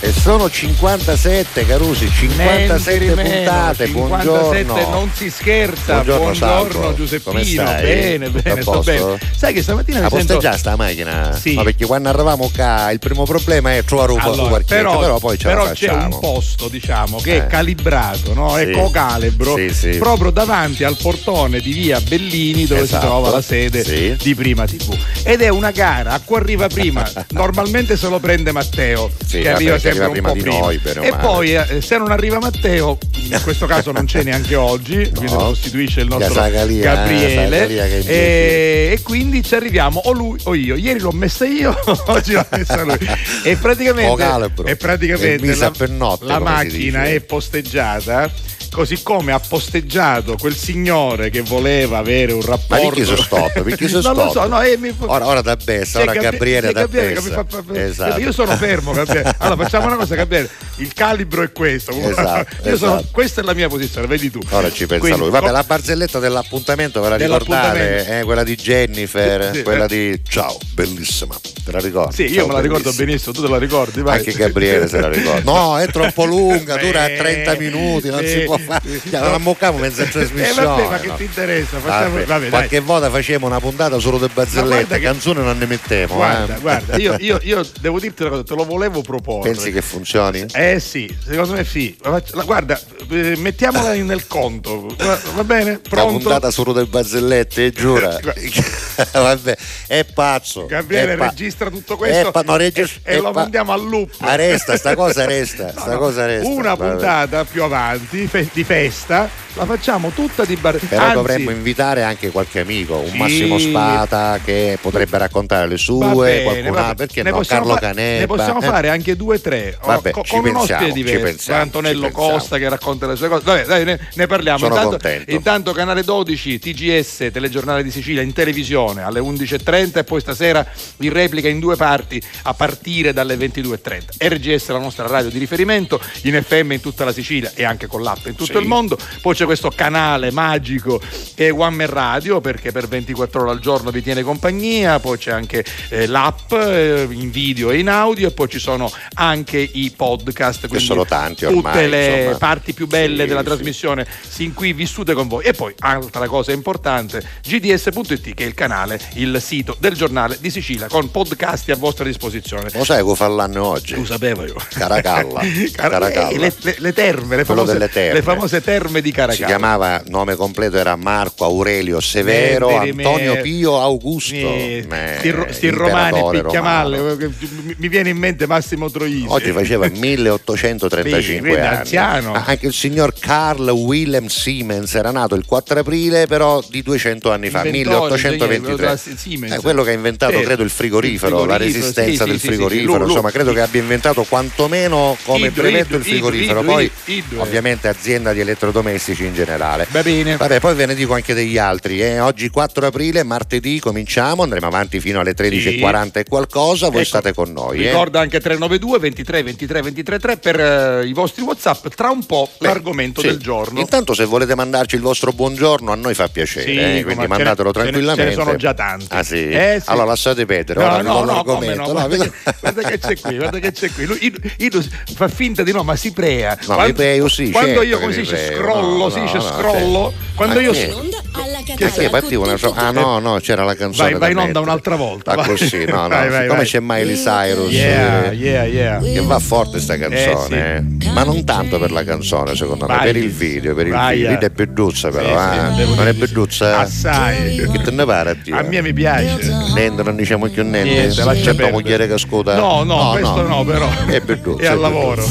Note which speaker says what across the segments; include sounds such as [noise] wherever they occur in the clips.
Speaker 1: E sono 57 Carusi, 57
Speaker 2: Niente di
Speaker 1: puntate,
Speaker 2: meno,
Speaker 1: buongiorno.
Speaker 2: 57 non si scherza.
Speaker 1: Buongiorno,
Speaker 2: Buongiorno. Giuseppino. Bene, bene, sto bene. Sai che stamattina mi sento
Speaker 1: posteggiata sta macchina?
Speaker 2: Sì.
Speaker 1: No, perché quando arriviamo qua il primo problema è trovare un,
Speaker 2: Allora,
Speaker 1: parcheggio,
Speaker 2: però,
Speaker 1: però, poi ce
Speaker 2: però
Speaker 1: la
Speaker 2: c'è
Speaker 1: facciamo.
Speaker 2: un posto diciamo che è
Speaker 1: Eh.
Speaker 2: calibrato no?
Speaker 1: Sì.
Speaker 2: è co-calibro
Speaker 1: Sì, sì.
Speaker 2: proprio davanti al portone di via Bellini dove
Speaker 1: Esatto.
Speaker 2: si trova la sede di Prima TV ed è una gara a cui arriva prima [laughs] normalmente se lo prende Matteo
Speaker 1: Sì,
Speaker 2: che arriva
Speaker 1: che
Speaker 2: sempre un po'
Speaker 1: di
Speaker 2: prima.
Speaker 1: noi,
Speaker 2: e
Speaker 1: male.
Speaker 2: poi eh, se non arriva Matteo in [laughs] questo caso non c'è neanche oggi quindi lo sostituisce il nostro
Speaker 1: Sagalia,
Speaker 2: Gabriele.
Speaker 1: Sagalia
Speaker 2: e, e quindi ci arriviamo o lui o io. Ieri l'ho messa io [laughs] oggi l'ha messa lui. E praticamente, e praticamente
Speaker 1: E misa
Speaker 2: la, la macchina è posteggiata così come ha posteggiato quel signore che voleva avere un rapporto
Speaker 1: Ma perché sono stop? Perché sono
Speaker 2: non lo
Speaker 1: stop?
Speaker 2: so no, eh, mi-
Speaker 1: Ora, ora da Bessa, ora
Speaker 2: Gabri-
Speaker 1: Gabriele da
Speaker 2: Gabriele
Speaker 1: Bessa.
Speaker 2: fa-
Speaker 1: Esatto.
Speaker 2: Io sono fermo, Gabriele. [laughs] Allora facciamo una cosa, Gabriele. Il calibro è questo.
Speaker 1: Esatto, [laughs]
Speaker 2: Io sono-
Speaker 1: esatto.
Speaker 2: questa è la mia posizione, vedi tu.
Speaker 1: Ora ci pensa
Speaker 2: Quindi,
Speaker 1: lui. Vabbè, la barzelletta dell'appuntamento ve la ricordate? Eh, quella di Jennifer,
Speaker 2: Sì,
Speaker 1: quella
Speaker 2: eh.
Speaker 1: di Ciao, bellissima. Te la ricordi?
Speaker 2: Sì, io
Speaker 1: Ciao,
Speaker 2: me la ricordo benissimo, tu te la ricordi, vai.
Speaker 1: Anche Gabriele se la ricorda. [laughs] No, è troppo lunga, dura
Speaker 2: Beh,
Speaker 1: 30 minuti, non si può. La ammocchiamo mezza
Speaker 2: Eh
Speaker 1: trasmissione.
Speaker 2: vabbè, ma che
Speaker 1: no?
Speaker 2: ti interessa? Facciamo,
Speaker 1: Vabbè,
Speaker 2: vabbè,
Speaker 1: qualche volta facciamo una puntata solo di barzellette,
Speaker 2: che-
Speaker 1: canzoni non ne mettiamo.
Speaker 2: Guarda,
Speaker 1: eh.
Speaker 2: guarda, io, [laughs] io- io devo dirti una cosa, te lo volevo proporre.
Speaker 1: Pensi che funzioni?
Speaker 2: Eh sì, secondo me sì. Guarda, eh, mettiamola nel conto. Va, bene?
Speaker 1: La
Speaker 2: Pronto?
Speaker 1: puntata solo delle barzellette, giura. [laughs] [laughs] Vabbè, è pazzo.
Speaker 2: Gabriele
Speaker 1: è pa-
Speaker 2: registra tutto questo
Speaker 1: pa- no, regis-
Speaker 2: e, e lo
Speaker 1: pa-
Speaker 2: mandiamo al loop.
Speaker 1: Ah, resta, sta cosa resta,
Speaker 2: No,
Speaker 1: sta cosa resta.
Speaker 2: Una
Speaker 1: Vabbè.
Speaker 2: puntata più avanti di festa la facciamo tutta di bar.
Speaker 1: Però
Speaker 2: Anzi,
Speaker 1: dovremmo invitare anche qualche amico, un
Speaker 2: Sì.
Speaker 1: Massimo Spada che potrebbe raccontare le sue,
Speaker 2: bene,
Speaker 1: qualcun perché
Speaker 2: ne
Speaker 1: no? Carlo
Speaker 2: fa-
Speaker 1: Canebba.
Speaker 2: Ne possiamo
Speaker 1: eh.
Speaker 2: fare anche due o tre o-
Speaker 1: Vabbè,
Speaker 2: co- con un
Speaker 1: pensiamo,
Speaker 2: ospite
Speaker 1: ci
Speaker 2: diverso.
Speaker 1: pensiamo,
Speaker 2: Antonello. Costa che racconta le sue cose. Vabbè, dai, ne, ne parliamo.
Speaker 1: Sono
Speaker 2: intanto,
Speaker 1: contento.
Speaker 2: intanto canale 12, TGS, telegiornale di Sicilia in televisione alle 11.30 e poi stasera in replica in due parti a partire dalle 22.30. RGS la nostra radio di riferimento, in FM in tutta la Sicilia e anche con l'app in tutto
Speaker 1: Sì.
Speaker 2: il mondo. Poi c'è questo canale magico che è One Man Radio perché per 24 ore al giorno vi tiene compagnia, poi c'è anche eh, l'app eh, in video e in audio e poi ci sono anche i podcast, quindi
Speaker 1: sono tanti
Speaker 2: tutte
Speaker 1: ormai,
Speaker 2: le
Speaker 1: insomma.
Speaker 2: parti più belle
Speaker 1: Sì,
Speaker 2: della
Speaker 1: sì.
Speaker 2: trasmissione sin qui vissute con voi. E poi altra cosa importante, gds.it che è il canale, il sito del giornale di Sicilia con podcast a vostra disposizione.
Speaker 1: Lo sai che fa l'anno oggi?
Speaker 2: Lo sapevo io.
Speaker 1: Caracalla. [laughs]
Speaker 2: Car-
Speaker 1: Caracalla.
Speaker 2: eh, le, le- le terme, le famose,
Speaker 1: terme.
Speaker 2: le famose terme di
Speaker 1: Si chiamava, nome completo era Marco Aurelio Severo
Speaker 2: Eh, vedi,
Speaker 1: Antonio
Speaker 2: me-
Speaker 1: Pio Augusto.
Speaker 2: Eh,
Speaker 1: Eh,
Speaker 2: sti, ro- sti romani picchiamalle, mi- viene in mente Massimo Troisi.
Speaker 1: Oggi faceva 1835
Speaker 2: Vedi, vedi,
Speaker 1: anni.
Speaker 2: anziano.
Speaker 1: Ah, Anche il signor Carl Wilhelm Siemens era nato il 4 aprile, però di 200 anni fa,
Speaker 2: Inventore,
Speaker 1: 1823.
Speaker 2: ingegnere, Siemens.
Speaker 1: È quello che ha inventato,
Speaker 2: Sì.
Speaker 1: credo, il frigorifero,
Speaker 2: Il
Speaker 1: la
Speaker 2: frigorifero,
Speaker 1: resistenza
Speaker 2: sì,
Speaker 1: del
Speaker 2: sì, sì, sì,
Speaker 1: frigorifero.
Speaker 2: lui- lui-
Speaker 1: Insomma, credo che abbia inventato quantomeno come
Speaker 2: Idro,
Speaker 1: brevetto
Speaker 2: idro,
Speaker 1: il frigorifero.
Speaker 2: idro,
Speaker 1: Poi, ovviamente, azienda di elettrodomestici in generale.
Speaker 2: Va bene.
Speaker 1: Vabbè, poi ve ne dico anche degli altri. eh. Oggi 4 aprile, martedì, cominciamo, andremo avanti fino alle 13.40 e qualcosa. Voi
Speaker 2: Ecco,
Speaker 1: state con noi. eh.
Speaker 2: Ricorda anche 392 23 23 23 3 per eh, i vostri WhatsApp. Tra un po'
Speaker 1: Beh,
Speaker 2: l'argomento
Speaker 1: sì.
Speaker 2: del giorno.
Speaker 1: Intanto, se volete mandarci il vostro buongiorno, a noi fa piacere,
Speaker 2: Sì,
Speaker 1: eh, quindi mandatelo
Speaker 2: ce
Speaker 1: tranquillamente.
Speaker 2: ce ne sono già tanti.
Speaker 1: Ah, sì?
Speaker 2: Eh, sì.
Speaker 1: Allora lasciate perdere.
Speaker 2: No,
Speaker 1: ora
Speaker 2: no, no,
Speaker 1: l'argomento.
Speaker 2: no, guarda, guarda che c'è qui, guarda che c'è qui. Lui, Ido- Ido fa finta di no, ma si prea.
Speaker 1: No, mi preo, sì,
Speaker 2: Quando
Speaker 1: certo
Speaker 2: io dice
Speaker 1: preo.
Speaker 2: scrollo,
Speaker 1: No,
Speaker 2: si dice
Speaker 1: no,
Speaker 2: scrollo.
Speaker 1: certo.
Speaker 2: Quando
Speaker 1: Ma
Speaker 2: io
Speaker 1: sì, partiva una so- Ah no, no, c'era la canzone.
Speaker 2: Vai, vai in onda un'altra volta,
Speaker 1: Ah, così, no, no. [laughs]
Speaker 2: Vai, vai,
Speaker 1: siccome
Speaker 2: vai.
Speaker 1: c'è Miley Cyrus.
Speaker 2: Yeah,
Speaker 1: eh,
Speaker 2: yeah, yeah.
Speaker 1: Che va forte sta canzone, eh. ma non tanto per la canzone secondo me,
Speaker 2: Vai.
Speaker 1: per il video, per il video.
Speaker 2: eh.
Speaker 1: Lì è beduzza però,
Speaker 2: Sì, sì,
Speaker 1: eh.
Speaker 2: devo
Speaker 1: non è
Speaker 2: dire sì.
Speaker 1: beduzza?
Speaker 2: Assai.
Speaker 1: Che te ne pare a te?
Speaker 2: A me mi piace.
Speaker 1: Niente, non diciamo più niente.
Speaker 2: Niente,
Speaker 1: C'è tua
Speaker 2: perdere.
Speaker 1: moglie che scuda?
Speaker 2: No, no, questo no, però.
Speaker 1: È beduzza.
Speaker 2: È al lavoro.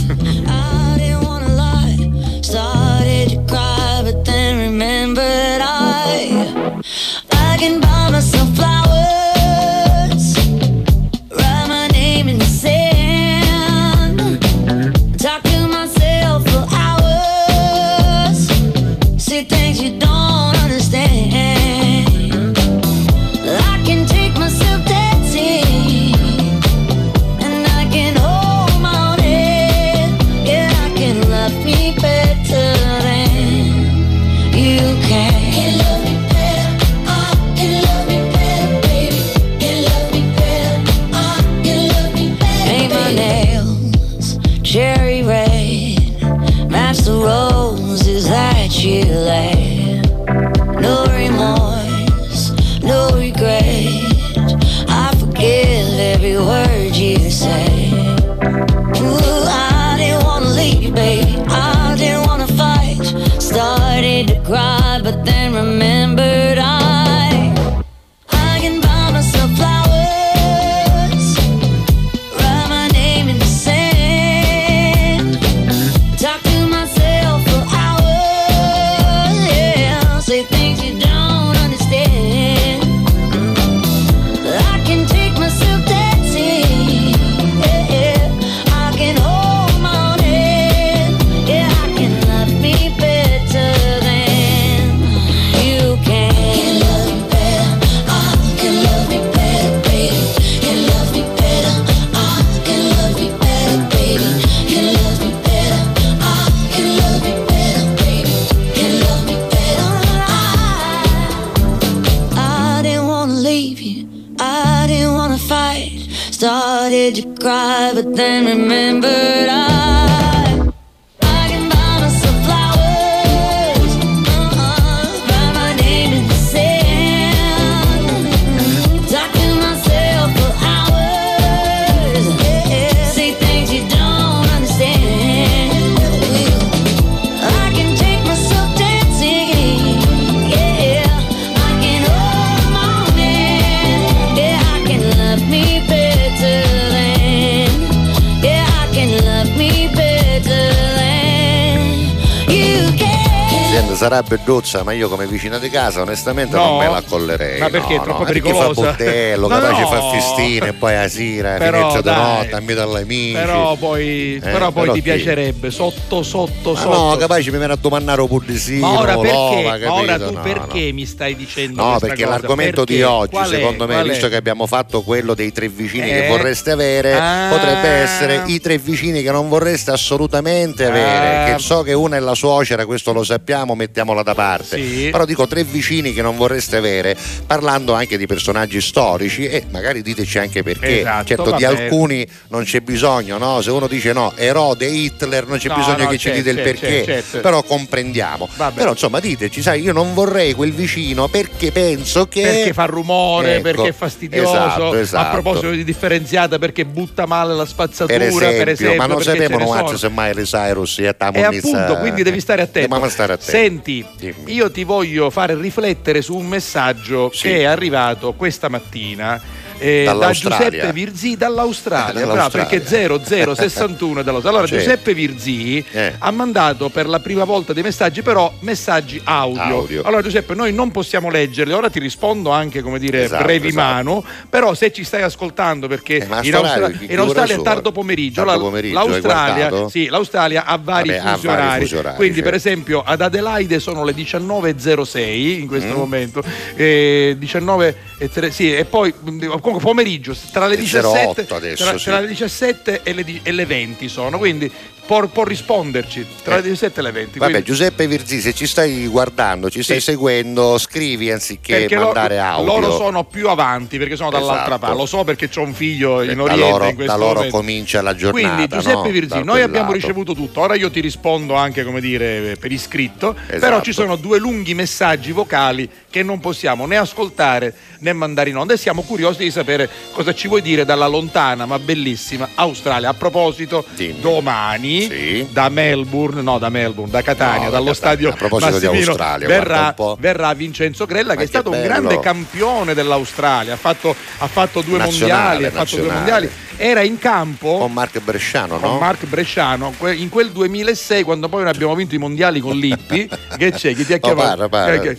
Speaker 1: Sarà belluzza, ma io come vicina di casa onestamente
Speaker 2: No.
Speaker 1: non me la accollerei.
Speaker 2: Ma perché è
Speaker 1: no,
Speaker 2: troppo
Speaker 1: no,
Speaker 2: pericolosa?
Speaker 1: Perché fa bordello, capace
Speaker 2: no.
Speaker 1: fa festine poi a sera, finezza di notte, a me dagli amici.
Speaker 2: Però poi,
Speaker 1: Eh,
Speaker 2: però poi
Speaker 1: però
Speaker 2: ti
Speaker 1: chi?
Speaker 2: piacerebbe sotto sotto
Speaker 1: Ma
Speaker 2: sotto.
Speaker 1: no, capace mi viene a domandare un pulisino,
Speaker 2: ma ora perché, ma ora tu perché mi stai dicendo
Speaker 1: No, perché
Speaker 2: cosa?
Speaker 1: l'argomento di
Speaker 2: Perché?
Speaker 1: oggi,
Speaker 2: Qual è?
Speaker 1: secondo me,
Speaker 2: Qual è?
Speaker 1: visto che abbiamo fatto quello dei tre vicini che
Speaker 2: Eh?
Speaker 1: vorreste avere,
Speaker 2: Ah.
Speaker 1: potrebbe essere i tre vicini che non vorreste assolutamente avere.
Speaker 2: Ah.
Speaker 1: Che so che una è la suocera, questo lo sappiamo, mettiamola da parte.
Speaker 2: Sì.
Speaker 1: Però dico tre vicini che non vorreste avere, parlando anche di personaggi storici e magari diteci anche perché.
Speaker 2: Esatto,
Speaker 1: certo, di
Speaker 2: vabbè.
Speaker 1: alcuni non c'è bisogno, no? Se uno dice no, Erode, Hitler, non c'è
Speaker 2: No,
Speaker 1: bisogno
Speaker 2: no,
Speaker 1: che ci dite il perché.
Speaker 2: c'è, c'è.
Speaker 1: Però comprendiamo.
Speaker 2: Vabbè.
Speaker 1: Però insomma diteci, sai, io non vorrei quel vicino perché penso che
Speaker 2: perché fa rumore,
Speaker 1: Ecco,
Speaker 2: perché è fastidioso.
Speaker 1: esatto, esatto.
Speaker 2: A proposito di differenziata, perché butta male la spazzatura,
Speaker 1: per esempio,
Speaker 2: per esempio,
Speaker 1: ma non sapevano
Speaker 2: ne
Speaker 1: quanto
Speaker 2: sono.
Speaker 1: semmai le Cyrus e
Speaker 2: E appunto, quindi devi stare attento.
Speaker 1: Stare attenti.
Speaker 2: Senti,
Speaker 1: Dimmi.
Speaker 2: io ti voglio fare riflettere su un messaggio
Speaker 1: Sì.
Speaker 2: che è arrivato questa mattina. Eh, da. Giuseppe Virzì dall'Australia, [laughs] bravo, perché 0061 è dall'Australia. Allora
Speaker 1: Certo.
Speaker 2: Giuseppe Virzì
Speaker 1: Eh.
Speaker 2: ha mandato per la prima volta dei messaggi, però messaggi audio.
Speaker 1: Audio.
Speaker 2: Allora Giuseppe, noi non possiamo leggerli, ora ti rispondo anche, come dire,
Speaker 1: Esatto,
Speaker 2: brevi
Speaker 1: esatto.
Speaker 2: mano, però se ci stai ascoltando perché
Speaker 1: Eh,
Speaker 2: in, Austra- in Australia è tardo pomeriggio,
Speaker 1: Tardo pomeriggio,
Speaker 2: l'Australia, sì, l'Australia ha vari
Speaker 1: Vabbè,
Speaker 2: fusi orari. Quindi, per
Speaker 1: certo.
Speaker 2: esempio, ad Adelaide sono le 19.06 in questo
Speaker 1: Mm.
Speaker 2: momento, eh, 19 e tre- sì, e poi mh, comunque pomeriggio tra le
Speaker 1: E
Speaker 2: 17,
Speaker 1: 08 adesso,
Speaker 2: tra,
Speaker 1: sì.
Speaker 2: tra le 17 e le, e le 20 sono, quindi può, può risponderci tra le
Speaker 1: Eh.
Speaker 2: 17 e le 20.
Speaker 1: Vabbè,
Speaker 2: quindi-
Speaker 1: Giuseppe Virzì, se ci stai guardando, ci stai
Speaker 2: Sì.
Speaker 1: seguendo, scrivi anziché
Speaker 2: perché
Speaker 1: mandare audio.
Speaker 2: loro sono più avanti perché sono dall'altra
Speaker 1: Esatto.
Speaker 2: parte. Lo so perché ho un figlio in
Speaker 1: da
Speaker 2: Oriente
Speaker 1: loro,
Speaker 2: in
Speaker 1: da loro
Speaker 2: momento.
Speaker 1: comincia la giornata.
Speaker 2: Quindi Giuseppe
Speaker 1: no?
Speaker 2: Virzì,
Speaker 1: Da
Speaker 2: noi abbiamo
Speaker 1: lato.
Speaker 2: ricevuto tutto, ora io ti rispondo anche come dire per iscritto,
Speaker 1: Esatto.
Speaker 2: però ci sono due lunghi messaggi vocali che non possiamo né ascoltare né mandare in onda e siamo curiosi di sapere cosa ci vuoi dire dalla lontana ma bellissima Australia. A proposito,
Speaker 1: Dimmi.
Speaker 2: domani
Speaker 1: Sì.
Speaker 2: da Melbourne, no da Melbourne, da Catania,
Speaker 1: No, da
Speaker 2: dallo
Speaker 1: Catania.
Speaker 2: stadio
Speaker 1: A proposito di
Speaker 2: Massimino,
Speaker 1: Australia, guarda
Speaker 2: verrà,
Speaker 1: un
Speaker 2: verrà Vincenzo Grella
Speaker 1: Ma
Speaker 2: che è stato un
Speaker 1: bello.
Speaker 2: grande campione dell'Australia, ha fatto, ha fatto due
Speaker 1: Nazionale,
Speaker 2: mondiali, ha fatto due
Speaker 1: nazionale.
Speaker 2: mondiali, era in campo
Speaker 1: Con Mark Bresciano,
Speaker 2: con
Speaker 1: no?
Speaker 2: Mark Bresciano in quel 2006 quando poi noi abbiamo vinto i mondiali con Lippi [laughs] che c'è chi ti ha
Speaker 1: Oh,
Speaker 2: chiamato
Speaker 1: parla, parla.
Speaker 2: Eh, che-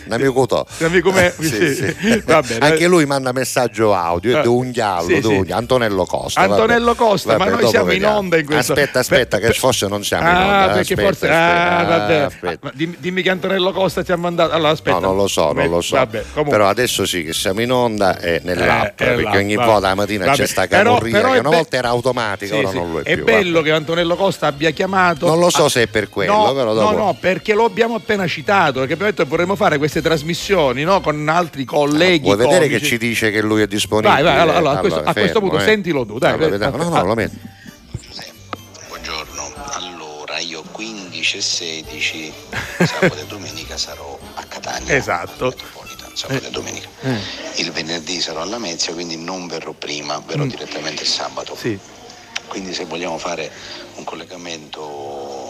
Speaker 1: Un amico tuo.
Speaker 2: un amico me
Speaker 1: Sì,
Speaker 2: sì. [laughs]
Speaker 1: Anche lui manda messaggio audio
Speaker 2: Eh,
Speaker 1: è di un giallo,
Speaker 2: sì.
Speaker 1: Antonello Costa.
Speaker 2: Antonello
Speaker 1: vabbè.
Speaker 2: Costa, ma
Speaker 1: Vabbè,
Speaker 2: noi
Speaker 1: dopo
Speaker 2: siamo in
Speaker 1: vediamo.
Speaker 2: onda in questo.
Speaker 1: Aspetta, aspetta,
Speaker 2: Per-
Speaker 1: che forse non siamo in
Speaker 2: Ah,
Speaker 1: onda.
Speaker 2: perché
Speaker 1: aspetta,
Speaker 2: forse.
Speaker 1: aspetta.
Speaker 2: Ah, vabbè.
Speaker 1: aspetta.
Speaker 2: Ma dimmi, dimmi che Antonello Costa ti ha mandato. Allora, aspetta.
Speaker 1: No, non lo so, non lo so.
Speaker 2: Vabbè.
Speaker 1: Però adesso sì che siamo in onda e nell'app,
Speaker 2: Eh, è
Speaker 1: perché
Speaker 2: l'app,
Speaker 1: ogni volta la mattina
Speaker 2: Vabbè.
Speaker 1: c'è sta camorria
Speaker 2: però
Speaker 1: che
Speaker 2: è
Speaker 1: una
Speaker 2: be-
Speaker 1: volta era automatica, ora non lo è,
Speaker 2: È
Speaker 1: più.
Speaker 2: bello
Speaker 1: vabbè.
Speaker 2: che Antonello Costa abbia chiamato.
Speaker 1: Non lo so
Speaker 2: Ah,
Speaker 1: se è per quello,
Speaker 2: no,
Speaker 1: però
Speaker 2: No,
Speaker 1: dopo-
Speaker 2: no, perché lo abbiamo appena citato. Perché abbiamo detto vorremmo fare queste trasmissioni no, con altri colleghi.
Speaker 1: Vuoi vedere
Speaker 2: comici.
Speaker 1: che ci dice che lui è disponibile?
Speaker 2: Vai, vai, allora, allora, a questo- a questo
Speaker 1: fermo,
Speaker 2: punto
Speaker 1: eh.
Speaker 2: sentilo tu, dai,
Speaker 1: Allora, vediamo. No, no, lo metto.
Speaker 3: Buongiorno, allora io 15 e 16 sabato e domenica sarò a Catania.
Speaker 2: Esatto.
Speaker 3: sabato e domenica. Il venerdì sarò alla Mezia, quindi non verrò prima, verrò
Speaker 2: Mm.
Speaker 3: direttamente il sabato.
Speaker 2: Sì.
Speaker 3: Quindi se vogliamo fare un collegamento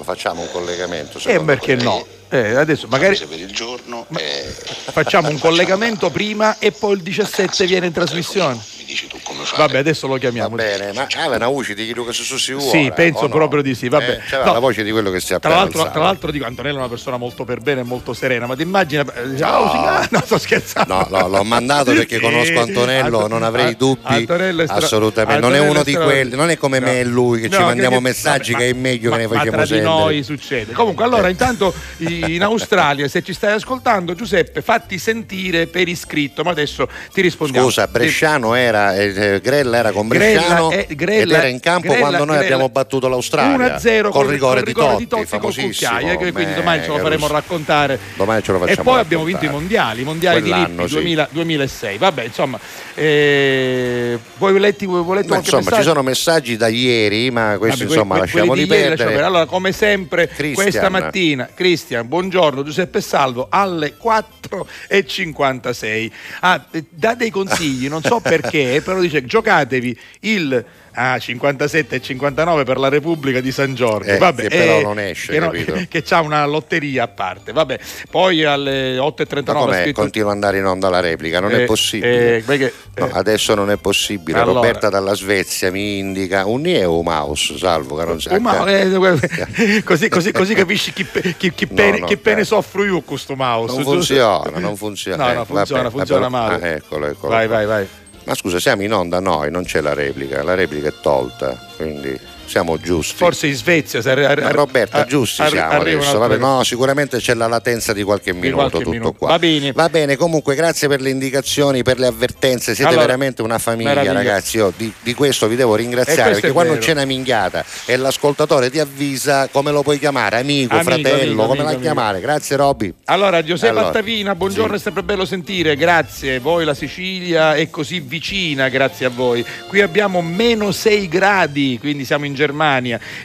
Speaker 1: facciamo un collegamento.
Speaker 2: E
Speaker 1: secondo
Speaker 2: perché no? Eh, adesso magari
Speaker 3: per il giorno eh,
Speaker 2: facciamo un [laughs] collegamento prima e poi il 17 viene in trasmissione.
Speaker 3: Dici tu come fare.
Speaker 2: Vabbè, adesso lo
Speaker 1: Va
Speaker 2: chiamiamo.
Speaker 1: bene, ma ah, una voce di quello che si vuole.
Speaker 2: Sì, penso
Speaker 1: no?
Speaker 2: proprio di sì, vabbè.
Speaker 1: Eh, c'era
Speaker 2: No.
Speaker 1: la voce di quello che si è
Speaker 2: Tra l'altro, tra l'altro dico, Antonello è una persona molto per bene e molto serena, ma ti immagini... eh, Ciao, sì, ah, no, sto scherzando.
Speaker 1: No, no, l'ho mandato perché
Speaker 2: Sì.
Speaker 1: conosco Antonello,
Speaker 2: Anto-
Speaker 1: non avrei dubbi.
Speaker 2: Antonello è stra-
Speaker 1: assolutamente. Non è
Speaker 2: Antonello
Speaker 1: uno di quelli, non è come
Speaker 2: No.
Speaker 1: me e lui che ci
Speaker 2: No,
Speaker 1: mandiamo
Speaker 2: che-
Speaker 1: messaggi
Speaker 2: vabbè,
Speaker 1: che è meglio
Speaker 2: ma-
Speaker 1: che ne facciamo
Speaker 2: tra di
Speaker 1: sentire.
Speaker 2: noi succede. Comunque, allora, intanto i- in [laughs] Australia, se ci stai ascoltando, Giuseppe, fatti sentire per iscritto, ma adesso ti rispondiamo.
Speaker 1: Scusa, Bresciano era, eh, eh, Grella era con Bresciano
Speaker 2: Grella, eh, Grella-
Speaker 1: era in campo
Speaker 2: Grella-
Speaker 1: quando noi abbiamo battuto l'Australia
Speaker 2: 1-0
Speaker 1: col
Speaker 2: col-
Speaker 1: rigore,
Speaker 2: col rigore
Speaker 1: di Totti, famosissimo.
Speaker 2: cucchiaio, che quindi
Speaker 1: Beh,
Speaker 2: domani ce lo faremo raccontare.
Speaker 1: Domani ce lo
Speaker 2: E
Speaker 1: facciamo
Speaker 2: poi abbiamo vinto i mondiali, i mondiali di
Speaker 1: Quell'anno,
Speaker 2: Lippi
Speaker 1: sì.
Speaker 2: 2000 2006. Vabbè, insomma, eh, voi letti, voi qualche
Speaker 1: insomma, ci
Speaker 2: messaggio?
Speaker 1: sono messaggi da ieri, ma questi
Speaker 2: Vabbè,
Speaker 1: insomma
Speaker 2: que- quelli
Speaker 1: lasciamoli
Speaker 2: di ieri
Speaker 1: perdere.
Speaker 2: lasciamo perdere. Allora, come sempre,
Speaker 1: Christian.
Speaker 2: questa mattina, Cristian, buongiorno, Giuseppe Salvo, alle 4.56. Ah, eh, dà dei consigli, non so [laughs] perché, però dice giocatevi il ah, 57 e 59 per la Repubblica di San Giorgio.
Speaker 1: Eh,
Speaker 2: Vabbè,
Speaker 1: che però non esce,
Speaker 2: che, no- [laughs] che c'ha una lotteria a parte. Vabbè, poi alle
Speaker 1: Ma
Speaker 2: 8.39 ha
Speaker 1: com'è?
Speaker 2: scritto...
Speaker 1: continua ad andare in onda la replica, non
Speaker 2: Eh,
Speaker 1: è possibile.
Speaker 2: eh, perché-
Speaker 1: No,
Speaker 2: eh.
Speaker 1: adesso non è possibile.
Speaker 2: Allora.
Speaker 1: Roberta dalla Svezia mi indica un nie o un mouse, salvo che non sa.
Speaker 2: Eh, [laughs] così, così- così capisci chi, chi- chi pene,
Speaker 1: no,
Speaker 2: chi pene
Speaker 1: eh.
Speaker 2: soffro io questo mouse.
Speaker 1: Non funziona, non funziona.
Speaker 2: No,
Speaker 1: Eh,
Speaker 2: no, funziona,
Speaker 1: vabbè,
Speaker 2: funziona
Speaker 1: vabbè,
Speaker 2: male.
Speaker 1: ah, eccolo, eccolo.
Speaker 2: Vai, vai, vai.
Speaker 1: Ma scusa, siamo in onda noi, non c'è la replica, la replica è tolta, quindi siamo giusti.
Speaker 2: Forse in Svezia. se arri- arri-
Speaker 1: Ma Roberta,
Speaker 2: arri-
Speaker 1: giusti siamo adesso. Vabbè, no, sicuramente c'è la latenza di qualche minuto,
Speaker 2: qualche
Speaker 1: tutto
Speaker 2: minuto.
Speaker 1: qua.
Speaker 2: Va bene.
Speaker 1: Va bene, comunque grazie per le indicazioni, per le avvertenze, siete
Speaker 2: Allora,
Speaker 1: veramente una famiglia,
Speaker 2: meraviglia.
Speaker 1: ragazzi. Io di, di questo vi devo ringraziare perché quando c'è una minchiata e l'ascoltatore ti avvisa come lo puoi chiamare, amico,
Speaker 2: Amico,
Speaker 1: fratello,
Speaker 2: amico,
Speaker 1: come la
Speaker 2: amico,
Speaker 1: chiamare. Grazie Robby.
Speaker 2: Allora, Giuseppe
Speaker 1: Allora,
Speaker 2: Attavina, buongiorno,
Speaker 1: sì.
Speaker 2: è sempre bello sentire, grazie. Voi la Sicilia è così vicina, grazie a voi. Qui abbiamo meno 6 gradi, quindi siamo in Germania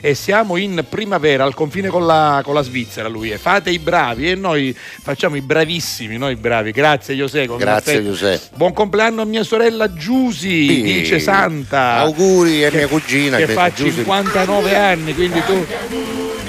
Speaker 2: e siamo in primavera al confine con la, con la Svizzera. Lui è fate i bravi e noi facciamo i bravissimi, noi bravi. Grazie Giuseppe.
Speaker 1: Grazie. Giuseppe.
Speaker 2: Buon compleanno a mia sorella Giusy,
Speaker 1: Sì.
Speaker 2: dice Santa.
Speaker 1: Auguri a
Speaker 2: Che-
Speaker 1: mia cugina
Speaker 2: che
Speaker 1: che
Speaker 2: fa
Speaker 1: Giusy-
Speaker 2: 59 anni, quindi tu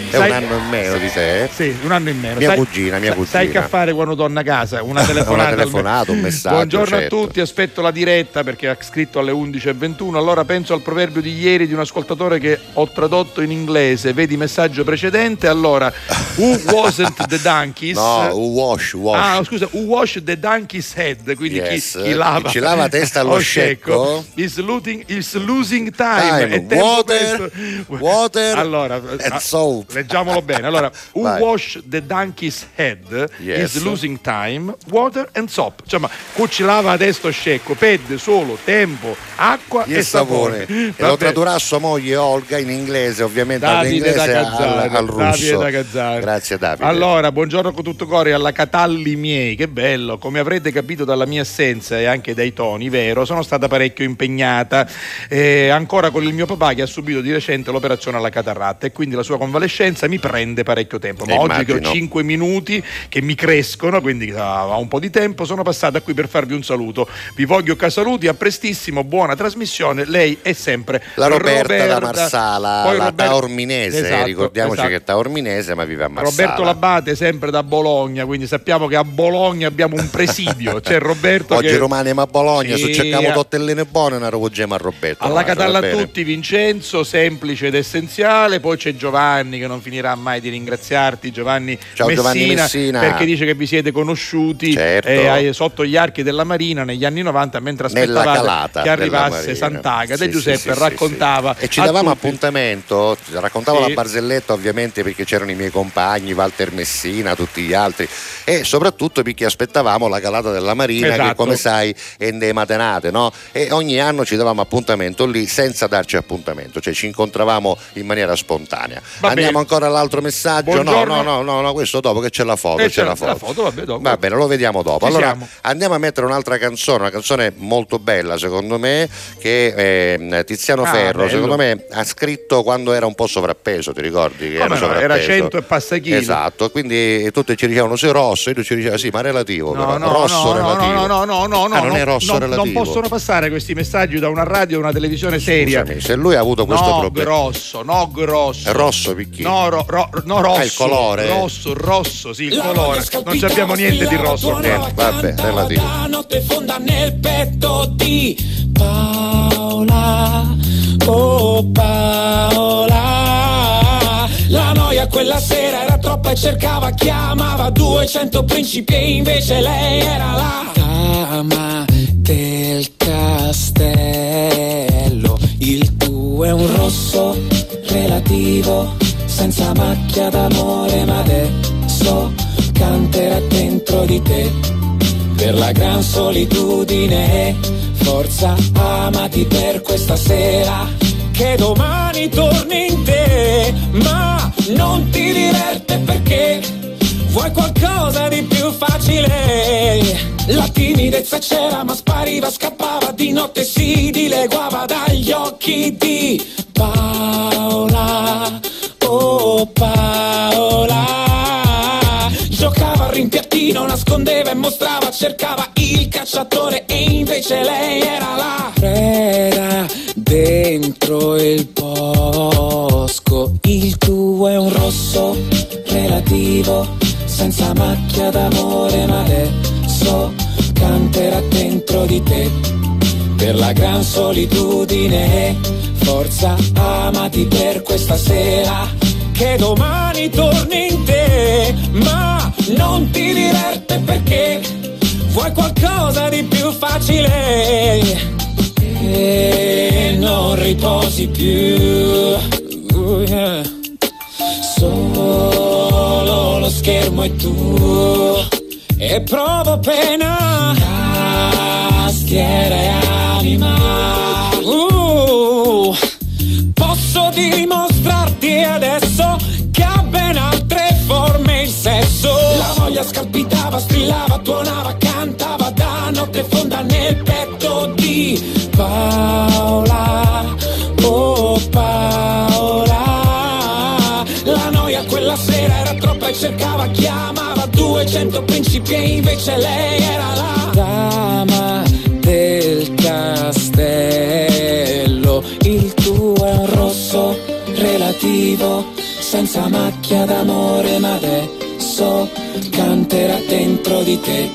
Speaker 1: È
Speaker 2: sai-
Speaker 1: un anno e meno di te. eh?
Speaker 2: sì, un anno in meno.
Speaker 1: Mia
Speaker 2: Sai-
Speaker 1: cugina, mia
Speaker 2: sai-
Speaker 1: cugina.
Speaker 2: Sai che fare quando torna a casa? Una [laughs] telefonata.
Speaker 1: Una telefonata, un messaggio,
Speaker 2: Buongiorno
Speaker 1: certo.
Speaker 2: a tutti, aspetto la diretta perché ha scritto alle 11.21. Allora penso al proverbio di ieri di un ascoltatore che ho tradotto in inglese. Vedi messaggio precedente. Allora, who wasn't the donkeys?
Speaker 1: No, un wash, wash.
Speaker 2: Ah, scusa, who washed the donkey's head? Quindi
Speaker 1: Yes.
Speaker 2: chi, chi lava,
Speaker 1: Chi ci lava la testa allo [laughs]
Speaker 2: Oh,
Speaker 1: scecco.
Speaker 2: Is, looting- is losing time.
Speaker 1: Time, water, water
Speaker 2: allora,
Speaker 1: and
Speaker 2: ah,
Speaker 1: soap.
Speaker 2: Leggiamolo bene. Allora, who
Speaker 1: Vai.
Speaker 2: wash the donkey's head
Speaker 1: Yes.
Speaker 2: is losing time, water and soap. Insomma, cu ci lava adesso scecco, perde solo tempo, acqua
Speaker 1: e
Speaker 2: e
Speaker 1: sapone.
Speaker 2: sapone.
Speaker 1: E lo tradurrà sua moglie Olga in inglese, ovviamente
Speaker 2: Davide da
Speaker 1: all'inglese
Speaker 2: Gazzaro,
Speaker 1: al, al
Speaker 2: Davide
Speaker 1: russo.
Speaker 2: da Gazzaro.
Speaker 1: Grazie Davide.
Speaker 2: Allora, buongiorno con tutto cuore alla Catalli miei, che bello. Come avrete capito dalla mia assenza e anche dai toni, vero, sono stata parecchio impegnata. eh, ancora con il mio papà che ha subito di recente l'operazione alla catarratta e quindi la sua convalescenza mi prende parecchio tempo. Ma
Speaker 1: Eh,
Speaker 2: oggi che ho
Speaker 1: immagino.
Speaker 2: 5 minuti che mi crescono, quindi ah, ho un po' di tempo, sono passata qui per farvi un saluto. Vi voglio casaluti, a prestissimo, buona trasmissione. Lei è sempre
Speaker 1: la Roberta, da Marsala,
Speaker 2: Poi
Speaker 1: la
Speaker 2: Robert-
Speaker 1: Taorminese,
Speaker 2: Esatto,
Speaker 1: ricordiamoci
Speaker 2: esatto.
Speaker 1: che è Taorminese ma vive a Marsala.
Speaker 2: Roberto Labate sempre da Bologna, quindi sappiamo che a Bologna abbiamo un presidio. [laughs] C'è Roberto
Speaker 1: Oggi
Speaker 2: che
Speaker 1: Romani ma a Bologna,
Speaker 2: Sì,
Speaker 1: se cerchiamo tortelline buone, ne rovoggiamo a Roberto.
Speaker 2: alla Catalla a tutti Vincenzo, semplice ed essenziale, poi c'è Giovanni che non finirà mai di ringraziarti, Giovanni,
Speaker 1: Ciao,
Speaker 2: Messina,
Speaker 1: Giovanni Messina.
Speaker 2: perché dice che vi siete conosciuti
Speaker 1: Certo.
Speaker 2: eh, sotto gli archi della Marina negli anni 90 mentre aspettavate che arrivasse. Sant'Agata e
Speaker 1: Sì,
Speaker 2: Giuseppe
Speaker 1: sì, sì,
Speaker 2: raccontava.
Speaker 1: E ci davamo
Speaker 2: tutti.
Speaker 1: appuntamento, raccontavo la barzelletta ovviamente perché c'erano i miei compagni, Walter Messina, tutti gli altri e soprattutto perché aspettavamo la calata della Marina che
Speaker 2: Esatto.
Speaker 1: come sai è endema tenate, no? E ogni anno ci davamo appuntamento lì senza darci appuntamento, cioè ci incontravamo in maniera spontanea.
Speaker 2: Va
Speaker 1: Andiamo
Speaker 2: bene.
Speaker 1: Ancora all'altro messaggio? No,
Speaker 2: Buongiorno.
Speaker 1: no, no, no, no, questo dopo che c'è la foto,
Speaker 2: Eh,
Speaker 1: c'è
Speaker 2: c'è
Speaker 1: la foto.
Speaker 2: la foto, vabbè, dopo.
Speaker 1: Va bene, lo vediamo dopo.
Speaker 2: Ci
Speaker 1: allora
Speaker 2: siamo.
Speaker 1: andiamo a mettere un'altra canzone, una canzone molto bella secondo me, che eh, Tiziano
Speaker 2: Ah,
Speaker 1: Ferro,
Speaker 2: bello.
Speaker 1: secondo me, ha scritto quando era un po' sovrappeso, ti ricordi? Che
Speaker 2: Come no,
Speaker 1: sovrappeso?
Speaker 2: era 100 e passa chili.
Speaker 1: Esatto, quindi tutti ci dicevano sei rosso, e tu ci dicevi sì, ma relativo,
Speaker 2: No, no,
Speaker 1: rosso
Speaker 2: no, no,
Speaker 1: relativo.
Speaker 2: no, no, no, no, no,
Speaker 1: Ah, non
Speaker 2: no,
Speaker 1: è rosso
Speaker 2: no,
Speaker 1: relativo.
Speaker 2: Non possono passare questi messaggi da una radio a una televisione seria.
Speaker 1: Scusami, se lui ha avuto questo
Speaker 2: no,
Speaker 1: problema.
Speaker 2: grosso, no grosso.
Speaker 1: È rosso picchino.
Speaker 2: No, ro- ro- no, rosso.
Speaker 1: Ah, il colore?
Speaker 2: Rosso, rosso, sì, il colore. Non abbiamo niente di rosso.
Speaker 1: Niente, vabbè, relativo.
Speaker 4: La notte fonda nel petto di Paola, oh Paola. La noia quella sera era troppa e cercava, chiamava 200 principi e invece lei era la dama del castello. Il tuo è un rosso relativo, senza macchia d'amore, ma adesso canterà dentro di te per la gran solitudine
Speaker 5: Forza, amati per questa sera. Che domani torni in te, ma non ti diverte perché vuoi qualcosa di più facile. La timidezza c'era ma spariva, scappava di notte si dileguava dagli occhi di Paola. Oh Paola. Giocava al rimpiattino, nascondeva e mostrava, cercava il cacciatore e invece lei era la preda dentro il bosco. Il tuo è un rosso relativo, senza macchia d'amore, ma adesso canterà dentro di te. Per la gran solitudine, forza, amati per questa sera. Che domani torni in te, ma non ti diverte perché vuoi qualcosa di più facile e non riposi più. Uh. Solo lo schermo è tuo e provo pena. Tastiera e anima. Dimostrarti adesso che ha ben altre forme il sesso. La voglia scalpitava, strillava, tuonava, cantava da notte fonda nel petto di Paola. Oh Paola. La noia quella sera era troppa e cercava, chiamava 200 principi e invece lei era la relativo, senza macchia d'amore, ma adesso canterà dentro di te.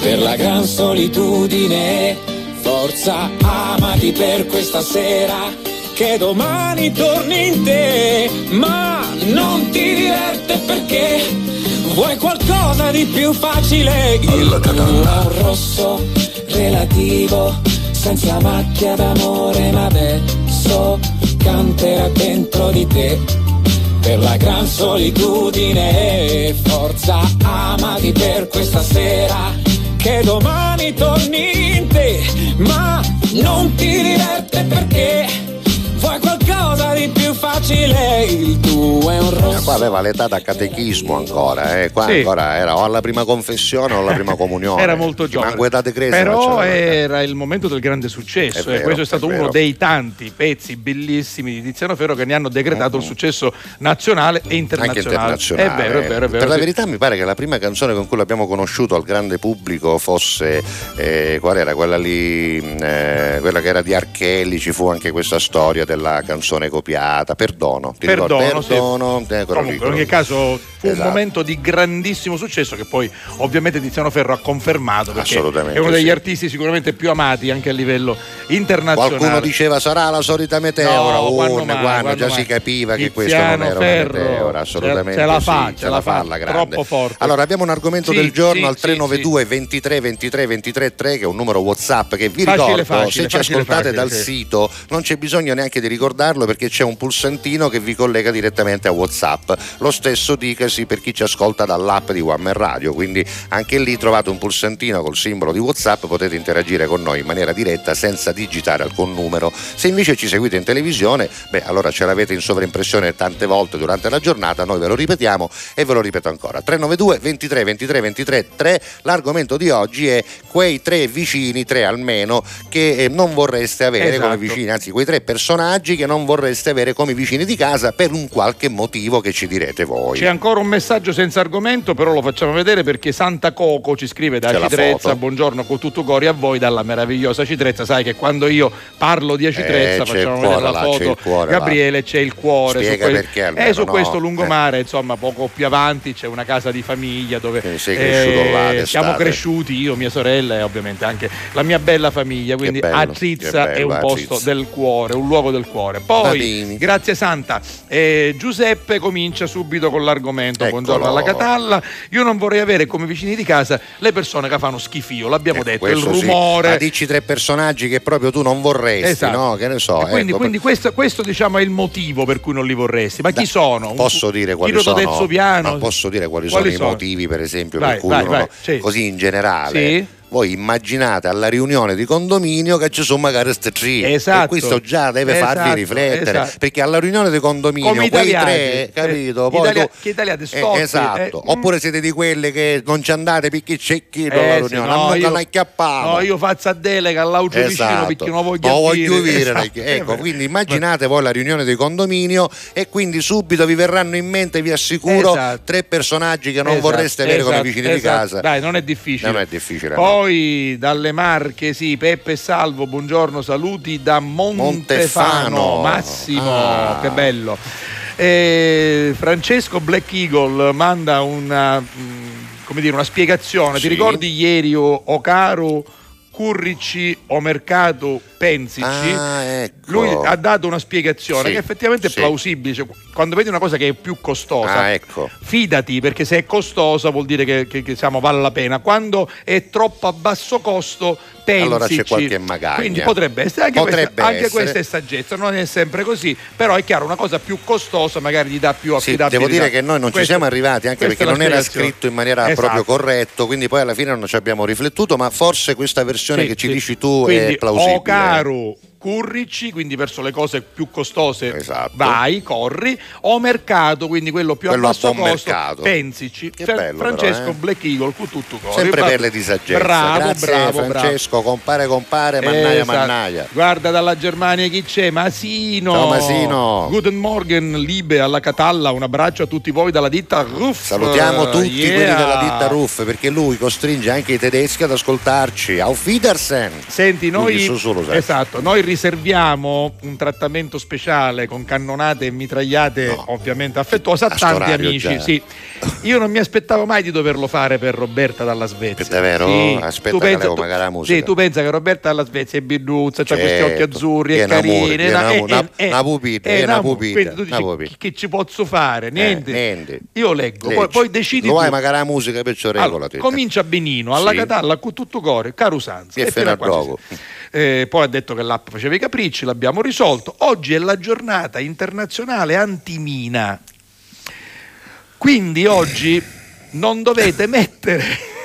Speaker 5: Per la gran solitudine, forza, amati per questa sera. Che domani torni in te, ma non ti diverte perché vuoi qualcosa di più facile. Il un rosso relativo, senza macchia d'amore, ma adesso canterà dentro di te. Per la gran solitudine, forza, amati per questa sera. Che domani torni in te, ma non ti diverte perché qualcosa di più facile. Il tuo è un
Speaker 1: Eh,
Speaker 5: rosso.
Speaker 1: Qua aveva l'età da catechismo ancora, eh. qua
Speaker 2: Sì.
Speaker 1: ancora era o alla prima confessione o alla prima [laughs] comunione.
Speaker 2: Era molto giovane.
Speaker 1: Manco età di crescita,
Speaker 2: Però era il momento del grande successo.
Speaker 1: È
Speaker 2: e
Speaker 1: vero,
Speaker 2: questo è stato
Speaker 1: è
Speaker 2: uno
Speaker 1: vero.
Speaker 2: dei tanti pezzi bellissimi di Tiziano Ferro che ne hanno decretato il successo nazionale e internazionale.
Speaker 1: Anche internazionale.
Speaker 2: È vero, è vero, è vero.
Speaker 1: Per la
Speaker 2: sì.
Speaker 1: verità mi pare che la prima canzone con cui l'abbiamo conosciuto al grande pubblico fosse eh, qual era? Quella lì, mh, eh, quella che era di Archelli, ci fu anche questa storia della canzone copiata, Perdono. Ti?
Speaker 2: Perdono, sì.
Speaker 1: Perdono, eh,
Speaker 2: Comunque, in ogni caso fu un
Speaker 1: Esatto.
Speaker 2: momento di grandissimo successo che poi ovviamente Tiziano Ferro ha confermato perché
Speaker 1: Assolutamente
Speaker 2: è uno degli
Speaker 1: sì.
Speaker 2: artisti sicuramente più amati anche a livello internazionale.
Speaker 1: Qualcuno diceva sarà la solita meteora,
Speaker 2: No, quando
Speaker 1: urne,
Speaker 2: mai,
Speaker 1: quando, già
Speaker 2: mai.
Speaker 1: si capiva che questo
Speaker 2: Tiziano
Speaker 1: non era
Speaker 2: Ferro,
Speaker 1: una meteora, assolutamente
Speaker 2: ce- la
Speaker 1: sì,
Speaker 2: fa,
Speaker 1: ce la fa alla grande.
Speaker 2: troppo forte.
Speaker 1: Allora abbiamo un argomento
Speaker 2: Sì,
Speaker 1: del giorno
Speaker 2: sì,
Speaker 1: al
Speaker 2: sì,
Speaker 1: 392 23 23 23 3 che è un numero WhatsApp che vi
Speaker 2: Facile,
Speaker 1: ricordo
Speaker 2: facile,
Speaker 1: se ci
Speaker 2: facile,
Speaker 1: ascoltate
Speaker 2: facile,
Speaker 1: dal
Speaker 2: sì.
Speaker 1: sito non c'è bisogno neanche di ricordarlo perché c'è un pulsantino che vi collega direttamente a WhatsApp. Lo stesso dicasi per chi ci ascolta dall'app di One Man Radio, quindi anche lì trovate un pulsantino col simbolo di WhatsApp, potete interagire con noi in maniera diretta senza digitare alcun numero. Se invece ci seguite in televisione, beh, allora ce l'avete in sovraimpressione tante volte durante la giornata, noi ve lo ripetiamo e ve lo ripeto ancora. 392 23 23 23 3. L'argomento di oggi è quei tre vicini, tre almeno, che eh, non vorreste avere
Speaker 2: Esatto.
Speaker 1: come vicini, anzi quei tre personaggi che non vorreste avere come vicini di casa per un qualche motivo che ci direte voi.
Speaker 2: C'è ancora un messaggio senza argomento, però lo facciamo vedere perché Santa Coco ci scrive da
Speaker 1: C'è la
Speaker 2: Citrezza.
Speaker 1: foto.
Speaker 2: Buongiorno con tutto cori a voi dalla meravigliosa Citrezza. Sai che quando io parlo di Citrezza
Speaker 1: Eh,
Speaker 2: facciamo vedere
Speaker 1: cuore
Speaker 2: la
Speaker 1: là,
Speaker 2: foto.
Speaker 1: c'è il cuore là.
Speaker 2: Gabriele c'è il cuore.
Speaker 1: Spiega
Speaker 2: su que-
Speaker 1: perché almeno,
Speaker 2: E su
Speaker 1: no?
Speaker 2: questo lungomare,
Speaker 1: Eh.
Speaker 2: insomma, poco più avanti c'è una casa di famiglia dove
Speaker 1: cresciuto là
Speaker 2: siamo cresciuti, io, mia sorella e ovviamente anche la mia bella famiglia. Quindi
Speaker 1: bello,
Speaker 2: Azizza
Speaker 1: che
Speaker 2: è un
Speaker 1: bello,
Speaker 2: posto del cuore, un luogo del cuore.
Speaker 1: Va
Speaker 2: Poi, grazie Santa, eh, Giuseppe comincia subito con l'argomento.
Speaker 1: Eccolo.
Speaker 2: Buongiorno alla Catalla. Io non vorrei avere come vicini di casa le persone che fanno schifio, l'abbiamo
Speaker 1: Eh,
Speaker 2: detto, il
Speaker 1: sì.
Speaker 2: rumore.
Speaker 1: Ma dici tre personaggi che proprio tu non vorresti,
Speaker 2: Esatto.
Speaker 1: no? Che ne so.
Speaker 2: E quindi,
Speaker 1: ecco,
Speaker 2: quindi questo, questo, diciamo è il motivo per cui non li vorresti. Ma chi
Speaker 1: Da-
Speaker 2: sono? Un-
Speaker 1: Posso dire quali sono?
Speaker 2: Piano?
Speaker 1: No, posso dire quali,
Speaker 2: Quali
Speaker 1: sono,
Speaker 2: sono?
Speaker 1: i motivi, per esempio,
Speaker 2: Vai,
Speaker 1: per cui
Speaker 2: vai, vai, sì.
Speaker 1: così in generale.
Speaker 2: Sì.
Speaker 1: Voi immaginate alla riunione di condominio che ci sono magari queste tre
Speaker 2: Esatto.
Speaker 1: e questo già deve farvi
Speaker 2: Esatto,
Speaker 1: riflettere
Speaker 2: esatto.
Speaker 1: perché alla riunione di condominio
Speaker 2: Come
Speaker 1: quei
Speaker 2: italiani,
Speaker 1: tre capito
Speaker 2: eh,
Speaker 1: poi
Speaker 2: italia-
Speaker 1: tu-
Speaker 2: che italiani
Speaker 1: Eh, esatto
Speaker 2: eh, mm.
Speaker 1: oppure siete di quelli che non ci andate perché c'è chi alla
Speaker 2: Eh,
Speaker 1: riunione
Speaker 2: no,
Speaker 1: non non acchiappamo
Speaker 2: No, io faccio a delega all'auto
Speaker 1: Esatto.
Speaker 2: perché non voglio
Speaker 1: Non voglio
Speaker 2: dire. Esatto.
Speaker 1: ecco,
Speaker 2: Eh,
Speaker 1: quindi immaginate voi la riunione di condominio e quindi subito vi verranno in mente, vi assicuro,
Speaker 2: Esatto.
Speaker 1: tre personaggi che non
Speaker 2: Esatto,
Speaker 1: vorreste avere come vicini di casa.
Speaker 2: Dai, non è difficile.
Speaker 1: Non è difficile, no.
Speaker 2: Poi dalle Marche, sì, Peppe e Salvo, buongiorno, saluti da Montefano.
Speaker 1: Montefano.
Speaker 2: Massimo,
Speaker 1: Ah.
Speaker 2: che bello. Eh, Francesco Black Eagle manda una, mm, come dire, una spiegazione.
Speaker 1: Sì.
Speaker 2: Ti ricordi ieri o- Ocaro, Currici o Mercato Pensici?
Speaker 1: Ah, ecco.
Speaker 2: Lui ha dato una spiegazione
Speaker 1: Sì,
Speaker 2: che effettivamente
Speaker 1: sì.
Speaker 2: è plausibile. Cioè, quando vedi una cosa che è più costosa,
Speaker 1: Ah, ecco.
Speaker 2: fidati perché se è costosa vuol dire che, che- che, diciamo, vale la pena. Quando è troppo a basso costo, pensici.
Speaker 1: Allora c'è qualche magagna.
Speaker 2: Quindi potrebbe essere anche,
Speaker 1: Potrebbe
Speaker 2: questa, anche
Speaker 1: essere.
Speaker 2: questa è saggezza, non è sempre così, però è chiaro, una cosa più costosa magari gli dà più
Speaker 1: Sì,
Speaker 2: affidabilità.
Speaker 1: devo dire che noi non ci
Speaker 2: Questo-
Speaker 1: siamo arrivati anche perché non era scritto in maniera
Speaker 2: Esatto.
Speaker 1: proprio corretto, quindi poi alla fine non ci abbiamo riflettuto, ma forse questa versione
Speaker 2: Sì,
Speaker 1: che ci
Speaker 2: sì.
Speaker 1: dici tu
Speaker 2: Quindi,
Speaker 1: è plausibile.
Speaker 2: O caro, currici, quindi verso le cose più costose
Speaker 1: Esatto.
Speaker 2: vai, corri, o mercato, quindi quello più
Speaker 1: Quello
Speaker 2: a
Speaker 1: a
Speaker 2: basso
Speaker 1: buon
Speaker 2: costo,
Speaker 1: mercato.
Speaker 2: pensici.
Speaker 1: Che
Speaker 2: Fra-
Speaker 1: bello
Speaker 2: Francesco
Speaker 1: però, eh.
Speaker 2: Black Eagle, tutto cori.
Speaker 1: Sempre
Speaker 2: Va-
Speaker 1: perle di saggezza.
Speaker 2: Bravo,
Speaker 1: Grazie
Speaker 2: bravo,
Speaker 1: Francesco, compare compare,
Speaker 2: bravo.
Speaker 1: mannaia
Speaker 2: Esatto.
Speaker 1: mannaia.
Speaker 2: Guarda dalla Germania chi c'è? Masino.
Speaker 1: Ciao, Masino.
Speaker 2: Guten Morgen, Libe alla Catalla. Un abbraccio a tutti voi dalla ditta Ruff.
Speaker 1: Salutiamo tutti
Speaker 2: Yeah.
Speaker 1: quelli della ditta Ruff perché lui costringe anche i tedeschi ad ascoltarci. Auf Wiedersehen!
Speaker 2: Senti, noi,
Speaker 1: Quindi solo sempre.
Speaker 2: esatto, noi riserviamo un trattamento speciale con cannonate e mitragliate
Speaker 1: No.
Speaker 2: ovviamente affettuose a,
Speaker 1: A
Speaker 2: tanti amici.
Speaker 1: già.
Speaker 2: Sì. Io non mi aspettavo mai di doverlo fare per Roberta dalla Svezia.
Speaker 1: È davvero?
Speaker 2: Sì.
Speaker 1: Aspetta
Speaker 2: Tu
Speaker 1: che
Speaker 2: pensa- tu-
Speaker 1: magari la musica.
Speaker 2: Sì, tu pensa che Roberta dalla Svezia è biduzza, ha questi
Speaker 1: Certo.
Speaker 2: occhi azzurri,
Speaker 1: Che
Speaker 2: è
Speaker 1: è
Speaker 2: carina.
Speaker 1: è una-
Speaker 2: eh,
Speaker 1: una-
Speaker 2: eh,
Speaker 1: una pupita,
Speaker 2: eh,
Speaker 1: è una
Speaker 2: una-
Speaker 1: pupita,
Speaker 2: Quindi tu
Speaker 1: una
Speaker 2: dici,
Speaker 1: pupita.
Speaker 2: che, ci posso fare? Niente.
Speaker 1: Eh, niente.
Speaker 2: Io leggo, poi, poi decidi
Speaker 1: Lo vai magari la musica perciò regola
Speaker 2: Allora, comincia benino, alla
Speaker 1: Sì.
Speaker 2: Catalla, con tutto cuore, caro Sanz.
Speaker 1: E
Speaker 2: fino
Speaker 1: fino
Speaker 2: a
Speaker 1: a dopo.
Speaker 2: Eh, poi ha detto che l'app faceva i capricci, l'abbiamo risolto. Oggi è la giornata internazionale antimina. Quindi oggi non dovete [laughs] mettere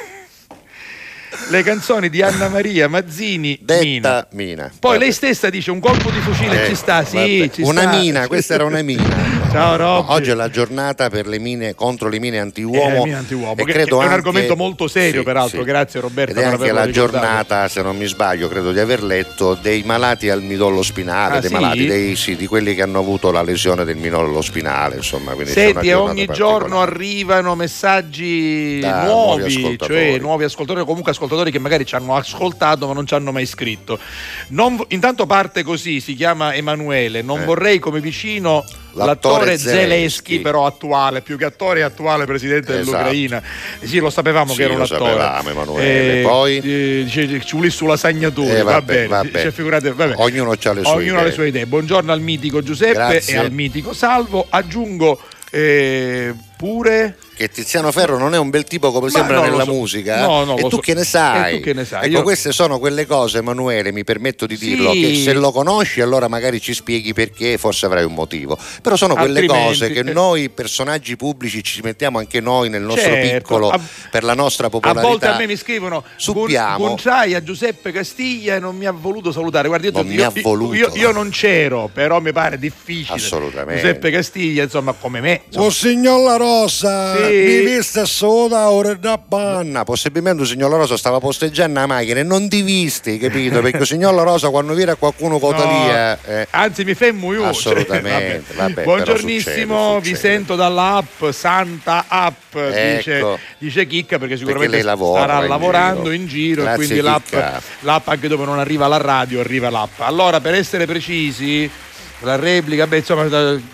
Speaker 2: le canzoni di Anna Maria Mazzini Mina.
Speaker 1: Detta mina.
Speaker 2: Poi
Speaker 1: Vabbè.
Speaker 2: lei stessa dice un colpo di fucile
Speaker 1: Eh,
Speaker 2: ci sta, sì,
Speaker 1: vabbè.
Speaker 2: ci
Speaker 1: una
Speaker 2: sta.
Speaker 1: mina, questa era una mina. [laughs]
Speaker 2: Ciao Robby.
Speaker 1: Oggi è la giornata per le mine contro le mine antiuomo.
Speaker 2: Eh, mine antiuomo,
Speaker 1: e
Speaker 2: che-
Speaker 1: credo
Speaker 2: che è un argomento molto serio, peraltro. Grazie, Roberta,
Speaker 1: Ed è
Speaker 2: per
Speaker 1: anche
Speaker 2: averlo
Speaker 1: la
Speaker 2: ricordato.
Speaker 1: giornata, se non mi sbaglio, credo di aver letto, dei malati al midollo spinale,
Speaker 2: Ah,
Speaker 1: dei
Speaker 2: sì?
Speaker 1: malati, dei, sì, di quelli che hanno avuto la lesione del midollo spinale. Insomma, quindi c'è una
Speaker 2: Senti,
Speaker 1: giornata
Speaker 2: ogni
Speaker 1: particolare.
Speaker 2: giorno arrivano messaggi
Speaker 1: Da nuovi
Speaker 2: nuovi,
Speaker 1: ascoltatori.
Speaker 2: cioè nuovi ascoltatori o comunque ascoltatori che magari ci hanno ascoltato ma non ci hanno mai scritto. Non intanto parte così, si chiama Emanuele, non
Speaker 1: Eh.
Speaker 2: vorrei come vicino
Speaker 1: L'attore
Speaker 2: l'attore
Speaker 1: Zelensky.
Speaker 2: Zelensky, però attuale, più che attore attuale presidente
Speaker 1: Esatto.
Speaker 2: dell'Ucraina. Sì, lo sapevamo
Speaker 1: Sì,
Speaker 2: che era un
Speaker 1: lo
Speaker 2: attore.
Speaker 1: sapevamo, Emanuele. Poi?
Speaker 2: eh, ci vuole sulla sagnatura,
Speaker 1: Eh,
Speaker 2: va
Speaker 1: vabbè,
Speaker 2: bene.
Speaker 1: vabbè.
Speaker 2: Cioè, figurate, vabbè.
Speaker 1: Ognuno ha le sue
Speaker 2: Ognuno ha le
Speaker 1: idee.
Speaker 2: sue idee. Buongiorno al mitico Giuseppe
Speaker 1: Grazie.
Speaker 2: e al mitico Salvo. Aggiungo eh, pure
Speaker 1: Che Tiziano Ferro non è un bel tipo come
Speaker 2: Ma
Speaker 1: sembra
Speaker 2: no,
Speaker 1: nella
Speaker 2: so.
Speaker 1: musica.
Speaker 2: No, no,
Speaker 1: e tu
Speaker 2: so.
Speaker 1: che ne sai?
Speaker 2: E tu che ne sai?
Speaker 1: Ecco,
Speaker 2: Io-
Speaker 1: queste sono quelle cose, Emanuele, mi permetto di dirlo,
Speaker 2: Sì.
Speaker 1: che se lo conosci allora magari ci spieghi perché, forse avrai un motivo. Però sono quelle
Speaker 2: Altrimenti,
Speaker 1: cose che
Speaker 2: eh.
Speaker 1: noi personaggi pubblici ci mettiamo anche noi nel nostro
Speaker 2: Certo,
Speaker 1: piccolo
Speaker 2: a-
Speaker 1: per la nostra
Speaker 2: A
Speaker 1: popolarità.
Speaker 2: volte a me mi scrivono buongiorno a Giuseppe Castiglia e non mi ha voluto salutare. Guarda, io,
Speaker 1: Non
Speaker 2: io-
Speaker 1: mi ha voluto.
Speaker 2: Io, io non c'ero, però mi pare difficile.
Speaker 1: Assolutamente.
Speaker 2: Giuseppe Castiglia, insomma, come me. insomma,
Speaker 1: Oh signor La Rosa,
Speaker 2: Sì.
Speaker 1: Mi viste soda ora da banna. Possibilmente il signor La Rosa stava posteggiando la macchina e non ti visti, capito? [laughs] Perché il signor La Rosa quando viene qualcuno con
Speaker 2: No,
Speaker 1: via. eh,
Speaker 2: Anzi, mi fermo io.
Speaker 1: Assolutamente,
Speaker 2: Cioè,
Speaker 1: vabbè,
Speaker 2: Buongiornissimo,
Speaker 1: però
Speaker 2: vi
Speaker 1: succede,
Speaker 2: sento dalla app Santa App, dice,
Speaker 1: Ecco.
Speaker 2: dice Chicca, perché sicuramente
Speaker 1: lei lavora
Speaker 2: starà
Speaker 1: in
Speaker 2: lavorando
Speaker 1: giro.
Speaker 2: in giro, e
Speaker 1: Grazie,
Speaker 2: quindi l'app, l'app anche dove non arriva la radio arriva l'app. Allora, per essere precisi. La replica, beh, insomma,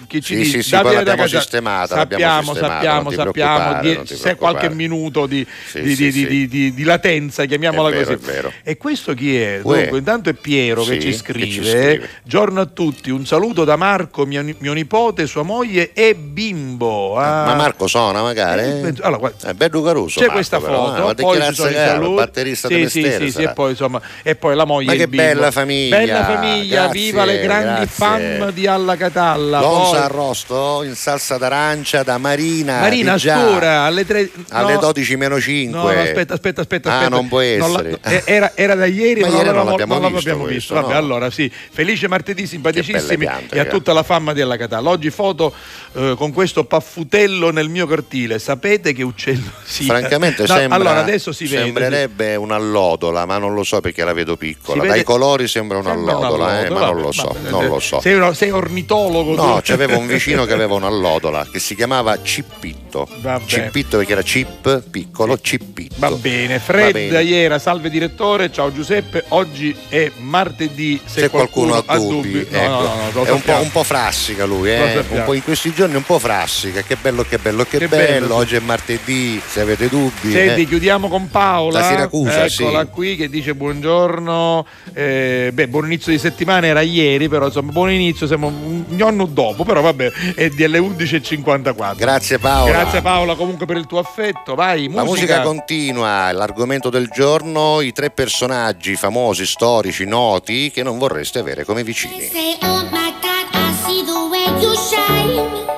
Speaker 2: chi ci
Speaker 1: Sì,
Speaker 2: dice
Speaker 1: sì, sì, poi l'abbiamo
Speaker 2: Casa-
Speaker 1: sistemata,
Speaker 2: Sappiamo, sappiamo, sappiamo. se qualche minuto di,
Speaker 1: Sì,
Speaker 2: di-
Speaker 1: sì,
Speaker 2: di-
Speaker 1: sì.
Speaker 2: di- latenza, chiamiamola
Speaker 1: vero,
Speaker 2: così.
Speaker 1: è vero.
Speaker 2: E questo chi è? Dunque, intanto è Piero che ci
Speaker 1: che ci
Speaker 2: scrive.
Speaker 1: scrive.
Speaker 2: Giorno a tutti, un saluto da Marco, mio, mio nipote, sua moglie e bimbo. Ah.
Speaker 1: Ma Marco suona magari?
Speaker 2: Eh, allora, guarda,
Speaker 1: È bello caruso.
Speaker 2: C'è
Speaker 1: Marco,
Speaker 2: questa
Speaker 1: però,
Speaker 2: foto,
Speaker 1: eh,
Speaker 2: poi ci sono saluti.
Speaker 1: batterista
Speaker 2: sì, sì, sì, e poi insomma, e poi la moglie
Speaker 1: Ma che bella famiglia,
Speaker 2: Bella famiglia, viva le grandi fan fam di Alla Catalla.
Speaker 1: Gonza arrosto in salsa d'arancia da Marina.
Speaker 2: Marina. Stura alle 3
Speaker 1: Alle 12 meno 5.
Speaker 2: No, no, aspetta, aspetta, aspetta.
Speaker 1: Ah,
Speaker 2: aspetta.
Speaker 1: non può
Speaker 2: la-
Speaker 1: essere.
Speaker 2: eh, era, era da ieri,
Speaker 1: Ma
Speaker 2: ma
Speaker 1: ieri non l'abbiamo
Speaker 2: non
Speaker 1: visto
Speaker 2: l'abbiamo
Speaker 1: questo,
Speaker 2: visto. Vabbè,
Speaker 1: no.
Speaker 2: allora sì, felice martedì, simpaticissimi
Speaker 1: piante,
Speaker 2: e a tutta la fama di Alla Catalla. Oggi foto eh, con questo paffutello nel mio cortile. Sapete che uccello [laughs] sia?
Speaker 1: Francamente
Speaker 2: No,
Speaker 1: sembra,
Speaker 2: allora adesso si vede.
Speaker 1: sembrerebbe un'allodola, ma non lo so perché la vedo piccola.
Speaker 2: Vede-
Speaker 1: Dai colori sembra
Speaker 2: Sembra
Speaker 1: un'allodola, eh, ma non lo so, non
Speaker 2: eh,
Speaker 1: lo so.
Speaker 2: Sei, uno- sei ornitologo
Speaker 1: No,
Speaker 2: tu?
Speaker 1: c'aveva un [laughs] vicino che aveva un'allodola che si chiamava Cippitto.
Speaker 2: Vabbè.
Speaker 1: Cippitto perché era chip, piccolo, Cippitto.
Speaker 2: Va bene,
Speaker 1: Va
Speaker 2: Fred
Speaker 1: bene.
Speaker 2: Iera, salve direttore, ciao Giuseppe, oggi è martedì, se,
Speaker 1: Se qualcuno ha dubbi,
Speaker 2: no,
Speaker 1: ecco.
Speaker 2: no, no, no,
Speaker 1: è un po', un po' frassica lui, eh? po' in questi giorni un po' frassica. Che bello, che bello, che,
Speaker 2: Che
Speaker 1: bello.
Speaker 2: bello.
Speaker 1: Oggi è martedì, se avete dubbi.
Speaker 2: Senti,
Speaker 1: eh.
Speaker 2: chiudiamo con Paola.
Speaker 1: Da Siracusa,
Speaker 2: Eccola
Speaker 1: sì.
Speaker 2: qui che dice buongiorno. eh, beh, buon inizio di settimana era ieri, però insomma, buon inizio, siamo un giorno dopo, però vabbè, è delle 11.54.
Speaker 1: Grazie Paola.
Speaker 2: Grazie Paola comunque per il tuo affetto. Vai,
Speaker 1: La musica continua, l'argomento del giorno, i tre personaggi famosi, storici, noti che non vorreste avere come vicini.
Speaker 6: Say, oh my God, I see the way you shine.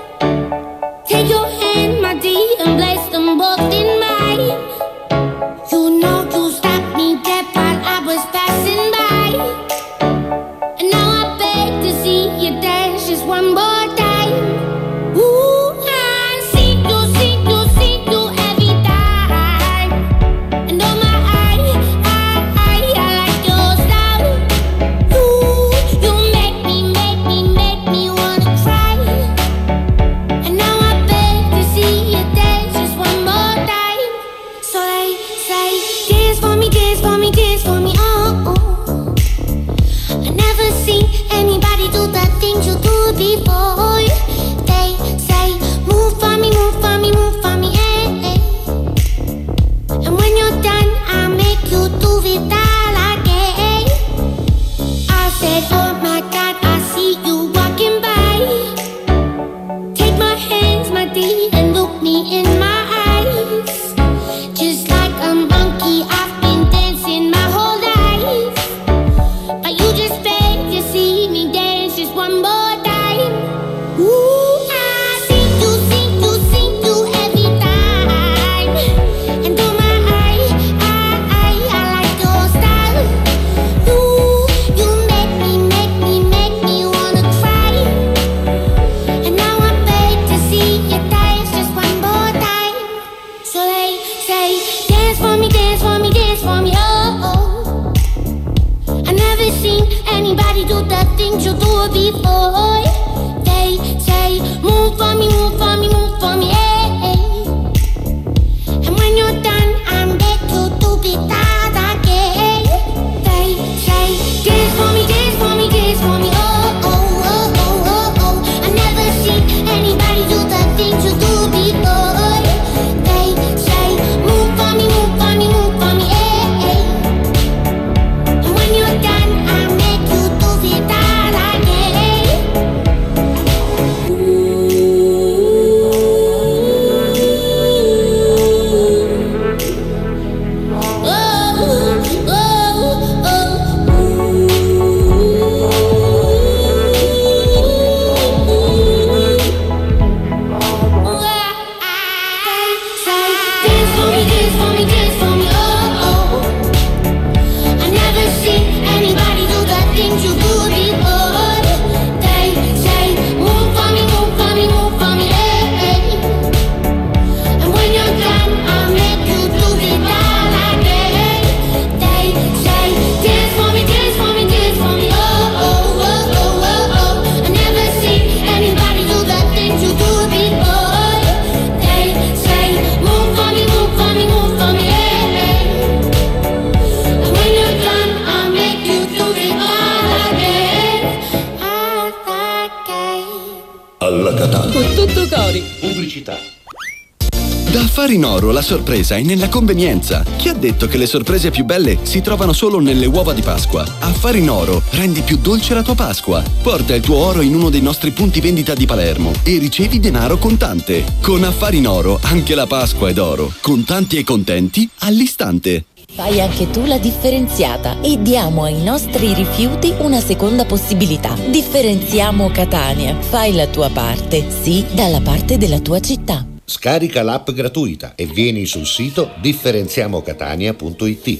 Speaker 7: Sorpresa è nella convenienza. Chi ha detto che le sorprese più belle si trovano solo nelle uova di Pasqua? Affari in Oro rendi più dolce la tua Pasqua. Porta il tuo oro in uno dei nostri punti vendita di Palermo e ricevi denaro contante. Con Affari in Oro anche la Pasqua è d'oro. Contanti e contenti all'istante.
Speaker 8: Fai anche tu la differenziata e diamo ai nostri rifiuti una seconda possibilità. Differenziamo Catania. Fai la tua parte, sì, dalla parte della tua città.
Speaker 1: Scarica l'app gratuita e vieni sul sito differenziamocatania.it.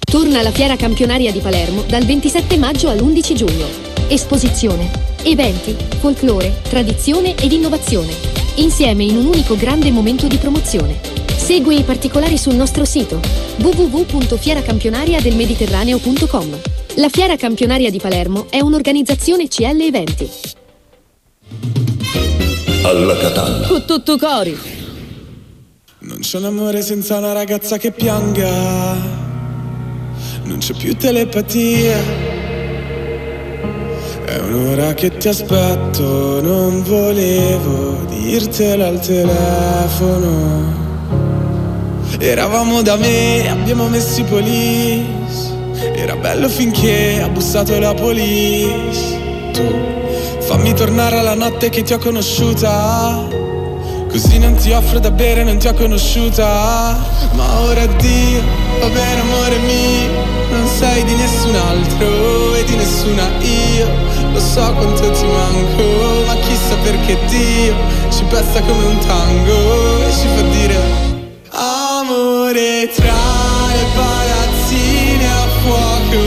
Speaker 9: Torna la fiera campionaria di Palermo dal 27 maggio all'11 giugno. Esposizione, eventi, folklore, tradizione ed innovazione. Insieme in un unico grande momento di promozione. Segui i particolari sul nostro sito www.fieracampionariadelmediterraneo.com. La Fiera Campionaria di Palermo è un'organizzazione CL Eventi.
Speaker 7: Alla Catalla.
Speaker 8: Con tutto cori.
Speaker 4: Non c'è un amore senza una ragazza che pianga. Non c'è più telepatia. È un'ora che ti aspetto, non volevo dirtelo al telefono. Eravamo da me, abbiamo messo i police. Era bello finché ha bussato la police. Tu fammi tornare alla notte che ti ho conosciuta. Così non ti offro da bere, non ti ho conosciuta. Ma ora addio, va bene amore mio. Non sei di nessun altro e di nessuna io. Lo so quanto ti manco, ma chissà perché Dio ci pesta come un tango e ci fa dire Amore tra le palazzine a fuoco,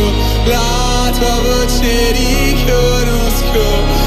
Speaker 4: la tua voce riconosco.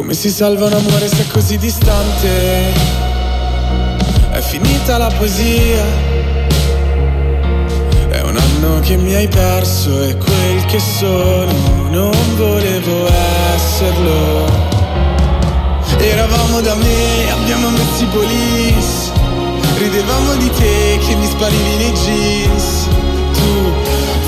Speaker 4: Come si salva un amore se è così distante? È finita la poesia. È un anno che mi hai perso e quel che sono non volevo esserlo. Eravamo da me, abbiamo messo i police. Ridevamo di te che mi sparivi nei jeans. Tu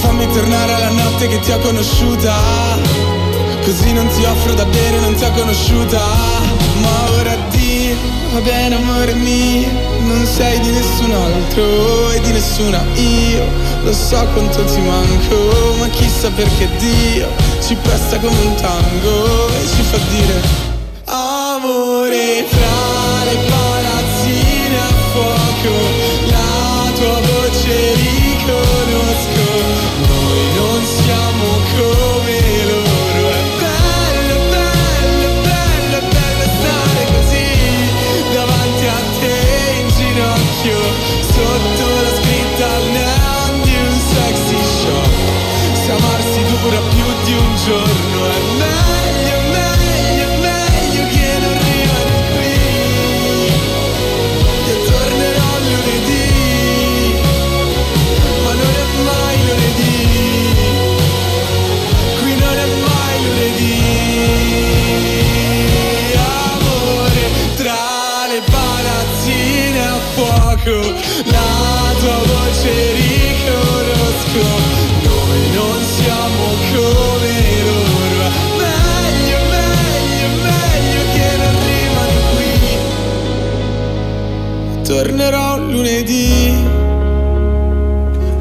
Speaker 4: fammi tornare alla notte che ti ho conosciuta. Così non ti offro da bere, ti ho conosciuta Ma ora addio, va bene amore mio. Non sei di nessun altro e di nessuna io. Lo so quanto ti manco, ma chissà perché Dio Ci presta come un tango e ci fa dire Amore fra le palazzine Tornerò lunedì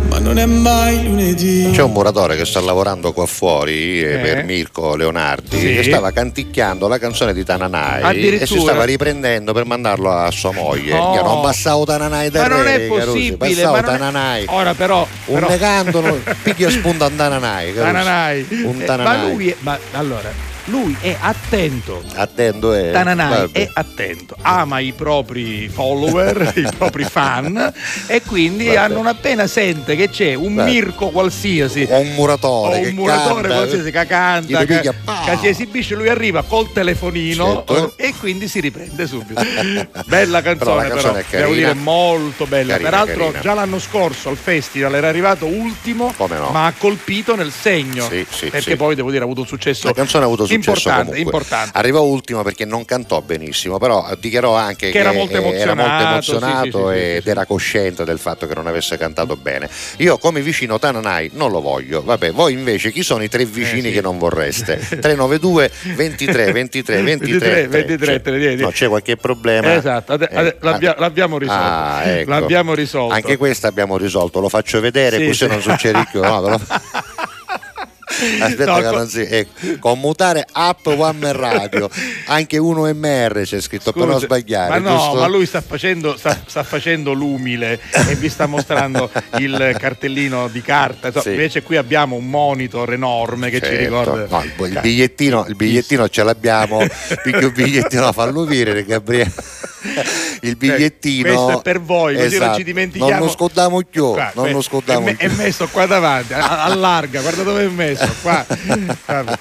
Speaker 4: Ma non è mai lunedì
Speaker 1: C'è un muratore che sta lavorando qua fuori eh,
Speaker 2: Eh.
Speaker 1: per Mirko Leonardi
Speaker 2: Sì.
Speaker 1: che stava canticchiando la canzone di Tananai
Speaker 2: Addirittura.
Speaker 1: e si stava riprendendo per mandarlo a sua moglie. Io non passavo Tananai da
Speaker 2: Ma non è
Speaker 1: re, Carusi,
Speaker 2: possibile,
Speaker 1: passavo
Speaker 2: ma non è-
Speaker 1: Tananai.
Speaker 2: Ora però,
Speaker 1: Un
Speaker 2: però-
Speaker 1: negandolo, [laughs] piglia spunto a un Tananai. Carusi.
Speaker 2: Tananai.
Speaker 1: Un
Speaker 2: Eh,
Speaker 1: Tananai.
Speaker 2: Ma lui è, ma allora, lui è attento.
Speaker 1: Attento è.
Speaker 2: Tananai è attento, ama i propri follower, [laughs] i propri fan e quindi
Speaker 1: Vabbè.
Speaker 2: hanno, non appena sente che c'è un
Speaker 1: Vabbè.
Speaker 2: Mirko qualsiasi
Speaker 1: O un muratore
Speaker 2: o un muratore
Speaker 1: canta,
Speaker 2: qualsiasi che canta, che,
Speaker 1: piglia,
Speaker 2: che si esibisce, lui arriva col telefonino
Speaker 1: Certo.
Speaker 2: e quindi si riprende subito. Bella canzone,
Speaker 1: Però
Speaker 2: però,
Speaker 1: canzone è
Speaker 2: devo dire molto bella.
Speaker 1: Carina,
Speaker 2: Peraltro
Speaker 1: carina.
Speaker 2: già l'anno scorso al festival era arrivato ultimo,
Speaker 1: no?
Speaker 2: ma ha colpito nel segno.
Speaker 1: Sì, sì,
Speaker 2: perché
Speaker 1: sì.
Speaker 2: poi devo dire ha avuto un successo
Speaker 1: La canzone ha avuto successo
Speaker 2: Importante, importante.
Speaker 1: Arrivò ultimo perché non cantò benissimo, però dichiarò anche che,
Speaker 2: Che era molto
Speaker 1: eh, era molto
Speaker 2: emozionato,
Speaker 1: emozionato
Speaker 2: sì, sì,
Speaker 1: ed era cosciente del fatto che non avesse cantato bene. Io come vicino Tananai non lo voglio. Vabbè, voi invece chi sono i tre vicini
Speaker 2: Eh,
Speaker 1: che non vorreste? 392 23 23 23
Speaker 2: 23, 23,
Speaker 1: C'è-
Speaker 2: vedi.
Speaker 1: No, c'è qualche problema?
Speaker 2: Esatto, ade- ade- l'abbia- l'abbiamo risolto.
Speaker 1: Ah, ecco.
Speaker 2: L'abbiamo risolto.
Speaker 1: Anche questa abbiamo risolto, lo faccio vedere
Speaker 2: Sì,
Speaker 1: così
Speaker 2: sì.
Speaker 1: non succede più. No, [laughs] [laughs] Aspetta
Speaker 2: No,
Speaker 1: che non si... ecco, commutare app One Radio, anche 1MR c'è scritto per non sbagliare.
Speaker 2: Ma no,
Speaker 1: giusto?
Speaker 2: ma lui sta facendo, sta, sta facendo l'umile e vi sta mostrando il cartellino di carta. Insomma,
Speaker 1: Sì.
Speaker 2: Invece qui abbiamo un monitor enorme che ci
Speaker 1: Certo.
Speaker 2: ricorda.
Speaker 1: No, il, il bigliettino, il bigliettino ce l'abbiamo, [laughs] picchio il bigliettino fallo dire Gabriele. [laughs] Il bigliettino
Speaker 2: questo è per voi, così non
Speaker 1: Esatto.
Speaker 2: ci dimentichiamo.
Speaker 1: Non lo scordiamo più,
Speaker 2: Qua,
Speaker 1: non lo scordiamo
Speaker 2: è,
Speaker 1: più.
Speaker 2: è messo qua davanti, allarga, guarda dove è messo. Qua. [laughs] Vabbè.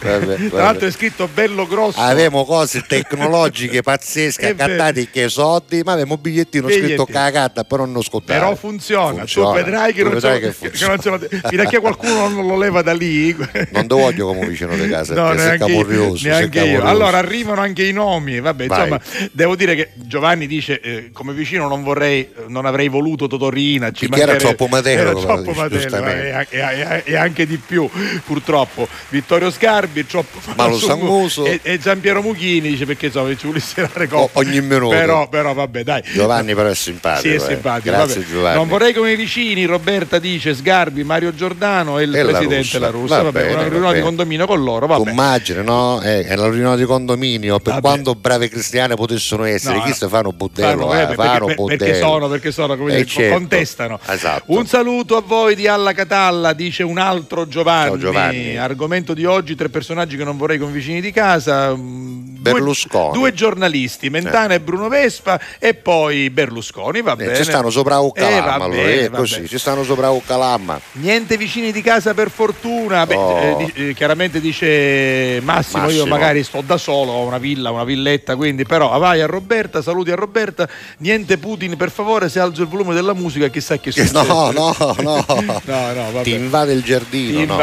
Speaker 1: Vabbè,
Speaker 2: Tra l'altro è scritto bello grosso.
Speaker 1: Avevamo cose tecnologiche [laughs] pazzesche, accattate che soldi, ma avevamo un bigliettino scritto
Speaker 2: Bigliettino.
Speaker 1: cagata, però non scottare.
Speaker 2: Però funziona,
Speaker 1: Funziona.
Speaker 2: tu vedrai che
Speaker 1: Tu
Speaker 2: non,
Speaker 1: vedrai
Speaker 2: lo-
Speaker 1: che funziona.
Speaker 2: non lo- fino a che qualcuno non lo leva da lì.
Speaker 1: Non te voglio come vicino di casa,
Speaker 2: No,
Speaker 1: sei
Speaker 2: neanche
Speaker 1: sei
Speaker 2: neanche
Speaker 1: capurioso.
Speaker 2: Allora arrivano anche i nomi. Vabbè,
Speaker 1: Vai.
Speaker 2: insomma, devo dire che Giovanni dice: eh, come vicino non vorrei, non avrei voluto Totorina. Ci
Speaker 1: era troppo matero,
Speaker 2: era troppo matero,
Speaker 1: giustamente.
Speaker 2: e, e- e anche di più, purtroppo. Vittorio Sgarbi, troppo
Speaker 1: Malo Sanguso.
Speaker 2: e, e Giampiero Muchini dice perché insomma ci volesse dare
Speaker 1: O-
Speaker 2: coppa.
Speaker 1: ogni minuto.
Speaker 2: Però, però vabbè, dai.
Speaker 1: Giovanni però è simpatico.
Speaker 2: Sì, è
Speaker 1: eh.
Speaker 2: simpatico.
Speaker 1: Grazie
Speaker 2: vabbè.
Speaker 1: Giovanni.
Speaker 2: Non vorrei come vicini, Roberta dice Sgarbi, Mario Giordano e il
Speaker 1: E la
Speaker 2: presidente
Speaker 1: Russa.
Speaker 2: La Russa.
Speaker 1: Va
Speaker 2: Vabbè,
Speaker 1: bene,
Speaker 2: una riunione di condominio con loro. Vabbè.
Speaker 1: Immagini, no? Eh, è la riunione di condominio, per
Speaker 2: Vabbè.
Speaker 1: quanto brave cristiane potessero essere,
Speaker 2: No, no.
Speaker 1: se fanno bordello,
Speaker 2: Fanno, eh,
Speaker 1: eh,
Speaker 2: perché,
Speaker 1: bordello.
Speaker 2: perché sono, perché sono, come
Speaker 1: Eh,
Speaker 2: dire,
Speaker 1: certo.
Speaker 2: contestano.
Speaker 1: Esatto.
Speaker 2: Un saluto a voi di Alla Catalla, dice un altro Giovanni.
Speaker 1: Ciao, Giovanni.
Speaker 2: Argomento di oggi, tre personaggi che non vorrei con vicini di casa. mm, due-
Speaker 1: Berlusconi.
Speaker 2: Due, giornalisti, Mentana e Bruno Vespa e poi Berlusconi, va
Speaker 1: Eh,
Speaker 2: bene.
Speaker 1: ci stanno sopra
Speaker 2: Eh, va
Speaker 1: calamma,
Speaker 2: va
Speaker 1: così, ci stanno sopra calamma.
Speaker 2: Niente vicini di casa per fortuna. Beh,
Speaker 1: Oh.
Speaker 2: eh, eh, chiaramente dice Massimo, io
Speaker 1: Massimo.
Speaker 2: magari sto da solo, ho una villa, una villetta, quindi però vai a Roberta, saluti a Roberta, niente Putin per favore, se alzo il volume della musica chissà che [laughs] succede.
Speaker 1: No, no, no. [laughs]
Speaker 2: No, no, vabbè.
Speaker 1: Ti invade il giardino,
Speaker 2: Ti
Speaker 1: no?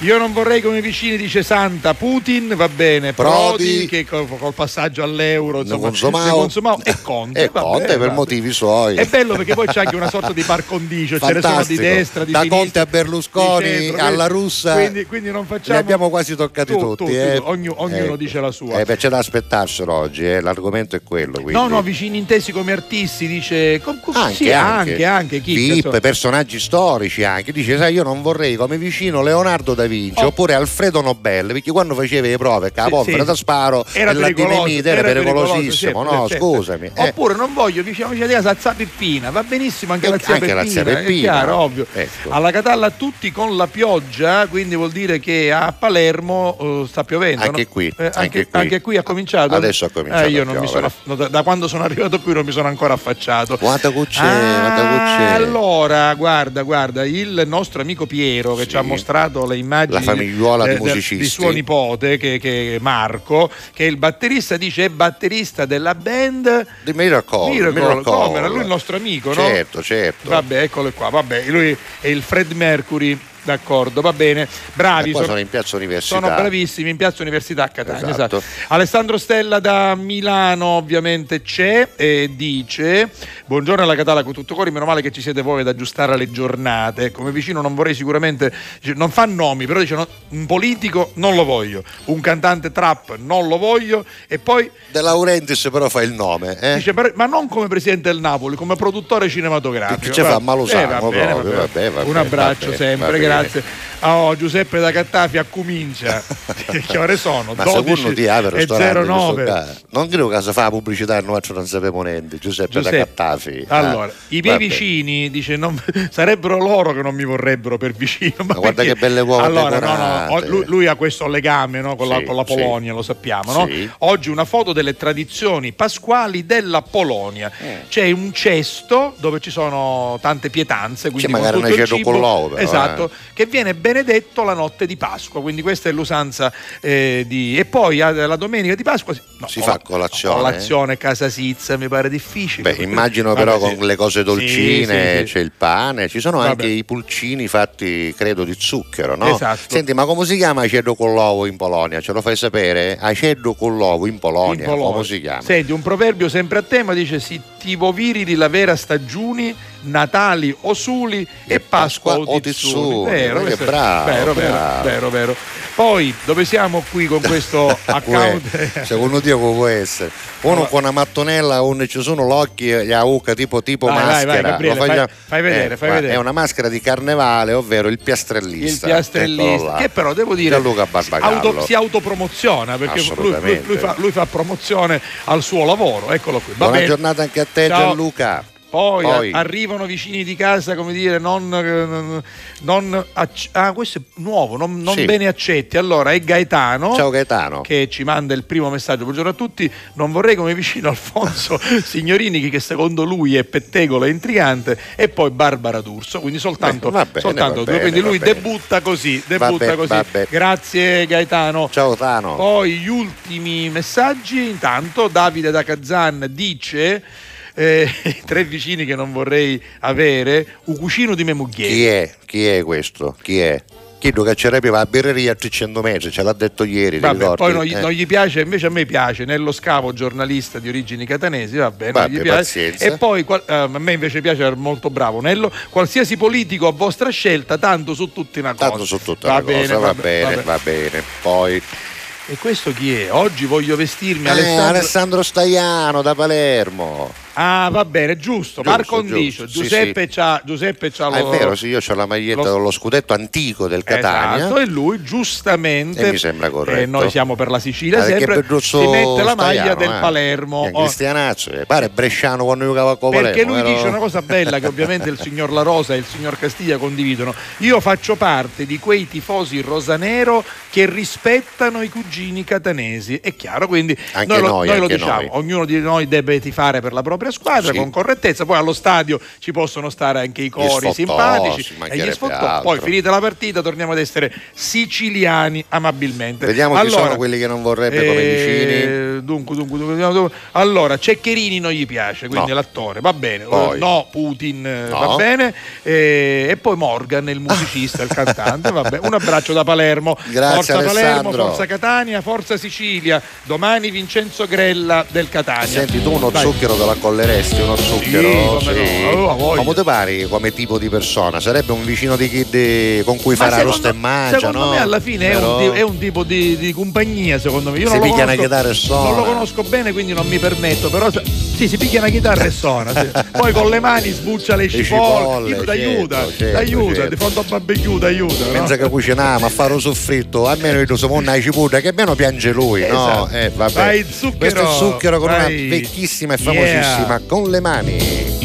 Speaker 2: Io non vorrei come vicini, dice Santa, Putin va bene, Prodi,
Speaker 1: Prodi,
Speaker 2: che col, col passaggio all'euro insomma,
Speaker 1: consumavo.
Speaker 2: consumavo, e Conte.
Speaker 1: E Conte
Speaker 2: bene,
Speaker 1: per
Speaker 2: va
Speaker 1: motivi suoi.
Speaker 2: È bello perché poi c'è anche una sorta di par condicio, ce ne sono di
Speaker 1: Fantastico.
Speaker 2: destra, di
Speaker 1: Da
Speaker 2: sinistra,
Speaker 1: Conte a Berlusconi,
Speaker 2: centro,
Speaker 1: alla russa.
Speaker 2: Quindi, quindi non facciamo.
Speaker 1: Li abbiamo quasi toccati
Speaker 2: Tu-
Speaker 1: tutti.
Speaker 2: tu- tu-
Speaker 1: eh.
Speaker 2: ognu- ognuno
Speaker 1: Ecco.
Speaker 2: dice la sua.
Speaker 1: Eh, beh, c'è da aspettarselo oggi, eh. l'argomento è quello. Quindi.
Speaker 2: No, no, vicini intesi come artisti, dice. com- com-
Speaker 1: Anche,
Speaker 2: sì,
Speaker 1: anche,
Speaker 2: anche, anche, chi?
Speaker 1: Pip, personaggi storici anche. Dice, sai, io non vorrei come vicino Leonardo da Vinci
Speaker 2: Oh.
Speaker 1: oppure Alfredo Nobel, perché quando faceva le prove, che la
Speaker 2: Sì,
Speaker 1: polvere
Speaker 2: sì.
Speaker 1: da sparo
Speaker 2: Era
Speaker 1: e la dinamite era,
Speaker 2: era
Speaker 1: pericolosissimo.
Speaker 2: certo,
Speaker 1: no,
Speaker 2: certo.
Speaker 1: scusami. eh.
Speaker 2: Oppure non voglio vicino vicino di casa la zia Peppina, va benissimo anche
Speaker 1: Eh,
Speaker 2: la zia
Speaker 1: anche la
Speaker 2: Peppina,
Speaker 1: zia
Speaker 2: è
Speaker 1: Peppina.
Speaker 2: chiaro, ovvio.
Speaker 1: Ecco.
Speaker 2: Alla Catalla tutti con la pioggia, quindi vuol dire che a Palermo eh, sta piovendo.
Speaker 1: Anche
Speaker 2: no?
Speaker 1: qui,
Speaker 2: Eh, anche,
Speaker 1: anche qui.
Speaker 2: anche qui ha cominciato.
Speaker 1: Adesso ha cominciato
Speaker 2: Eh, io
Speaker 1: a
Speaker 2: non mi sono, no, da, da quando sono arrivato qui non mi sono ancora affacciato.
Speaker 1: Quanta cucce,
Speaker 2: Ah, allora, guarda, guarda, il nostro amico Piero che
Speaker 1: Sì.
Speaker 2: ci ha mostrato le immagini
Speaker 1: La famigliuola di
Speaker 2: eh,
Speaker 1: musicisti.
Speaker 2: di suo nipote, che, che è Marco, che è il batterista, dice è batterista della band
Speaker 1: Di Miracle,
Speaker 2: Miracle,
Speaker 1: Miracle.
Speaker 2: come era lui il nostro amico, no?
Speaker 1: Certo, certo.
Speaker 2: Vabbè, eccolo qua, vabbè, lui è il Fred Mercury. D'accordo, va bene. Bravi.
Speaker 1: Poi sono in piazza Università.
Speaker 2: Sono bravissimi in piazza Università a Catania.
Speaker 1: Esatto.
Speaker 2: esatto. Alessandro Stella da Milano ovviamente c'è e dice buongiorno alla Catala con tutto cuore, meno male che ci siete voi ad aggiustare le giornate. Come vicino non vorrei sicuramente, non fa nomi, però dice no, un politico non lo voglio, un cantante trap non lo voglio e poi
Speaker 1: De Laurentiis però fa il nome. Eh?
Speaker 2: dice "Per- ma non come presidente del Napoli, come produttore cinematografico.
Speaker 1: Che ci fa? Ma lo
Speaker 2: Eh,
Speaker 1: sa,
Speaker 2: va
Speaker 1: ma
Speaker 2: bene,
Speaker 1: proprio,
Speaker 2: va bene.
Speaker 1: vabbè, vabbè,
Speaker 2: Un abbraccio sempre,
Speaker 1: bene.
Speaker 2: Grazie. Oh, Giuseppe da Cattafi accomincia. [laughs] che ore sono?
Speaker 1: Ma
Speaker 2: 12
Speaker 1: secondo ti apre
Speaker 2: e
Speaker 1: ristorante in questo
Speaker 2: 09.
Speaker 1: caso? Non credo che si fa la pubblicità noi non sappiamo niente. Giuseppe, da Cattafi.
Speaker 2: Allora,
Speaker 1: Ah,
Speaker 2: i miei
Speaker 1: vabbè.
Speaker 2: vicini dice, non- sarebbero loro che non mi vorrebbero per vicino. Ma,
Speaker 1: guarda
Speaker 2: perché?
Speaker 1: che belle uova
Speaker 2: Allora, no, no, lui, lui ha questo legame no, con, la,
Speaker 1: Sì,
Speaker 2: con la
Speaker 1: sì.
Speaker 2: Polonia, lo sappiamo. no?
Speaker 1: Sì.
Speaker 2: Oggi una foto delle tradizioni pasquali della Polonia.
Speaker 1: Eh.
Speaker 2: C'è un cesto dove ci sono tante pietanze, quindi
Speaker 1: magari
Speaker 2: tutto il
Speaker 1: cedo
Speaker 2: cibo.
Speaker 1: con l'uovo,
Speaker 2: Esatto, che viene benedetto la notte di Pasqua, quindi questa è l'usanza eh, di... E poi eh, la domenica di Pasqua no,
Speaker 1: Si fa colazione.
Speaker 2: Colazione, casa sizza, mi pare difficile.
Speaker 1: Beh, immagino però
Speaker 2: Vabbè, sì.
Speaker 1: con le cose dolcine,
Speaker 2: Sì, sì,
Speaker 1: c'è il pane, ci sono anche
Speaker 2: Vabbè.
Speaker 1: i pulcini fatti, credo, di zucchero, no?
Speaker 2: Esatto.
Speaker 1: Senti, ma come si chiama acedo con l'uovo in Polonia? Ce lo fai sapere? Acedo con l'uovo in Polonia,
Speaker 2: In Polonia.
Speaker 1: come si chiama?
Speaker 2: Senti, un proverbio sempre a tema dice si tivo virili la vera stagiuni, Natali o suli e, Pasqua, o tizzuni. Vero,
Speaker 1: che bravo,
Speaker 2: vero, vero,
Speaker 1: bravo.
Speaker 2: vero, vero. Poi, dove siamo qui con [laughs] questo account?
Speaker 1: Secondo Dio come può essere? Uno con una mattonella onde ci sono l'occhi e la uca tipo, tipo
Speaker 2: Vai, vai, vai,
Speaker 1: maschera.
Speaker 2: Gabriele, fai- fai vedere, fai
Speaker 1: guarda,
Speaker 2: vedere.
Speaker 1: È una maschera di carnevale, ovvero il
Speaker 2: il
Speaker 1: piastrellista.
Speaker 2: piastrellista
Speaker 1: Eccolo là.
Speaker 2: che però devo dire
Speaker 1: Gianluca Barbagallo.
Speaker 2: auto- si autopromoziona perché lui, lui- lui fa, lui fa promozione al suo lavoro eccolo qui Va
Speaker 1: Buona
Speaker 2: bene.
Speaker 1: giornata anche a te
Speaker 2: Ciao.
Speaker 1: Gianluca.
Speaker 2: Poi,
Speaker 1: Poi.
Speaker 2: a- arrivano vicini di casa, come dire, non, non acc- ah, questo è nuovo, non, non
Speaker 1: Sì.
Speaker 2: bene accetti. Allora è Gaetano.
Speaker 1: Ciao Gaetano.
Speaker 2: Che ci manda il primo messaggio. Buongiorno a tutti. Non vorrei come vicino Alfonso [laughs] Signorini, che secondo lui è pettegolo e intrigante, e poi Barbara D'Urso. Quindi soltanto,
Speaker 1: Eh, va bene,
Speaker 2: soltanto due.
Speaker 1: bene,
Speaker 2: Quindi lui debutta così. Debutta così.
Speaker 1: bene.
Speaker 2: Grazie Gaetano.
Speaker 1: Ciao Tano.
Speaker 2: Poi gli ultimi messaggi, intanto Davide da Kazan dice eh, [laughs] tre vicini che non vorrei avere, un cucino di mia moglie.
Speaker 1: Chi è? Chi è questo? Chi è? Chi lo caccerebbe va a birreria a 300 metri, ce l'ha detto ieri,
Speaker 2: Vabbè, poi non gli,
Speaker 1: Eh.
Speaker 2: non gli piace, invece a me piace Nello Scavo, giornalista di origini catanesi, va bene,
Speaker 1: Vabbè, pazienza.
Speaker 2: E poi qual- eh, a me invece piace, molto bravo Nello, qualsiasi politico a vostra scelta, tanto su tutti una cosa.
Speaker 1: Tanto su tutta
Speaker 2: va
Speaker 1: la
Speaker 2: bene,
Speaker 1: cosa, va
Speaker 2: vabbè,
Speaker 1: bene,
Speaker 2: vabbè.
Speaker 1: va bene. Poi
Speaker 2: E questo chi è? Oggi voglio vestirmi
Speaker 1: Eh,
Speaker 2: Alessandro.
Speaker 1: Alessandro Staiano da Palermo.
Speaker 2: Ah, va bene, giusto.
Speaker 1: Giusto,
Speaker 2: Par condicio.
Speaker 1: giusto, sì,
Speaker 2: Giuseppe c'ha, Giuseppe c'ha
Speaker 1: Ah, è
Speaker 2: lo-
Speaker 1: vero, sì, io ho la maglietta
Speaker 2: lo-
Speaker 1: con lo scudetto antico del Catania.
Speaker 2: Esatto, e lui giustamente
Speaker 1: E mi sembra corretto.
Speaker 2: eh, noi siamo per la Sicilia
Speaker 1: Ah,
Speaker 2: sempre si mette la maglia
Speaker 1: Staiano,
Speaker 2: del
Speaker 1: eh.
Speaker 2: Palermo
Speaker 1: È
Speaker 2: Oh,
Speaker 1: cristianazzo, eh, pare bresciano quando giocava a Palermo.
Speaker 2: perché lui
Speaker 1: vero?
Speaker 2: dice una cosa bella che ovviamente il signor La Rosa e il signor Castiglia condividono. Io faccio parte di quei tifosi rosanero che rispettano i cugini catanesi. È chiaro, quindi
Speaker 1: Anche
Speaker 2: noi, lo,
Speaker 1: noi,
Speaker 2: noi lo diciamo,
Speaker 1: noi.
Speaker 2: ognuno di noi deve tifare per la propria squadra
Speaker 1: Sì.
Speaker 2: con correttezza, poi allo stadio ci possono stare anche i cori
Speaker 1: sfottosi,
Speaker 2: simpatici e gli sfottò. Poi finita la partita torniamo ad essere siciliani amabilmente.
Speaker 1: Vediamo chi
Speaker 2: Allora,
Speaker 1: sono quelli che non vorrebbe come vicini.
Speaker 2: eh, Dunque, dunque, dunque, dunque, allora Ceccherini non gli piace, quindi
Speaker 1: No.
Speaker 2: l'attore, va bene.
Speaker 1: Poi.
Speaker 2: Eh, No, Putin eh,
Speaker 1: No.
Speaker 2: va bene. Eh, e poi Morgan, il musicista, il [laughs] cantante, va bene. Un abbraccio da Palermo.
Speaker 1: Grazie,
Speaker 2: forza Palermo,
Speaker 1: Alessandro.
Speaker 2: Forza Catania, Forza Sicilia. Domani Vincenzo Grella del Catania.
Speaker 1: Senti, tu uno
Speaker 2: Vai.
Speaker 1: zucchero te la colleresti, uno zucchero?
Speaker 2: come no, a voglia.
Speaker 1: Ma te pari come tipo di persona? Sarebbe un vicino di chi de- con cui
Speaker 2: Ma
Speaker 1: farà
Speaker 2: secondo-
Speaker 1: rosta e mangia,
Speaker 2: Secondo
Speaker 1: no?
Speaker 2: me alla fine è un,
Speaker 1: Però-
Speaker 2: ti- è un tipo di, di compagnia, secondo me. Io
Speaker 1: Si
Speaker 2: non
Speaker 1: piglia una chitarra e suona.
Speaker 2: non lo conosco bene, quindi non mi permetto. Però sì, si piglia una chitarra e suona. sì. [laughs] Poi con le mani sbuccia le cipolle.
Speaker 1: cipolle,
Speaker 2: Io- t'aiuta,
Speaker 1: certo, certo,
Speaker 2: t'aiuta,
Speaker 1: certo.
Speaker 2: di fronte a barbecue t'aiuta. no?
Speaker 1: Pensa che cuciniamo a fare un soffritto, almeno io siamo una cipolla che almeno piange lui,
Speaker 2: Esatto.
Speaker 1: no? Eh, vabbè.
Speaker 2: Vai, zucchero.
Speaker 1: Questo è il zucchero con
Speaker 2: Vai.
Speaker 1: una vecchissima e famosissima
Speaker 2: Yeah.
Speaker 1: Con le mani.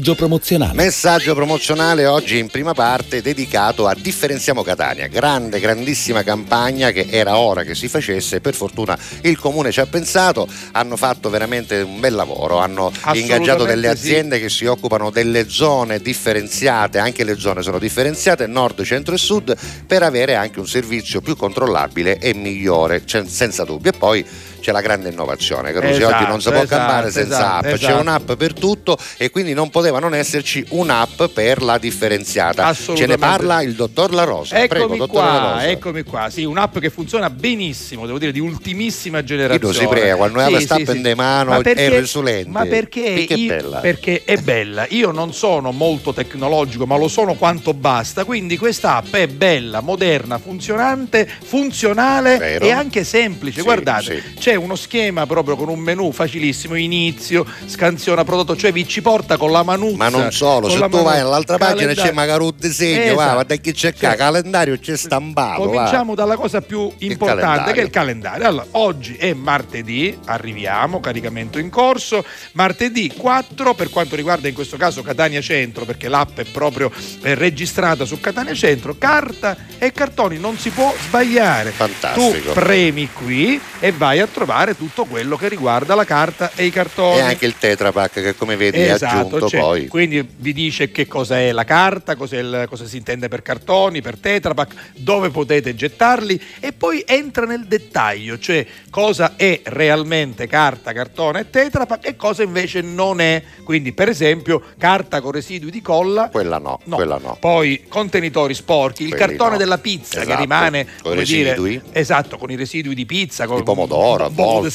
Speaker 10: Messaggio promozionale.
Speaker 1: Messaggio promozionale oggi in prima parte dedicato a Differenziamo Catania, grande, grandissima campagna che era ora che si facesse per fortuna il comune ci ha pensato, hanno fatto veramente un bel lavoro, hanno ingaggiato delle aziende
Speaker 2: sì.
Speaker 1: che si occupano delle zone differenziate, anche le zone sono differenziate, nord, centro e sud, per avere anche un servizio più controllabile e migliore, cioè, senza dubbio. E poi c'è la grande innovazione, che
Speaker 2: Esatto,
Speaker 1: oggi non si può
Speaker 2: esatto,
Speaker 1: campare senza
Speaker 2: esatto,
Speaker 1: app, c'è
Speaker 2: esatto.
Speaker 1: un'app per tutto e quindi non poteva non esserci un'app per la differenziata. Ce ne parla il dottor La Rosa. Prego,
Speaker 2: Eccomi
Speaker 1: dottor La
Speaker 2: qua,
Speaker 1: Rosa.
Speaker 2: eccomi qua. Sì, un'app che funziona benissimo, devo dire, di ultimissima generazione.
Speaker 1: Guido, si prega, quando
Speaker 2: Sì,
Speaker 1: la
Speaker 2: sì,
Speaker 1: sta
Speaker 2: sì.
Speaker 1: in mano
Speaker 2: Ma
Speaker 1: è
Speaker 2: perché-
Speaker 1: risulente.
Speaker 2: Ma perché,
Speaker 1: Perché è
Speaker 2: io-
Speaker 1: bella.
Speaker 2: perché è bella. Io non sono molto tecnologico, ma lo sono quanto basta. Quindi questa app è bella, moderna, funzionante, funzionale
Speaker 1: Vero.
Speaker 2: e anche semplice. Guardate,
Speaker 1: sì.
Speaker 2: C'è uno schema proprio con un menu facilissimo, inizio, scansiona prodotto, cioè vi ci porta con la manuzza.
Speaker 1: Ma non solo, se tu vai all'altra pagina c'è
Speaker 2: calendario.
Speaker 1: magari un disegno,
Speaker 2: Esatto.
Speaker 1: va, guarda chi c'è qua,
Speaker 2: Sì.
Speaker 1: calendario c'è stampato. va.
Speaker 2: Cominciamo dalla cosa più importante
Speaker 1: calendario.
Speaker 2: che è il calendario. Allora, oggi è martedì, arriviamo, caricamento in corso. Martedì 4 per quanto riguarda in questo caso Catania Centro, perché l'app è proprio eh, registrata su Catania Centro, carta e cartoni, non si può sbagliare.
Speaker 1: Fantastico.
Speaker 2: Tu premi qui e vai a trovare tutto quello che riguarda la carta e i cartoni.
Speaker 1: E anche il Tetra Pak che come vedi è aggiunto
Speaker 2: cioè,
Speaker 1: poi.
Speaker 2: Quindi vi dice che cosa è la carta, cos'è il- cosa si intende per cartoni, per tetrapack, dove potete gettarli e poi entra nel dettaglio, cioè cosa è realmente carta, cartone e tetrapack e cosa invece non è. Quindi per esempio carta con residui di colla.
Speaker 1: Quella no, quella no.
Speaker 2: Poi contenitori sporchi, il
Speaker 1: Quelli
Speaker 2: cartone
Speaker 1: no.
Speaker 2: della pizza che
Speaker 1: Esatto,
Speaker 2: rimane
Speaker 1: con i
Speaker 2: come dire,
Speaker 1: residui.
Speaker 2: esatto, con i residui di pizza, con
Speaker 1: Di pomodoro,
Speaker 2: un po' di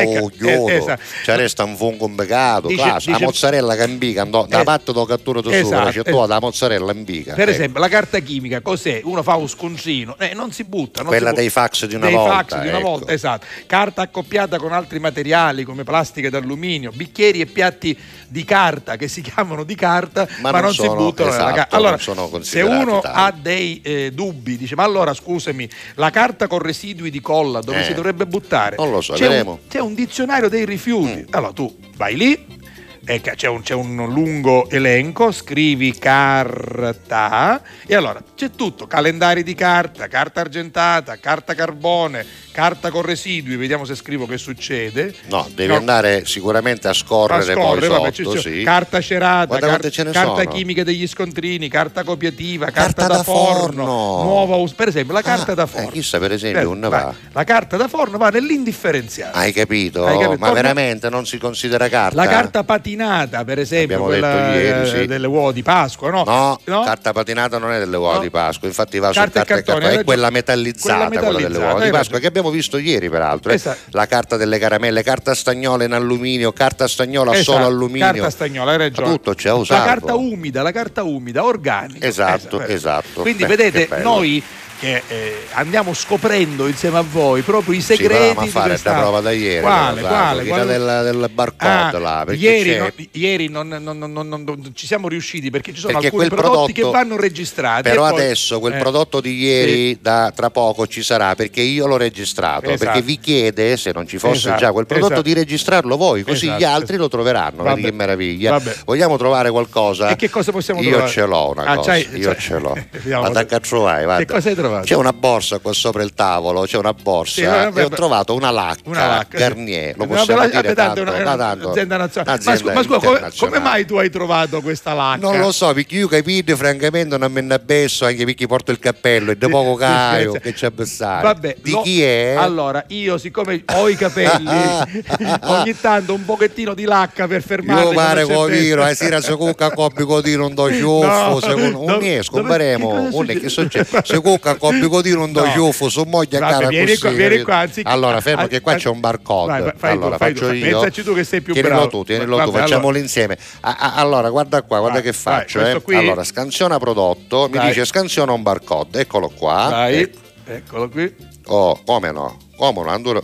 Speaker 2: ecco,
Speaker 1: oh, chiodo,
Speaker 2: eh, esatto.
Speaker 1: c'è resta un fungo imbecato,
Speaker 2: Dice-
Speaker 1: la mozzarella che imbica, no, da
Speaker 2: Eh,
Speaker 1: parte do cattura tu
Speaker 2: esatto,
Speaker 1: sopra, c'è
Speaker 2: esatto.
Speaker 1: la mozzarella imbica.
Speaker 2: Per
Speaker 1: ecco.
Speaker 2: esempio, la carta chimica cos'è? Uno fa un scontrino, eh, non si butta. non
Speaker 1: Quella
Speaker 2: si
Speaker 1: dei fax di una
Speaker 2: dei
Speaker 1: volta,
Speaker 2: fax di una
Speaker 1: ecco.
Speaker 2: volta, esatto. Carta accoppiata con altri materiali come plastica d'alluminio, bicchieri e piatti di carta che si [laughs] chiamano di carta,
Speaker 1: Ma
Speaker 2: ma,
Speaker 1: non
Speaker 2: non, si
Speaker 1: sono-
Speaker 2: buttano nella
Speaker 1: esatto,
Speaker 2: carta. Allora, se uno
Speaker 1: tali.
Speaker 2: ha dei eh, dubbi, dice: Ma allora scusami, la carta con residui di colla dove
Speaker 1: Eh,
Speaker 2: si dovrebbe buttare?
Speaker 1: non lo so,
Speaker 2: c'è.
Speaker 1: Mm.
Speaker 2: C'è un dizionario dei rifiuti. Allora tu vai lì. C'è un, c'è un lungo elenco, scrivi carta e allora c'è tutto, calendari di carta, carta argentata, carta carbone, carta con residui, vediamo se scrivo che succede.
Speaker 1: No, devi
Speaker 2: No.
Speaker 1: andare sicuramente a scorrere,
Speaker 2: A scorrere,
Speaker 1: poi
Speaker 2: vabbè,
Speaker 1: sotto, sì.
Speaker 2: carta cerata, car- carta
Speaker 1: sono.
Speaker 2: chimica degli scontrini, carta copiativa, carta,
Speaker 1: Carta
Speaker 2: da,
Speaker 1: da
Speaker 2: forno,
Speaker 1: forno.
Speaker 2: nuova us- per esempio la carta
Speaker 1: Ah,
Speaker 2: da
Speaker 1: eh,
Speaker 2: forno.
Speaker 1: chissà per esempio
Speaker 2: Eh,
Speaker 1: va.
Speaker 2: La carta da forno va nell'indifferenziato.
Speaker 1: Hai capito?
Speaker 2: Hai capito?
Speaker 1: Ma
Speaker 2: Torna-
Speaker 1: veramente non si considera carta?
Speaker 2: La carta patinata, per esempio,
Speaker 1: Abbiamo
Speaker 2: quella
Speaker 1: detto ieri,
Speaker 2: eh,
Speaker 1: sì.
Speaker 2: delle uova di Pasqua, no?
Speaker 1: No, carta patinata non è delle uova
Speaker 2: No.
Speaker 1: Di Pasqua, infatti va su
Speaker 2: Carta e
Speaker 1: carta e
Speaker 2: cartone,
Speaker 1: è quella metallizzata,
Speaker 2: Quella
Speaker 1: quella, delle
Speaker 2: metallizzata,
Speaker 1: uova di Pasqua, che abbiamo visto ieri peraltro. eh.
Speaker 2: Esatto.
Speaker 1: La carta delle caramelle, carta stagnola in alluminio, carta stagnola
Speaker 2: Esatto,
Speaker 1: solo alluminio.
Speaker 2: Carta stagnola, hai ragione.
Speaker 1: Tutto c'è a
Speaker 2: La carta umida, la carta umida, organica.
Speaker 1: Esatto, esatto.
Speaker 2: Quindi
Speaker 1: Beh,
Speaker 2: vedete, noi che eh, andiamo scoprendo insieme a voi proprio i segreti
Speaker 1: ma
Speaker 2: di
Speaker 1: fare
Speaker 2: questa...
Speaker 1: da prova da ieri.
Speaker 2: Quale, quale, quale?
Speaker 1: Del, del barcode
Speaker 2: Ah,
Speaker 1: là,
Speaker 2: ieri, no- ieri non, non- non- non- ci siamo riusciti perché ci sono
Speaker 1: Perché
Speaker 2: alcuni prodotti
Speaker 1: prodotto-
Speaker 2: che vanno registrati.
Speaker 1: Però
Speaker 2: poi-
Speaker 1: adesso quel
Speaker 2: eh,
Speaker 1: prodotto di ieri
Speaker 2: sì.
Speaker 1: da tra poco ci sarà perché io l'ho registrato.
Speaker 2: Esatto.
Speaker 1: Perché vi chiede, se non ci fosse
Speaker 2: Esatto,
Speaker 1: già quel prodotto,
Speaker 2: esatto.
Speaker 1: di registrarlo voi, così
Speaker 2: Esatto,
Speaker 1: gli altri lo troveranno.
Speaker 2: Vabbè.
Speaker 1: Che meraviglia.
Speaker 2: Vabbè.
Speaker 1: Vogliamo trovare qualcosa?
Speaker 2: E che cosa possiamo
Speaker 1: io
Speaker 2: trovare?
Speaker 1: ce l'ho una
Speaker 2: Ah,
Speaker 1: cosa. io ce l'ho. Vado a trovare.
Speaker 2: Che cosa hai trovato?
Speaker 1: C'è una borsa qua sopra il tavolo, c'è una borsa
Speaker 2: Sì, vabbè,
Speaker 1: e ho trovato una lacca,
Speaker 2: Una lacca, sì.
Speaker 1: Garnier, lo
Speaker 2: No,
Speaker 1: possiamo
Speaker 2: però,
Speaker 1: dire
Speaker 2: tanto una- una-
Speaker 1: tanto-
Speaker 2: azienda nazionale. Ma,
Speaker 1: azienda
Speaker 2: ma scusa, come, come mai tu hai trovato questa lacca?
Speaker 1: Non lo so, perché io capito, francamente non me ne abbesso anche perché porto il cappello e da poco
Speaker 2: Sì,
Speaker 1: caio
Speaker 2: sì, sì.
Speaker 1: che c'è a bessare.
Speaker 2: Vabbè,
Speaker 1: Di
Speaker 2: lo-
Speaker 1: chi è?
Speaker 2: Allora, io siccome ho i capelli, [laughs] ogni tanto un pochettino di lacca per fermarli.
Speaker 1: Io pare
Speaker 2: non c'è
Speaker 1: con viro,
Speaker 2: tempo.
Speaker 1: eh, si se cucca coppi codino un do ciuffo,
Speaker 2: No,
Speaker 1: un
Speaker 2: cosa
Speaker 1: un che
Speaker 2: succede?
Speaker 1: Se cucca coppi codino un do
Speaker 2: No.
Speaker 1: ciuffo, su moglie
Speaker 2: Vabbè,
Speaker 1: cara
Speaker 2: vieni qua, vieni qua, anziché-
Speaker 1: Allora, fermo che qua c'è un barcode. allora faccio io.
Speaker 2: Pensaci tu che sei più
Speaker 1: tienilo
Speaker 2: bravo.
Speaker 1: tu, tienilo tu, facciamolo insieme. Allora, guarda qua, guarda che faccio, eh. Allora, scansiona prodotto, mi dice scansiona un barcode, eccolo qua.
Speaker 2: Vai,
Speaker 1: Ecco.
Speaker 2: eccolo qui.
Speaker 1: Oh, come no? Come no? Anduro-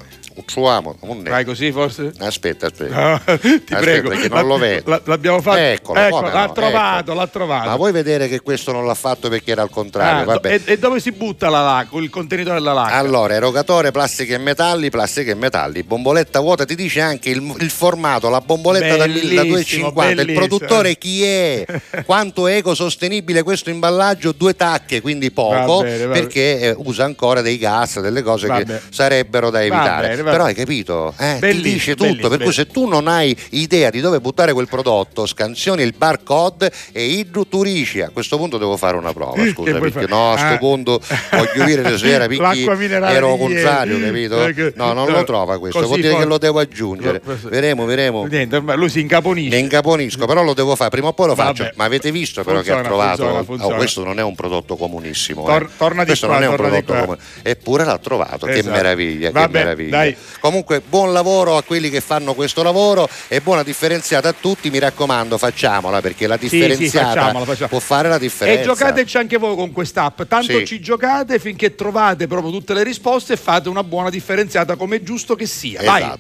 Speaker 1: Non è.
Speaker 2: Vai così forse?
Speaker 1: Aspetta, aspetta.
Speaker 2: Ah, [laughs] ti
Speaker 1: Aspetta,
Speaker 2: prego.
Speaker 1: che non lo vedo.
Speaker 2: la- l'abbiamo fatto.
Speaker 1: Eccolo,
Speaker 2: Ecco, l'ha
Speaker 1: no,
Speaker 2: trovato,
Speaker 1: ecco.
Speaker 2: l'ha trovato.
Speaker 1: Ma vuoi vedere che questo non l'ha fatto perché era al contrario?
Speaker 2: Ah,
Speaker 1: Vabbè.
Speaker 2: e, e dove si butta la lacca? Il contenitore della lacca?
Speaker 1: Allora, erogatore, plastica e metalli, plastica e metalli, bomboletta vuota, ti dice anche il, il formato, la bomboletta da, mille- da
Speaker 2: Bellissimo,
Speaker 1: 2,50, il
Speaker 2: bellissimo.
Speaker 1: produttore chi è, [laughs] quanto è ecosostenibile questo imballaggio, due tacche, quindi poco,
Speaker 2: Va bene, va
Speaker 1: perché eh, usa ancora dei gas, delle cose
Speaker 2: Va
Speaker 1: che
Speaker 2: bene.
Speaker 1: sarebbero da evitare.
Speaker 2: Va
Speaker 1: Però hai capito? Eh, ti dice tutto, per cui se tu non hai idea di dove buttare quel prodotto, scansioni il barcode e idroturici. A questo punto devo fare una prova, scusa, perché no, a sto
Speaker 2: Ah.
Speaker 1: punto voglio dire se era perché
Speaker 2: L'acqua minerale
Speaker 1: ero contrario, capito?
Speaker 2: Ecco,
Speaker 1: No, non
Speaker 2: no,
Speaker 1: lo trova questo, vuol dire che lo devo aggiungere. Vedremo, vedremo.
Speaker 2: Niente, lui si incaponisce.
Speaker 1: Ne incaponisco, però lo devo fare, prima o poi lo faccio. Ma avete visto però
Speaker 2: Funziona,
Speaker 1: che ha trovato?
Speaker 2: funziona,
Speaker 1: Oh, questo non è un prodotto comunissimo.
Speaker 2: Tor-
Speaker 1: eh.
Speaker 2: torna di
Speaker 1: questo
Speaker 2: qua,
Speaker 1: non è un prodotto comune. Eppure l'ha trovato, che
Speaker 2: Esatto.
Speaker 1: meraviglia, che meraviglia.
Speaker 2: dai.
Speaker 1: Comunque buon lavoro a quelli che fanno questo lavoro e buona differenziata a tutti, mi raccomando, facciamola perché la
Speaker 2: Sì, sì,
Speaker 1: differenziata
Speaker 2: facciamola, facciamola.
Speaker 1: può fare la differenza.
Speaker 2: E giocateci anche voi con quest'app. Tanto
Speaker 1: Sì.
Speaker 2: ci giocate finché trovate proprio tutte le risposte e fate una buona differenziata come è giusto che sia. Vai.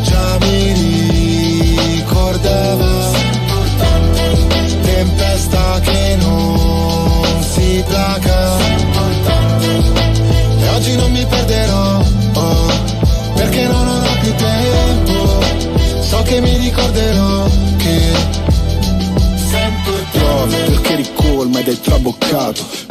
Speaker 11: Pioggia mi ricordava. Tempesta che non si placa. E oggi non mi perderò oh, Perché non ho più tempo. So che mi ricorderò che
Speaker 10: Piove perché ricolma ed è traboccato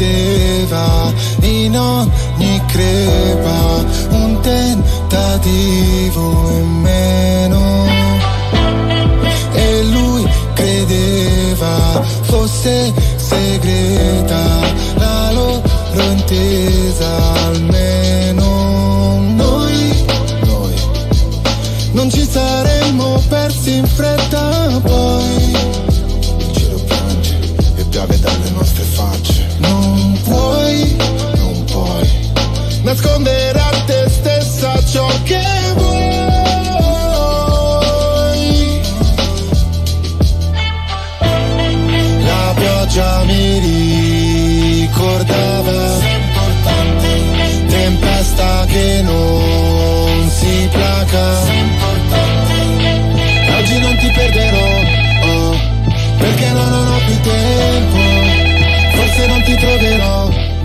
Speaker 11: vedeva in ogni crepa un tentativo in meno. E lui credeva fosse segreta la loro intesa almeno esconde.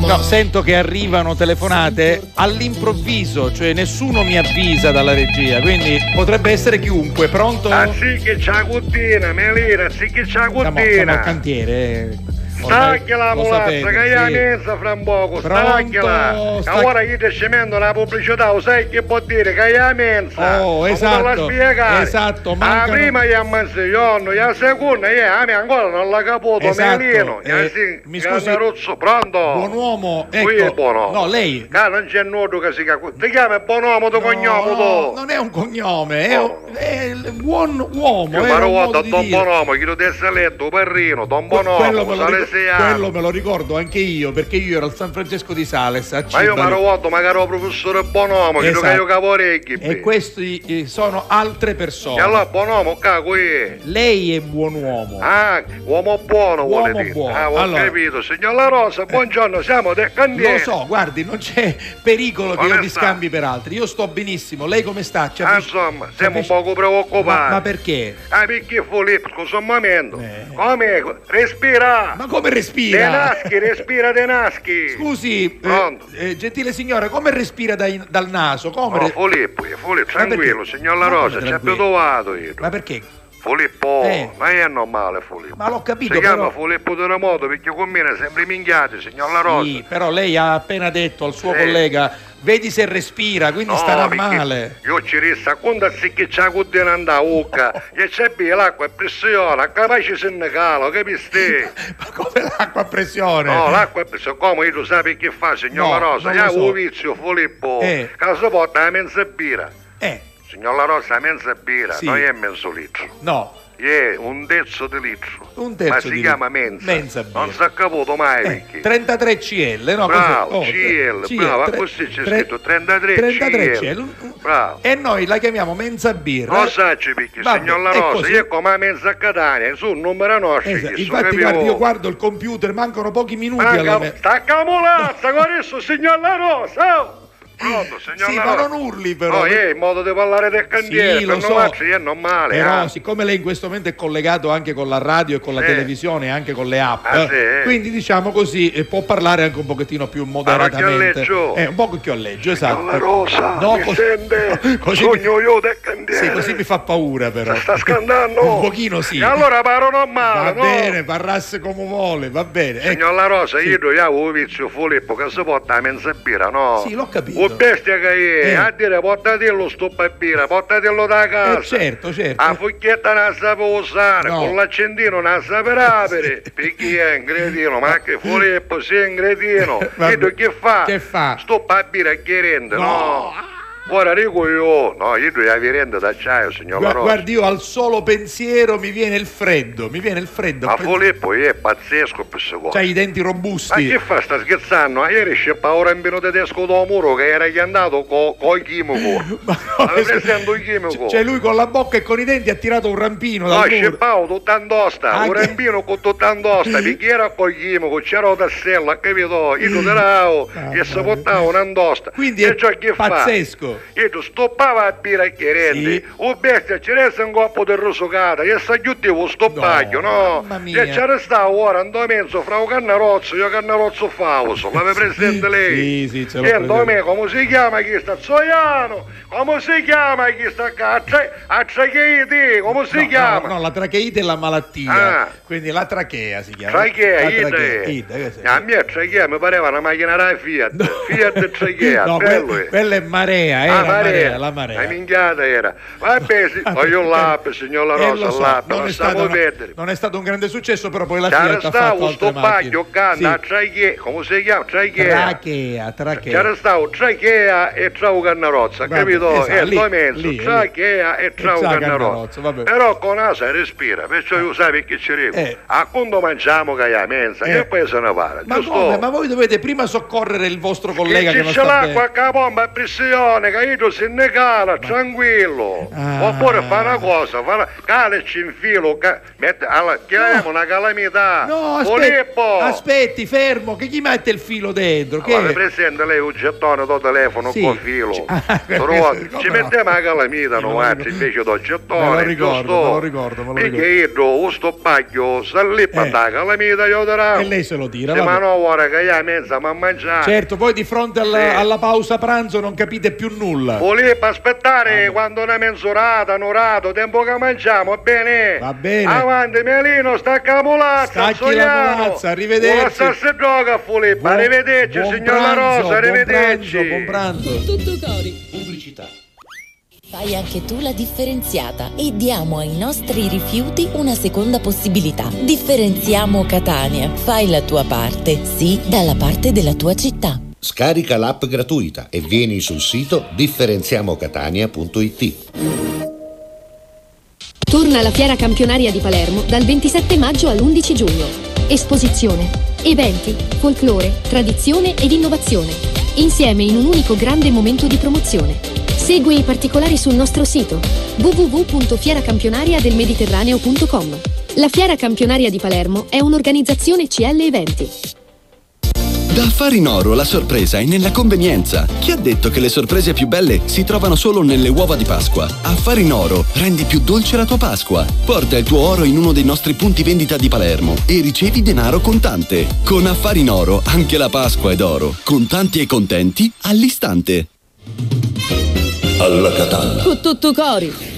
Speaker 2: No, sento che arrivano telefonate all'improvviso, cioè nessuno mi avvisa dalla regia, quindi potrebbe essere chiunque. Pronto?
Speaker 12: Ah sì che c'ha cottina, Melina, sì che c'ha la
Speaker 2: Siamo, siamo al
Speaker 12: cottina.
Speaker 2: cantiere. Eh. Lo
Speaker 12: mulazza, che hai
Speaker 2: sì.
Speaker 12: messa fra un poco,
Speaker 2: Pronto?
Speaker 12: stagliala.
Speaker 2: Sta-
Speaker 12: Ora io ti scemendo la pubblicità, lo sai che vuol dire? Che hai messa.
Speaker 2: Oh,
Speaker 12: Non
Speaker 2: esatto,
Speaker 12: te la spiegare.
Speaker 2: esatto,
Speaker 12: La
Speaker 2: mancano-
Speaker 12: prima gli ha messo il giorno, la seconda, io a me ancora non l'ha caputo,
Speaker 2: Esatto,
Speaker 12: Melino.
Speaker 2: eh,
Speaker 12: Eh, sì,
Speaker 2: mi scusi,
Speaker 12: Canaruzzo, pronto?
Speaker 2: Buon uomo,
Speaker 12: Qui è
Speaker 2: ecco.
Speaker 12: buon uomo.
Speaker 2: No, lei.
Speaker 12: Che non c'è nudo che si capo. Ti chiami buon uomo, tuo cognome,
Speaker 2: No, non è un cognome, è, un- è il buon uomo.
Speaker 12: Io
Speaker 2: è
Speaker 12: guarda
Speaker 2: di
Speaker 12: Don. Bonomo, chi lo desse letto, Perrino, Don Bonomo,
Speaker 2: quello
Speaker 12: Cristiano.
Speaker 2: quello me lo ricordo anche io, perché io ero al San Francesco di Sales a
Speaker 12: Ma io mi ero volto magari il professore Bonomo,
Speaker 2: Esatto.
Speaker 12: che io cavorecchi.
Speaker 2: E questi eh, sono altre persone.
Speaker 12: E allora Bonomo, cago è.
Speaker 2: Lei è buon uomo.
Speaker 12: Ah, uomo buono vuole
Speaker 2: Uomo
Speaker 12: dire.
Speaker 2: buono.
Speaker 12: Ah, ho
Speaker 2: Allora- Eh.
Speaker 12: capito. Signor La Rosa, buongiorno, siamo del candiere.
Speaker 2: Lo so, guardi, non c'è pericolo che
Speaker 12: Come
Speaker 2: io mi scambi per altri. Io sto benissimo. Lei come sta? Ci
Speaker 12: Ah, insomma, siamo un poco preoccupati.
Speaker 2: Ma, ma perché?
Speaker 12: Ah, perché Filippo, scusa un momento. Come? Respira.
Speaker 2: Eh. Ma come respira?
Speaker 12: Tenaschi, respira Tenaschi.
Speaker 2: Scusi, eh, eh, gentile signora, come respira dai- dal naso? Come
Speaker 12: Oh,
Speaker 2: re-
Speaker 12: Filippo, Filippo, tranquillo, signor La
Speaker 2: come
Speaker 12: Rosa, ci ha
Speaker 2: tranquillo?
Speaker 12: abituato io.
Speaker 2: Ma perché?
Speaker 12: Filippo,
Speaker 2: Eh.
Speaker 12: ma è normale Filippo.
Speaker 2: Ma l'ho capito,
Speaker 12: Si chiama
Speaker 2: però-
Speaker 12: Filippo Terremoto perché con me ne sempre minchiati, signor La Rosa.
Speaker 2: Sì, però lei ha appena detto al suo
Speaker 12: Sì.
Speaker 2: collega, vedi se respira, quindi
Speaker 12: No,
Speaker 2: starà
Speaker 12: perché
Speaker 2: male.
Speaker 12: Io ci resta quando si che c'ha con te andare a ucca, e c'è via l'acqua a pressione, capace se ne cala, capisci? [laughs]
Speaker 2: L'acqua a pressione.
Speaker 12: No, l'acqua a pressione, come io sai che fa, signor
Speaker 2: No,
Speaker 12: La Rosa? Io
Speaker 2: so.
Speaker 12: ho un vizio, Filippo,
Speaker 2: Eh.
Speaker 12: che si porta la mezza birra.
Speaker 2: Eh.
Speaker 12: Signor La Rosa, la mezza birra,
Speaker 2: Sì.
Speaker 12: non è mezzo litro.
Speaker 2: No,
Speaker 12: È un terzo di litro.
Speaker 2: un terzo
Speaker 12: Ma
Speaker 2: di
Speaker 12: si
Speaker 2: litro.
Speaker 12: chiama mensa.
Speaker 2: Mensa birra.
Speaker 12: non si è capito mai
Speaker 2: Eh,
Speaker 12: perché.
Speaker 2: 33 CL, no?
Speaker 12: Bravo,
Speaker 2: così- oh,
Speaker 12: CL, bravo,
Speaker 2: tre-
Speaker 12: così c'è
Speaker 2: tre-
Speaker 12: scritto 33
Speaker 2: 33
Speaker 12: CL. Bravo.
Speaker 2: E noi la chiamiamo mensa birra.
Speaker 12: Non sacci perché,
Speaker 2: Vabbè,
Speaker 12: signor La
Speaker 2: è
Speaker 12: Rosa,
Speaker 2: così.
Speaker 12: io come a mezza a Catania, su un numero nostro.
Speaker 2: Esatto, Infatti,
Speaker 12: capivo?
Speaker 2: guardi, io guardo il computer, mancano pochi minuti alla
Speaker 12: Manca,
Speaker 2: me-
Speaker 12: sta camolazza con adesso, signor La Rosa! oh! Pronto, signor
Speaker 2: Sì, ma non urli però.
Speaker 12: Oh, è in modo di parlare del candiere,
Speaker 2: Sì, lo so.
Speaker 12: è normale.
Speaker 2: Però,
Speaker 12: eh.
Speaker 2: siccome lei in questo momento è collegato anche con la radio e con la
Speaker 12: Sì.
Speaker 2: televisione e anche con le app,
Speaker 12: Ah, sì?
Speaker 2: quindi diciamo così eh, può parlare anche un pochettino più moderatamente.
Speaker 12: chiolleggio.
Speaker 2: Eh, un po' chiolleggio, esatto.
Speaker 12: La Rosa,
Speaker 2: No,
Speaker 12: mi
Speaker 2: cos-
Speaker 12: sente? [laughs]
Speaker 2: così
Speaker 12: Sogno io del candiere.
Speaker 2: Sì, così mi fa paura però.
Speaker 12: Sta scandando? [laughs]
Speaker 2: Un pochino sì.
Speaker 12: E allora paro
Speaker 2: Va
Speaker 12: normale, no?
Speaker 2: bene, parrasse come vuole, va bene. Ecco.
Speaker 12: Signor La Rosa, io io avevo vizio Filippo che si porta a mezza birra, no?
Speaker 2: Sì, l'ho capito.
Speaker 12: O bestia che è,
Speaker 2: Eh.
Speaker 12: a dire portatelo sto a birra, portatelo da casa.
Speaker 2: Eh, certo, certo.
Speaker 12: La fucchietta non sapevo usare,
Speaker 2: No.
Speaker 12: con l'accendino non la sapevo apere, [laughs] perché è un gredino, ma che Filippo sei un gredino. [laughs]
Speaker 2: Vabbè.
Speaker 12: E tu che fa?
Speaker 2: Che fa?
Speaker 12: Sto a birra che rende,
Speaker 2: No.
Speaker 12: no? Ora dico io, no, io devo avere rende d'acciaio, signor La Rosa.
Speaker 2: Guardi, io al solo pensiero mi viene il freddo, mi viene il freddo.
Speaker 12: Ma Filippo è pazzesco per questo cosa.
Speaker 2: C'ha i denti
Speaker 12: Ma
Speaker 2: robusti.
Speaker 12: che fa? Sta scherzando? Ah, Ieri c'è paura in vino tedesco da muro che era andato con co [laughs] il chimico. Avevo presente il chimico.
Speaker 2: Cioè lui con la bocca e con i denti ha tirato un rampino
Speaker 12: No, c'è. Paolo tutta andosta,
Speaker 2: Ah,
Speaker 12: un rampino con tutta andosta, [laughs] perché era con il chimico, c'era un tassello, ha capito? Io tiravo e si portava un'andosta.
Speaker 2: Quindi
Speaker 12: e
Speaker 2: è
Speaker 12: ciò che
Speaker 2: pazzesco.
Speaker 12: Fa? Io stoppava a che rende,
Speaker 2: Sì.
Speaker 12: o bestia ci resta un coppo di rosocata, e sa chiudevo sto paglio, no?
Speaker 2: mamma mia.
Speaker 12: E c'era stato ora, andò mezzo fra un cannarozzo, io cannarozzo fauso, l'aveva presente lei?
Speaker 2: Sì, sì,
Speaker 12: E andò
Speaker 2: presente.
Speaker 12: me, come si chiama chi sta? Zoiano! Come si chiama chi sta? A tre- A Tracheiti, come si
Speaker 2: No,
Speaker 12: chiama?
Speaker 2: No, no, la tracheite è la malattia.
Speaker 12: Ah.
Speaker 2: Quindi la trachea si chiama.
Speaker 12: Trachea, ida,
Speaker 2: trachea,
Speaker 12: eh.
Speaker 2: che sei?
Speaker 12: A me trachea mi pareva una macchina da Fiat. Fiat trachea, [laughs]
Speaker 2: No, quella è marea,
Speaker 12: Ah,
Speaker 2: marea,
Speaker 12: marea.
Speaker 2: la marea.
Speaker 12: La minchiata era. Vabbè, sì, voglio l'app, signor La
Speaker 2: Eh,
Speaker 12: Rosa,
Speaker 2: so,
Speaker 12: l'app,
Speaker 2: non stato,
Speaker 12: a perdere.
Speaker 2: non è stato un grande successo, però poi la
Speaker 12: C'era
Speaker 2: Fiat ha fatto
Speaker 12: stato
Speaker 2: altre
Speaker 12: sto
Speaker 2: macchine.
Speaker 12: paglio canta a
Speaker 2: Sì.
Speaker 12: trachea, come si chiama? Trachea.
Speaker 2: Trachea, trachea.
Speaker 12: C'era stato trachea e trau cannarozza,
Speaker 2: Vabbè,
Speaker 12: capito?
Speaker 2: esatto,
Speaker 12: e
Speaker 2: lì,
Speaker 12: due mezzo, trachea e trau cannarozza. Però con asa respira, perciò io sai perché ci.
Speaker 2: Eh.
Speaker 12: A quando mangiamo che è mensa,
Speaker 2: Eh.
Speaker 12: che poi se ne parla,
Speaker 2: Ma? Ma voi dovete prima soccorrere il vostro collega che,
Speaker 12: che
Speaker 2: non
Speaker 12: c'è
Speaker 2: sta
Speaker 12: l'acqua
Speaker 2: bene.
Speaker 12: a capomba a pressione, che io se ne cala, tranquillo.
Speaker 2: Ah.
Speaker 12: Oppure fa una cosa, fa una... calaci in filo, ca... mette... allora, chiamiamo una calamità.
Speaker 2: No, aspetti, aspetti, fermo, che chi mette il filo dentro? Che...
Speaker 12: Allora, presente lei un gettone do telefono
Speaker 2: Sì.
Speaker 12: con filo. [laughs]
Speaker 2: Ah,
Speaker 12: ci
Speaker 2: no?
Speaker 12: mettiamo la calamita, no,
Speaker 2: ricordo.
Speaker 12: invece do
Speaker 2: Me lo
Speaker 12: gettone,
Speaker 2: ricordo,
Speaker 12: giusto?
Speaker 2: me lo ricordo, me lo
Speaker 12: Perché io sto paglio, sta lì per
Speaker 2: Eh.
Speaker 12: la calamita, io darò.
Speaker 2: E lei se lo tira,
Speaker 12: ma no, ora che io mezza ma mangiare.
Speaker 2: Certo, voi di fronte alla,
Speaker 12: Sì.
Speaker 2: alla pausa pranzo non capite più nulla.
Speaker 12: Volevo aspettare quando una mezz'orata, un'orata, tempo che mangiamo, bene?
Speaker 2: Va bene.
Speaker 12: Avanti, Melino, sta capolazza,
Speaker 2: Stacchi la molazza, arrivederci.
Speaker 12: Buona stessa gioca, Filippo,
Speaker 2: Buon-
Speaker 12: arrivederci,
Speaker 2: buon
Speaker 12: signor La
Speaker 2: pranzo,
Speaker 12: Rosa, arrivederci.
Speaker 2: Buon pranzo, buon pranzo.
Speaker 6: Tutto cori.
Speaker 7: Pubblicità.
Speaker 8: Fai anche tu la differenziata e diamo ai nostri rifiuti una seconda possibilità. Differenziamo Catania. Fai la tua parte, sì, dalla parte della tua città.
Speaker 1: Scarica l'app gratuita e vieni sul sito differenziamocatania.it.
Speaker 9: Torna la fiera campionaria di Palermo dal 27 maggio all'11 giugno. esposizione, eventi, folklore, tradizione ed innovazione. Insieme in un unico grande momento di promozione. Segui i particolari sul nostro sito www.fieracampionariadelmediterraneo.com. La Fiera Campionaria di Palermo è un'organizzazione CL Eventi.
Speaker 7: Da Affari in Oro la sorpresa è nella convenienza. Chi ha detto che le sorprese più belle si trovano solo nelle uova di Pasqua? Affari in Oro rendi più dolce la tua Pasqua. Porta il tuo oro in uno dei nostri punti vendita di Palermo e ricevi denaro contante. Con Affari in Oro anche la Pasqua è d'oro. Contanti e contenti all'istante.
Speaker 13: Alla Catalla.
Speaker 6: Con tutto cori.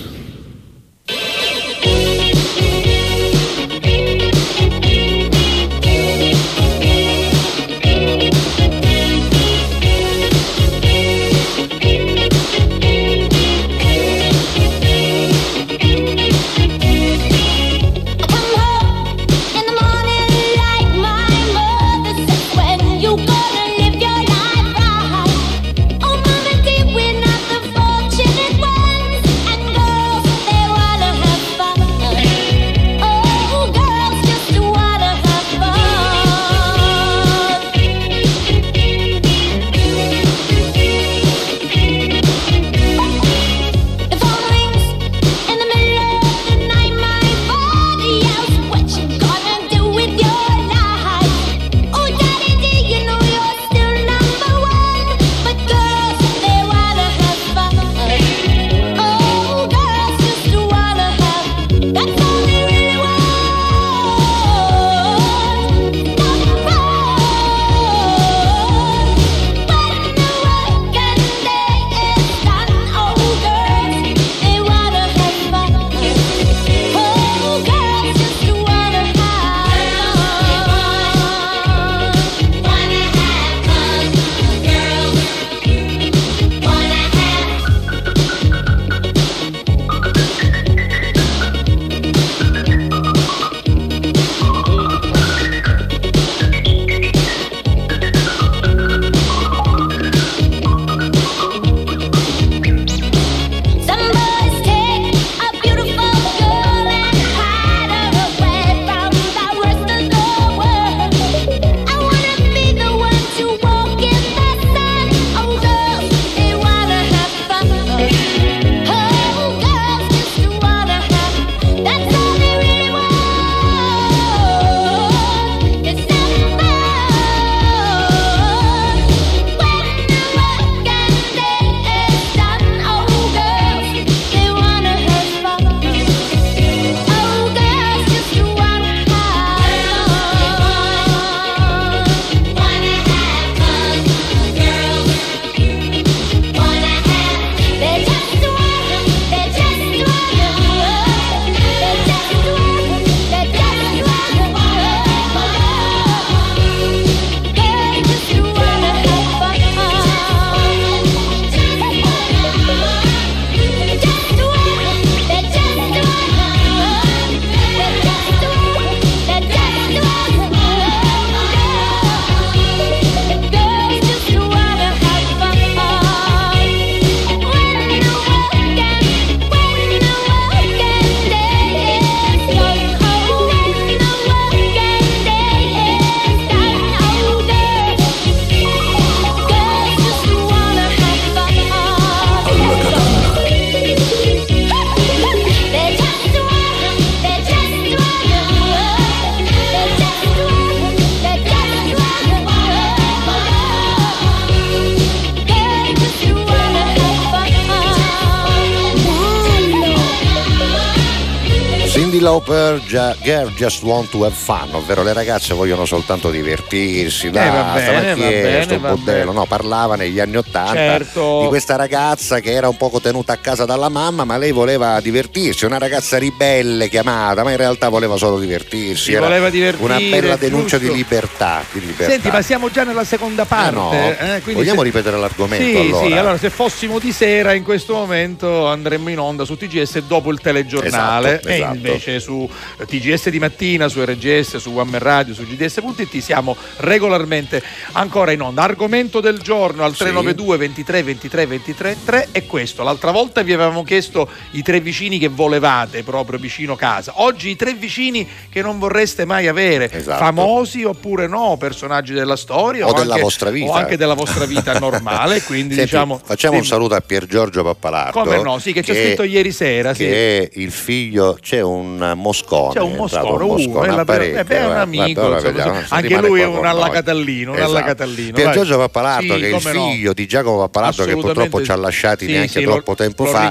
Speaker 14: Just Want to Have Fun,
Speaker 1: ovvero le ragazze vogliono soltanto divertirsi. Dai,
Speaker 2: Eh, va bene, va bene, va bene.
Speaker 1: No, parlava negli anni Ottanta
Speaker 2: Certo.
Speaker 1: di questa ragazza che era un poco tenuta a casa dalla mamma, ma lei voleva divertirsi, una ragazza ribelle chiamata, ma in realtà voleva solo divertirsi.
Speaker 2: Si voleva divertire,
Speaker 1: Una bella denuncia di libertà, di libertà.
Speaker 2: Senti, ma siamo già nella seconda parte.
Speaker 1: no.
Speaker 2: eh,
Speaker 1: Vogliamo
Speaker 2: se-
Speaker 1: ripetere l'argomento
Speaker 2: Sì,
Speaker 1: allora?
Speaker 2: sì, allora se fossimo di sera in questo momento andremmo in onda su TGS dopo il telegiornale
Speaker 1: Esatto,
Speaker 2: e
Speaker 1: esatto.
Speaker 2: invece su eh, TGS di mattina, su RGS, su One Man Radio, su GDS.it siamo regolarmente ancora in onda. Argomento del giorno al 392 23 23 23 3 è questo. L'altra volta vi avevamo chiesto i tre vicini che volevate proprio vicino casa. Oggi i tre vicini che non vorreste mai avere,
Speaker 1: Esatto.
Speaker 2: famosi oppure no, personaggi della storia
Speaker 1: O della
Speaker 2: anche-
Speaker 1: vostra vita.
Speaker 2: o anche della vostra vita normale. [laughs] Quindi
Speaker 1: Senti,
Speaker 2: diciamo
Speaker 1: facciamo un
Speaker 2: dimmi.
Speaker 1: saluto a Pier Giorgio Pappalardo.
Speaker 2: Come no, sì, che ci ha scritto ieri sera. sì.
Speaker 1: Che è il figlio, c'è un moscone.
Speaker 2: C'è un
Speaker 1: è Moscona,
Speaker 2: Moscona uh,
Speaker 1: parecchio.
Speaker 2: Eh beh, è un
Speaker 1: eh,
Speaker 2: amico.
Speaker 1: Guarda,
Speaker 2: guarda,
Speaker 1: guarda,
Speaker 2: anche lui è un
Speaker 1: alla
Speaker 2: Catalino. Un
Speaker 1: esatto.
Speaker 2: alla
Speaker 1: Catalino.
Speaker 2: Pier
Speaker 1: Giorgio
Speaker 2: Pappalato,
Speaker 1: che è il figlio di Giacomo Pappalato, che purtroppo ci ha lasciati neanche troppo tempo fa,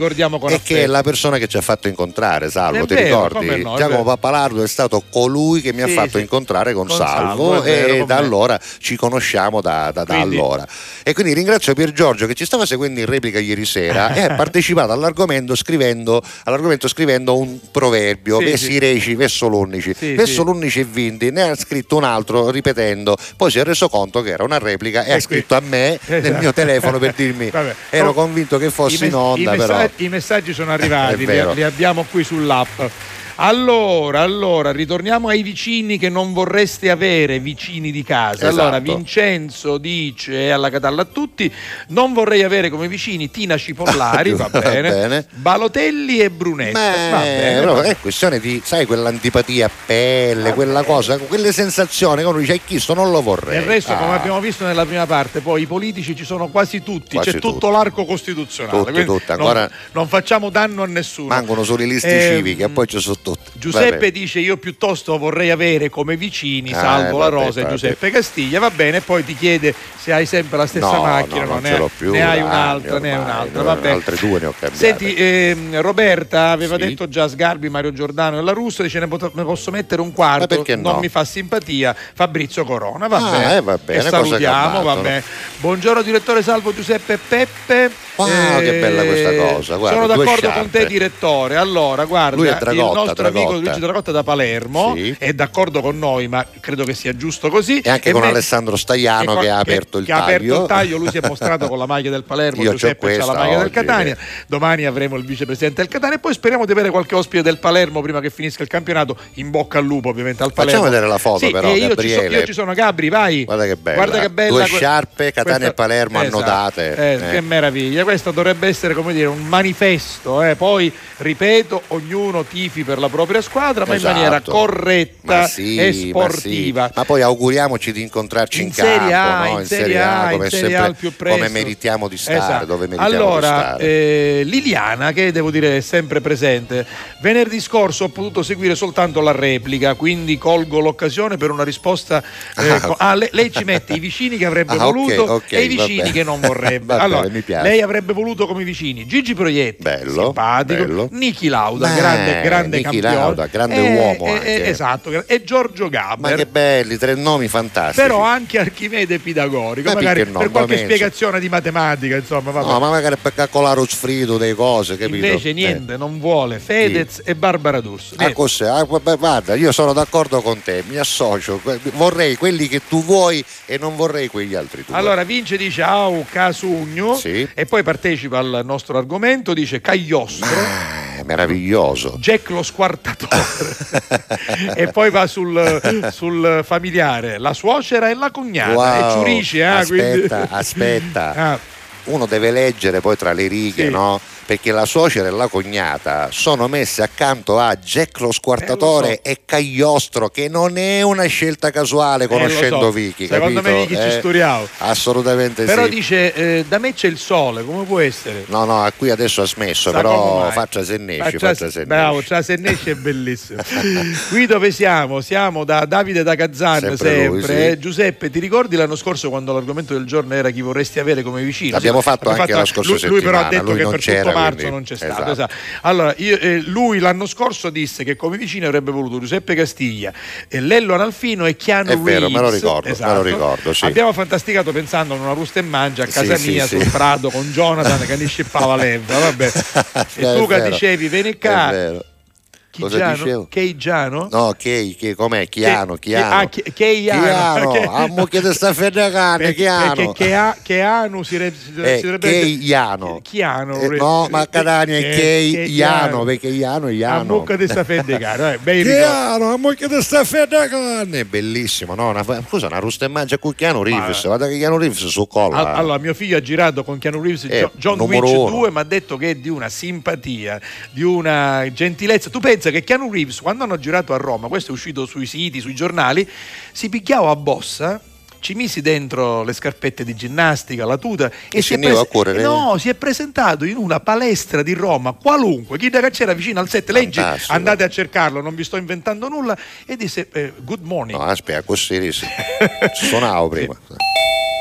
Speaker 1: e che è la persona che ci ha fatto incontrare, Salvo. Ti ricordi? Giacomo Pappalardo è stato colui che mi ha fatto incontrare con Salvo e da allora ci conosciamo da allora. E quindi ringrazio Pier Giorgio che ci stava seguendo in replica ieri sera [laughs] e ha partecipato all'argomento scrivendo, un proverbio,
Speaker 2: sì, sì.
Speaker 1: si reci, vessoloni 11
Speaker 2: sì,
Speaker 1: verso
Speaker 2: sì.
Speaker 1: l'11.20 ne ha scritto un altro ripetendo poi si è reso conto che era una replica e, e ha
Speaker 2: eh
Speaker 1: scritto qui. a me
Speaker 2: esatto.
Speaker 1: nel mio telefono per dirmi [laughs]
Speaker 2: Vabbè.
Speaker 1: ero
Speaker 2: no,
Speaker 1: convinto che fossi in onda
Speaker 2: i messaggi, i messaggi sono [laughs] arrivati li, li abbiamo qui sull'app allora, allora, ritorniamo ai vicini che non vorreste avere, vicini di casa.
Speaker 1: Esatto.
Speaker 2: Allora, Vincenzo dice alla Catalla a tutti: non vorrei avere come vicini Tina Cipollari, [laughs] va bene,
Speaker 1: bene.
Speaker 2: Balotelli e Brunetta. va bene, va
Speaker 1: è questione di, sai, quell'antipatia a pelle, quella cosa, quelle sensazioni che uno dice, chi sto non lo vorrei.
Speaker 2: Del resto, come
Speaker 1: Ah.
Speaker 2: abbiamo visto nella prima parte, poi i politici ci sono quasi tutti,
Speaker 1: Quasi
Speaker 2: c'è tutto
Speaker 1: tutti.
Speaker 2: l'arco costituzionale.
Speaker 1: Tutti, tutti,
Speaker 2: non-
Speaker 1: ancora-
Speaker 2: non, facciamo danno a nessuno.
Speaker 1: Mancano solo i listi
Speaker 2: Ehm,
Speaker 1: civiche e poi ci sono tutti.
Speaker 2: Giuseppe
Speaker 1: Vabbè.
Speaker 2: dice io piuttosto vorrei avere come vicini
Speaker 1: Ah,
Speaker 2: Salvo La
Speaker 1: vabbè,
Speaker 2: Rosa e. Giuseppe Castiglia, va bene, poi ti chiede se hai sempre la stessa
Speaker 1: No,
Speaker 2: macchina,
Speaker 1: no, non
Speaker 2: ne,
Speaker 1: ce l'ho più
Speaker 2: ne hai un'altra, ne hai un'altra,
Speaker 1: no,
Speaker 2: va bene.
Speaker 1: altre due ne ho cambiate.
Speaker 2: Senti, ehm, Roberta aveva
Speaker 1: Sì.
Speaker 2: detto già Sgarbi, Mario Giordano e La Russa, dice ne, pot- ne posso mettere un quarto,
Speaker 1: perché no?
Speaker 2: non mi fa simpatia, Fabrizio Corona, va
Speaker 1: Ah,
Speaker 2: bene.
Speaker 1: eh, va bene,
Speaker 2: salutiamo, va bene. Buongiorno direttore Salvo Giuseppe Peppe.
Speaker 1: Wow, che bella questa cosa, guarda,
Speaker 2: sono d'accordo con te direttore. Allora, guarda, il nostro amico
Speaker 1: Dragotta.
Speaker 2: Luigi Dragotta da Palermo
Speaker 1: Sì.
Speaker 2: è d'accordo con noi, ma credo che sia giusto così.
Speaker 1: E anche con
Speaker 2: me-
Speaker 1: Alessandro Staiano
Speaker 2: e
Speaker 1: che
Speaker 2: qua-
Speaker 1: ha aperto il
Speaker 2: che ha aperto
Speaker 1: taglio.
Speaker 2: il taglio, lui si è mostrato con la maglia del Palermo, [laughs]
Speaker 1: Io
Speaker 2: Giuseppe c'ha la
Speaker 1: questa
Speaker 2: maglia del
Speaker 1: oggi,
Speaker 2: Catania.
Speaker 1: che-
Speaker 2: Domani avremo il vicepresidente del Catania e poi speriamo di avere qualche ospite del Palermo prima che finisca il campionato. In bocca al lupo, ovviamente al Palermo.
Speaker 1: Facciamo vedere la foto,
Speaker 2: Sì,
Speaker 1: però,
Speaker 2: e io ci, so- io ci sono Gabri, vai.
Speaker 1: Guarda che bella.
Speaker 2: Guarda che bella
Speaker 1: Due sciarpe, Catania e Palermo
Speaker 2: Esatto.
Speaker 1: annodate.
Speaker 2: Eh,
Speaker 1: Eh.
Speaker 2: Che meraviglia. Questo dovrebbe essere come dire un manifesto. eh. Poi, ripeto, ognuno tifi per la propria squadra, ma in
Speaker 1: Esatto.
Speaker 2: maniera corretta
Speaker 1: Ma sì,
Speaker 2: e
Speaker 1: ma sì.
Speaker 2: sportiva.
Speaker 1: Ma, poi auguriamoci di incontrarci in,
Speaker 2: In Serie A,
Speaker 1: campo, no?
Speaker 2: in Serie A,
Speaker 1: come
Speaker 2: in Serie A
Speaker 1: sempre-
Speaker 2: al più presto.
Speaker 1: come meritiamo di stare,
Speaker 2: Esatto.
Speaker 1: dove meritiamo di
Speaker 2: allora,
Speaker 1: stare.
Speaker 2: eh, Liliana, che devo dire è sempre presente, venerdì scorso ho potuto seguire soltanto la replica, quindi colgo l'occasione per una risposta. eh,
Speaker 1: Ah.
Speaker 2: ah, lei, lei ci mette i vicini che avrebbe [laughs]
Speaker 1: Ah,
Speaker 2: voluto
Speaker 1: ok,
Speaker 2: e i vicini che non vorrebbe. [laughs] Allora,
Speaker 1: bene,
Speaker 2: lei avrebbe voluto come vicini Gigi Proietti,
Speaker 1: Bello,
Speaker 2: simpatico,
Speaker 1: bello.
Speaker 2: Niki Lauda,
Speaker 1: Beh,
Speaker 2: grande, grande
Speaker 1: Niki
Speaker 2: campione,
Speaker 1: Lauda, grande
Speaker 2: e-
Speaker 1: uomo
Speaker 2: e-
Speaker 1: anche.
Speaker 2: e- esatto, e Giorgio Gabber.
Speaker 1: Ma che belli, tre nomi fantastici.
Speaker 2: Però anche Archimede Pidagorico,
Speaker 1: Ma
Speaker 2: magari
Speaker 1: no,
Speaker 2: per qualche spiegazione di matematica, insomma, vabbè.
Speaker 1: No, ma magari per calcolare lo sfrido delle cose, capito?
Speaker 2: Invece
Speaker 1: Eh.
Speaker 2: niente, non vuole Fedez e Barbara D'Urso.
Speaker 1: Ah, cos'è? Ah, vabbè, guarda, io sono d'accordo con te, mi associo. Vorrei quelli che tu vuoi e non vorrei quegli altri tu.
Speaker 2: Allora Vince dice Au Casugno
Speaker 1: Sì.
Speaker 2: e poi partecipa al nostro argomento, dice Cagliostro,
Speaker 1: Meraviglioso.
Speaker 2: Jack lo squartatore [laughs] e poi va sul, sul familiare, la suocera e la cognata
Speaker 1: Wow.
Speaker 2: e Ciurici, eh, quindi-
Speaker 1: aspetta, aspetta. [laughs]
Speaker 2: Ah,
Speaker 1: Uno deve leggere poi tra le righe,
Speaker 2: Sì.
Speaker 1: no? Perché la suocera e la cognata sono messe accanto a Jack lo squartatore
Speaker 2: Eh, lo so.
Speaker 1: e Cagliostro, che non è una scelta casuale conoscendo
Speaker 2: Eh, so.
Speaker 1: Vicky.
Speaker 2: Secondo me
Speaker 1: capito?
Speaker 2: Vicky ci
Speaker 1: Eh,
Speaker 2: sturiamo.
Speaker 1: Assolutamente
Speaker 2: Però
Speaker 1: sì.
Speaker 2: dice eh, da me c'è il sole, come può essere?
Speaker 1: No, no, qui adesso ha smesso,
Speaker 2: Sa
Speaker 1: però faccia se ne esce,
Speaker 2: Faccia-
Speaker 1: se
Speaker 2: bravo, cioè se ne esce è bellissimo. [laughs] Qui dove siamo? Siamo da Davide da Kazan, sempre.
Speaker 1: Sempre lui, sì.
Speaker 2: eh. Giuseppe, ti ricordi l'anno scorso quando l'argomento del giorno era chi vorresti avere come vicino?
Speaker 1: L'abbiamo fatto
Speaker 2: abbiamo
Speaker 1: anche la scorsa
Speaker 2: lui, lui però ha
Speaker 1: settimana,
Speaker 2: detto
Speaker 1: lui
Speaker 2: che
Speaker 1: non
Speaker 2: per
Speaker 1: c'era,
Speaker 2: marzo
Speaker 1: quindi-
Speaker 2: non c'è stato.
Speaker 1: esatto.
Speaker 2: esatto. Allora, io- eh, lui l'anno scorso disse che come vicino avrebbe voluto Giuseppe Castiglia, e Lello Analfino e Chiano
Speaker 1: È vero, me lo
Speaker 2: Reeves.
Speaker 1: ricordo, me
Speaker 2: Esatto.
Speaker 1: lo ricordo, sì.
Speaker 2: Abbiamo fantasticato pensando a una rusta e mangia a casa
Speaker 1: Sì,
Speaker 2: mia
Speaker 1: sì.
Speaker 2: sul Prato con Jonathan che ne scippava l'erba, vabbè. [laughs] E tu che dicevi, vieni qua.
Speaker 1: Cosa dicevo?
Speaker 2: Keigiano?
Speaker 1: No, Kei, che com'è? Chiano,
Speaker 2: Che-
Speaker 1: Chiano.
Speaker 2: ah, Chi- Keiano.
Speaker 1: Chiano, [laughs]
Speaker 2: Che-
Speaker 1: a mucchia di sta
Speaker 2: Perché,
Speaker 1: Chiano.
Speaker 2: perché Cheanu si,
Speaker 1: Eh,
Speaker 2: si dovrebbe
Speaker 1: Keiano.
Speaker 2: Chiano.
Speaker 1: Eh, no, ma a Catania è
Speaker 2: Eh,
Speaker 1: Keiano, perché Iano è
Speaker 2: A
Speaker 1: Iano.
Speaker 2: bocca di sta fedegane. [laughs] Eh, bei ricordi.
Speaker 1: Chiano, a mucchia di sta fedegane. Bellissimo, no? Una, scusa, una rusta e mangia con Chiano Reeves. Guarda che Chiano Reeves su colla.
Speaker 2: Al- Allora, mio figlio ha girato con Keanu Reeves
Speaker 1: Eh,
Speaker 2: Jo- John
Speaker 1: uno.
Speaker 2: 2, mi ha detto che è di una simpatia, di una gentilezza. Tu pensa che Keanu Reeves, quando hanno girato a Roma, questo è uscito sui siti, sui giornali, si picchiava a bossa. Ci misi dentro le scarpette di ginnastica, la tuta
Speaker 1: E
Speaker 2: si è,
Speaker 1: scendeva a correre?
Speaker 2: no, si è presentato in una palestra di Roma, qualunque, chi da c'era vicino al set, leggi, andate a cercarlo, non vi sto inventando nulla, e disse eh, good morning.
Speaker 1: No, aspetta, così sì. [laughs] Suonavo prima.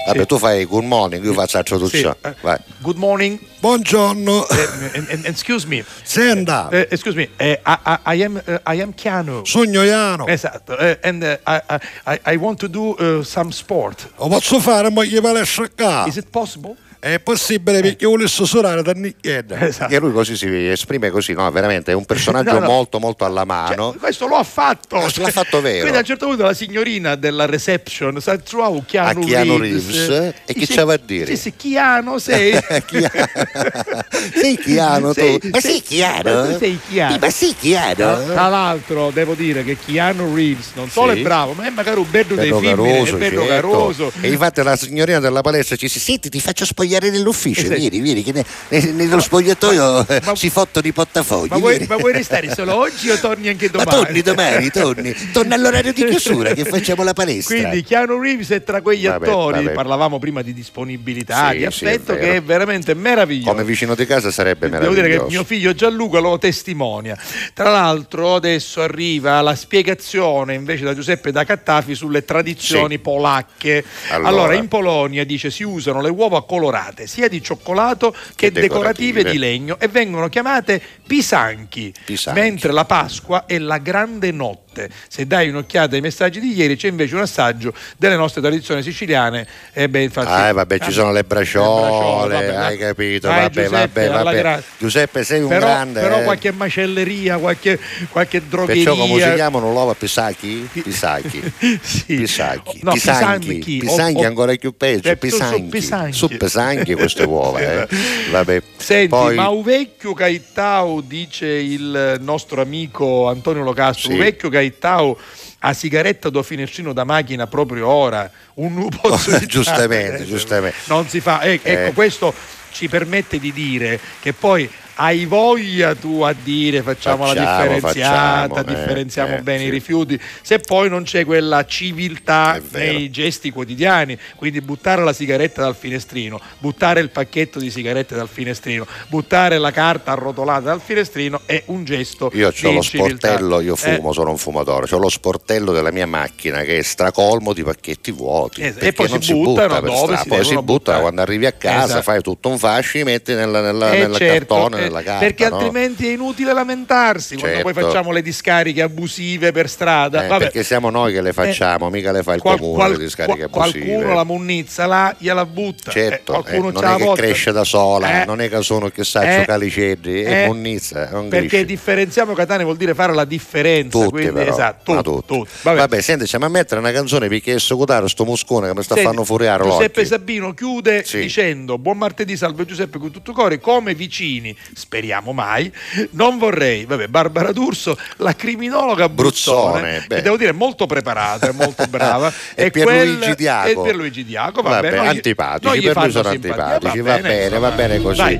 Speaker 1: Vabbè, tu fai good morning, io faccio la traduzione.
Speaker 2: Sì, eh.
Speaker 1: Vai.
Speaker 2: Good morning.
Speaker 1: Buongiorno.
Speaker 2: Eh, and- and- excuse me.
Speaker 1: Senta.
Speaker 2: Eh, excuse me, eh, I, I- am, eh, I am Keanu.
Speaker 1: Sogno Iano.
Speaker 2: Esatto, eh, and eh, I, I- I want to do eh, some sport.
Speaker 1: Lo posso fare, ma gli palestra a casa.
Speaker 2: Is it possible?
Speaker 1: È possibile perché volesse suonare da Nicchietta. [laughs]
Speaker 2: Esatto.
Speaker 1: E lui così si esprime così, no? Veramente è un personaggio [laughs]
Speaker 2: No, no.
Speaker 1: molto molto alla mano.
Speaker 2: Cioè, questo lo ha fatto.
Speaker 1: Ah, l'ha fatto vero.
Speaker 2: Quindi a un certo punto la signorina della reception sa trovavo Keanu,
Speaker 1: A Keanu
Speaker 2: Reeves,
Speaker 1: Reeves,
Speaker 2: eh,
Speaker 1: e
Speaker 2: dice-
Speaker 1: c'aveva a dire?
Speaker 2: Sì, sì, Keanu sei. [laughs]
Speaker 1: sei Chiano tu?
Speaker 2: Sei-
Speaker 1: ma sei Chiano?
Speaker 2: Tu sei Chiano.
Speaker 1: Ma sei Chiano?
Speaker 2: Tra, l'altro devo dire che Keanu Reeves non solo
Speaker 1: Sì.
Speaker 2: è bravo, ma è magari un bello dei film, è bello
Speaker 1: certo.
Speaker 2: caroso.
Speaker 1: E infatti la signorina della palestra ci dice: Senti, ti faccio spogliare nell'ufficio.
Speaker 2: Eh, sì.
Speaker 1: Vieni, vieni, che ne- ne- nello spogliatoio eh, [laughs] si fottono i portafogli.
Speaker 2: Ma vuoi, ma vuoi restare solo oggi o torni anche
Speaker 1: Ma
Speaker 2: domani?
Speaker 1: torni domani, torni. Torna all'orario di chiusura che facciamo la palestra.
Speaker 2: Quindi Keanu Reeves è tra quegli
Speaker 1: Vabbè,
Speaker 2: attori,
Speaker 1: vabbè.
Speaker 2: parlavamo prima di disponibilità,
Speaker 1: Sì,
Speaker 2: di
Speaker 1: sì, è
Speaker 2: che è veramente meraviglioso.
Speaker 1: Come vicino di casa sarebbe
Speaker 2: Devo
Speaker 1: meraviglioso.
Speaker 2: dire che mio figlio Gianluca lo testimonia. Tra l'altro adesso arriva la spiegazione invece da Giuseppe da Cattafi sulle tradizioni
Speaker 1: Sì.
Speaker 2: polacche.
Speaker 1: Allora.
Speaker 2: Allora. in Polonia dice si usano le uova colorate sia di cioccolato che,
Speaker 1: Che
Speaker 2: decorative
Speaker 1: decorative.
Speaker 2: di legno e vengono chiamate pisanchi,
Speaker 1: Pisanchi.
Speaker 2: mentre la Pasqua è la grande notte. Se dai un'occhiata ai messaggi di ieri c'è invece un assaggio delle nostre tradizioni siciliane. E beh, infatti,
Speaker 1: Ah, vabbè, ci sono le braciole,
Speaker 2: Le braciole, vabbè,
Speaker 1: hai capito?
Speaker 2: Dai,
Speaker 1: vabbè,
Speaker 2: Giuseppe,
Speaker 1: vabbè, vabbè.
Speaker 2: gra-
Speaker 1: Giuseppe, sei un
Speaker 2: però,
Speaker 1: grande.
Speaker 2: però
Speaker 1: eh.
Speaker 2: qualche macelleria, qualche, qualche drogheria.
Speaker 1: Perciò come si chiamano l'uova pisacchi? Pisacchi. [laughs]
Speaker 2: Sì.
Speaker 1: Pisacchi.
Speaker 2: No, pisanchi.
Speaker 1: Pisanghi
Speaker 2: O-
Speaker 1: ancora più peggio.
Speaker 2: Eh, pisanchi.
Speaker 1: Su pesanchi queste uova, eh. Vabbè.
Speaker 2: Senti,
Speaker 1: Poi,
Speaker 2: ma un vecchio Caitao, dice il nostro amico Antonio Locastro,
Speaker 1: Sì.
Speaker 2: un Caitao a sigaretta do finestrino da macchina proprio ora, un nubo [laughs]
Speaker 1: giustamente, giustamente.
Speaker 2: Non si fa, eh, ecco,
Speaker 1: Eh.
Speaker 2: questo ci permette di dire che poi hai voglia tu a dire facciamo, la
Speaker 1: Facciamo,
Speaker 2: differenziata,
Speaker 1: facciamo, eh,
Speaker 2: differenziamo
Speaker 1: eh,
Speaker 2: bene
Speaker 1: sì.
Speaker 2: i rifiuti, se poi non c'è quella civiltà nei gesti quotidiani, quindi buttare la sigaretta dal finestrino, buttare il pacchetto di sigarette dal finestrino, buttare la carta arrotolata dal finestrino è un gesto
Speaker 1: Io ho lo
Speaker 2: civiltà.
Speaker 1: sportello, io
Speaker 2: Eh,
Speaker 1: fumo, sono un fumatore, ho lo sportello della mia macchina che è stracolmo di pacchetti vuoti.
Speaker 2: Eh, e poi
Speaker 1: non
Speaker 2: si buttano
Speaker 1: per
Speaker 2: dove si
Speaker 1: poi si buttano
Speaker 2: buttare.
Speaker 1: quando arrivi a casa,
Speaker 2: Esatto.
Speaker 1: fai tutto un fascio, metti nella, nella,
Speaker 2: eh,
Speaker 1: nella
Speaker 2: certo,
Speaker 1: cartone,
Speaker 2: eh,
Speaker 1: carta.
Speaker 2: perché
Speaker 1: no?
Speaker 2: altrimenti è inutile lamentarsi quando poi
Speaker 1: Certo.
Speaker 2: facciamo le discariche abusive per strada.
Speaker 1: Eh,
Speaker 2: Vabbè.
Speaker 1: perché siamo noi che le facciamo, mica le fa il
Speaker 2: Qual-
Speaker 1: comune
Speaker 2: qual-
Speaker 1: le discariche
Speaker 2: qual-
Speaker 1: abusive.
Speaker 2: qualcuno la munnizza là gliela butta
Speaker 1: Certo,
Speaker 2: Eh, qualcuno
Speaker 1: eh, non è che
Speaker 2: botta.
Speaker 1: cresce da sola,
Speaker 2: Eh,
Speaker 1: non è che sono che sa
Speaker 2: eh,
Speaker 1: calicedri, è
Speaker 2: eh,
Speaker 1: monnizza, non
Speaker 2: perché
Speaker 1: cresce.
Speaker 2: differenziamo Catania vuol dire fare la differenza
Speaker 1: Tutti
Speaker 2: quindi,
Speaker 1: però,
Speaker 2: esatto, tutti,
Speaker 1: tutti.
Speaker 2: tutti. Vabbè.
Speaker 1: Vabbè, senti, stiamo a mettere una canzone perché è scutare sto muscone che mi sta fanno furiare
Speaker 2: Giuseppe
Speaker 1: l'occhio.
Speaker 2: Sabino chiude
Speaker 1: Sì.
Speaker 2: dicendo buon martedì salve Giuseppe con tutto cuore come vicini speriamo mai non vorrei vabbè Barbara D'Urso la criminologa Bruzzone,
Speaker 1: Bruzzone,
Speaker 2: che devo dire molto preparata molto [laughs] brava
Speaker 1: E
Speaker 2: e
Speaker 1: Pierluigi
Speaker 2: quel-
Speaker 1: Diaco.
Speaker 2: e Pierluigi Diaco va
Speaker 1: Vabbè,
Speaker 2: bene noi
Speaker 1: antipatici,
Speaker 2: noi
Speaker 1: per lui sono antipatici, va bene,
Speaker 2: insomma.
Speaker 1: va bene così.
Speaker 2: Dai.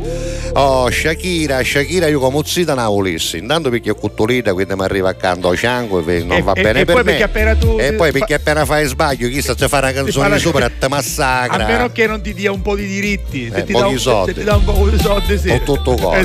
Speaker 1: Oh, Shakira, Shakira, io come zita una volissi. Intanto perché ho cuttolita, quindi mi arriva accanto a Cianco e non
Speaker 2: E-
Speaker 1: va
Speaker 2: e-
Speaker 1: bene
Speaker 2: e
Speaker 1: per me.
Speaker 2: tu-
Speaker 1: e poi perché appena fai sbaglio, chissà se fa una canzone
Speaker 2: fa
Speaker 1: di
Speaker 2: la-
Speaker 1: sopra e te massacra.
Speaker 2: a meno che non ti dia un po' di diritti se
Speaker 1: Eh,
Speaker 2: ti dà un,
Speaker 1: soldi.
Speaker 2: se ti dà un po' di soldi sì.
Speaker 1: Con tutto cuore.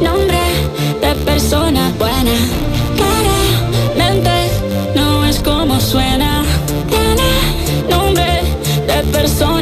Speaker 15: nombre de persona buena. Claramente no es como suena. Tiene nombre de persona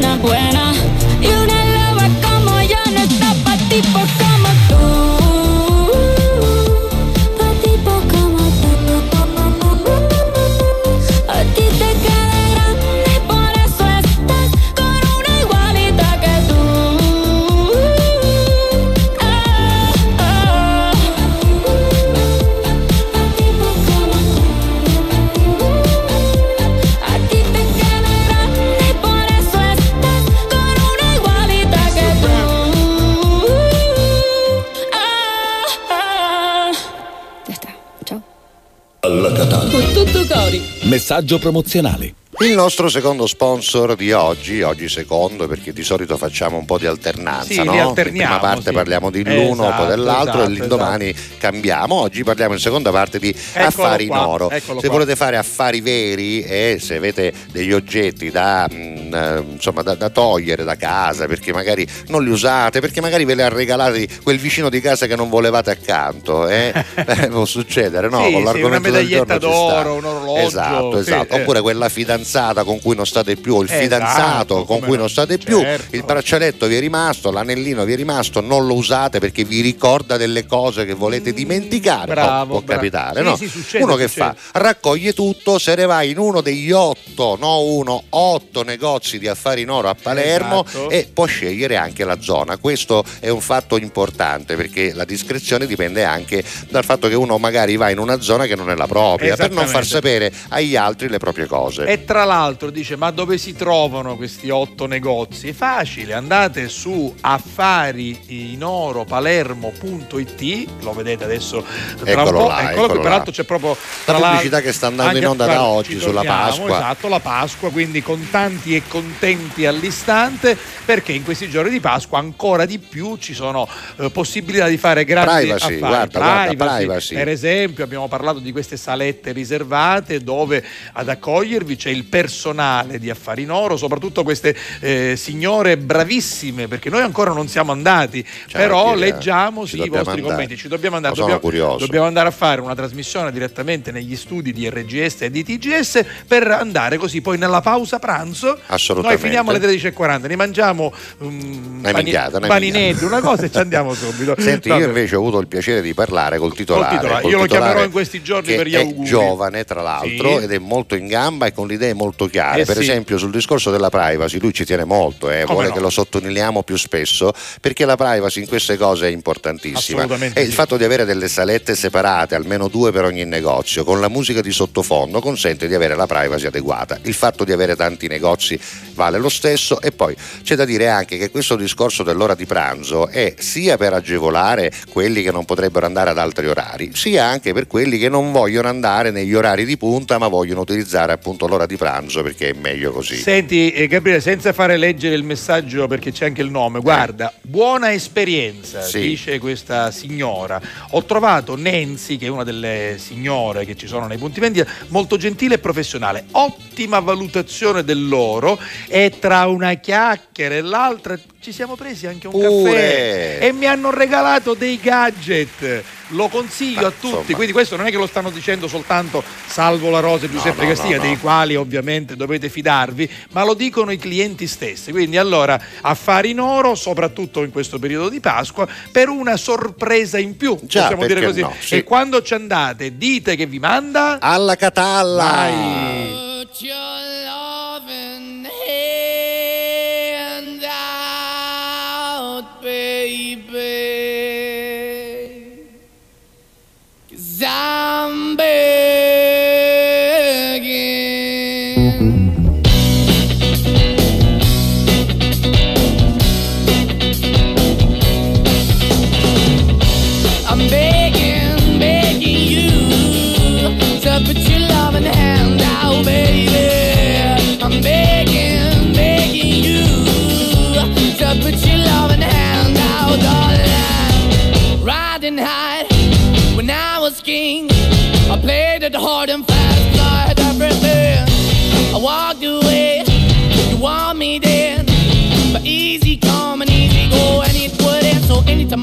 Speaker 13: Tutto cori.
Speaker 16: Messaggio promozionale.
Speaker 1: Il nostro secondo sponsor di oggi, oggi secondo perché di solito facciamo un po' di alternanza,
Speaker 2: Sì,
Speaker 1: no? In prima parte
Speaker 2: sì.
Speaker 1: parliamo di l'uno,
Speaker 2: Esatto,
Speaker 1: poi dell'altro
Speaker 2: esatto,
Speaker 1: e l'indomani cambiamo. Oggi parliamo in seconda parte di affari in
Speaker 2: qua,
Speaker 1: oro.
Speaker 2: eccolo
Speaker 1: Se
Speaker 2: qua.
Speaker 1: volete fare affari veri e se avete degli oggetti da, mm, eh, insomma, da, da togliere da casa perché magari non li usate, perché magari ve li ha regalati quel vicino di casa che non volevate accanto, eh? [laughs] Eh, può succedere, no?
Speaker 2: Sì,
Speaker 1: Con
Speaker 2: sì,
Speaker 1: l'argomento
Speaker 2: una
Speaker 1: del
Speaker 2: medaglietta d'oro, un orologio,
Speaker 1: Esatto,
Speaker 2: sì,
Speaker 1: esatto.
Speaker 2: eh.
Speaker 1: Oppure quella fidanzata con cui non state più, o il
Speaker 2: Esatto,
Speaker 1: fidanzato con cui
Speaker 2: no,
Speaker 1: non state più,
Speaker 2: certo.
Speaker 1: il braccialetto vi è rimasto, l'anellino vi è rimasto, non lo usate perché vi ricorda delle cose che volete dimenticare.
Speaker 2: Mm, bravo,
Speaker 1: può, può
Speaker 2: bravo.
Speaker 1: capitare,
Speaker 2: Sì,
Speaker 1: no?
Speaker 2: sì, succede,
Speaker 1: uno che
Speaker 2: succede.
Speaker 1: fa? Raccoglie tutto, se ne va in uno degli otto, no uno, otto negozi di affari in oro a Palermo
Speaker 2: Esatto.
Speaker 1: e può scegliere anche la zona. Questo è un fatto importante perché la discrezione dipende anche dal fatto che uno magari va in una zona che non è la propria per non far sapere agli altri le proprie cose.
Speaker 2: E tra l'altro dice: Ma dove si trovano questi otto negozi? È facile, andate su affariinoro.palermo.it, lo vedete adesso tra
Speaker 1: Eccolo
Speaker 2: un po'.
Speaker 1: là,
Speaker 2: eccolo qui, peraltro c'è proprio
Speaker 1: La
Speaker 2: tra
Speaker 1: pubblicità
Speaker 2: l'altro-
Speaker 1: che sta andando in onda da oggi sulla Pasqua.
Speaker 2: Esatto, la Pasqua, quindi contanti e contenti all'istante, perché in questi giorni di Pasqua ancora di più ci sono eh, possibilità di fare grandi
Speaker 1: Privacy,
Speaker 2: affari.
Speaker 1: guarda, guarda, privacy.
Speaker 2: Per esempio abbiamo parlato di queste salette riservate dove ad accogliervi c'è il personale di Affari in Oro, soprattutto queste eh, signore bravissime, perché noi ancora non siamo andati, però
Speaker 1: Chiara,
Speaker 2: leggiamo sì, i vostri
Speaker 1: andare.
Speaker 2: commenti, ci dobbiamo andare, dobbiamo, dobbiamo andare a fare una trasmissione direttamente negli studi di RGS e di TGS per andare così poi nella pausa pranzo, noi finiamo alle 13.40, ne mangiamo um,
Speaker 1: Una minchiata, una
Speaker 2: paninetti, una cosa e ci andiamo subito. [laughs]
Speaker 1: Senti,
Speaker 2: Vabbè.
Speaker 1: io invece ho avuto il piacere di parlare col titolare.
Speaker 2: Col titolare.
Speaker 1: col
Speaker 2: Io lo
Speaker 1: titolare
Speaker 2: chiamerò in questi giorni per gli
Speaker 1: è
Speaker 2: auguri.
Speaker 1: giovane, tra l'altro,
Speaker 2: Sì.
Speaker 1: ed è molto in gamba e con le idee molto chiare.
Speaker 2: Eh
Speaker 1: per
Speaker 2: sì.
Speaker 1: esempio, sul discorso della privacy, lui ci tiene molto, eh, vuole
Speaker 2: no?
Speaker 1: che lo sottolineiamo più spesso, perché la privacy in queste cose è importantissima. E il
Speaker 2: sì.
Speaker 1: fatto di avere delle salette separate, almeno due per ogni negozio, con la musica di sottofondo, consente di avere la privacy adeguata. Il fatto di avere tanti negozi vale lo stesso e poi c'è da dire anche che questo discorso dell'ora di pranzo è sia per agevolare quelli che non potrebbero andare ad altri orari, sia anche per quelli che non vogliono andare negli orari di punta ma vogliono utilizzare appunto l'ora di pranzo perché è meglio così.
Speaker 2: Senti eh, Gabriele, senza fare leggere il messaggio perché c'è anche il nome, guarda, buona esperienza,
Speaker 1: Sì.
Speaker 2: dice questa signora. Ho trovato Nancy, che è una delle signore che ci sono nei punti vendita, molto gentile e professionale. Ottima valutazione dell'oro e tra una chiacchiera e l'altra ci siamo presi anche un
Speaker 1: Pure.
Speaker 2: caffè e mi hanno regalato dei gadget. Lo consiglio a tutti,
Speaker 1: insomma.
Speaker 2: quindi questo non è che lo stanno dicendo soltanto Salvo La Rosa e Giuseppe
Speaker 1: no,
Speaker 2: Castiglia,
Speaker 1: no, no.
Speaker 2: dei quali ovviamente dovete fidarvi, ma lo dicono i clienti stessi. Quindi allora affari in oro, soprattutto in questo periodo di Pasqua, per una sorpresa in più,
Speaker 1: Già,
Speaker 2: possiamo dire così.
Speaker 1: no, sì.
Speaker 2: E quando ci andate, dite che vi manda
Speaker 1: alla Catalla.
Speaker 2: Vai.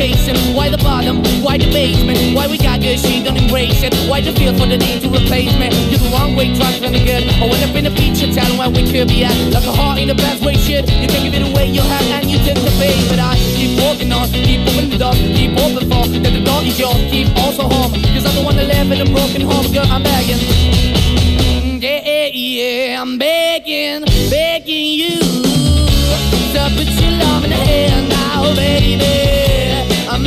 Speaker 17: chasing, why the bottom, why the basement, why we got good, she don't embrace it. Why the feel for the need to replace me? You're the wrong way, trying to good. I went up in the feature, telling where we could be at. Like a heart in the best way, shit. You can give it away, you have, and you take the bait. But I keep walking on, keep moving the keep open for that the door is yours, keep also home. Cause I'm the one that live in a broken home, girl, I'm begging. Yeah, yeah, yeah, I'm begging, begging you to put your love in the hand now, baby.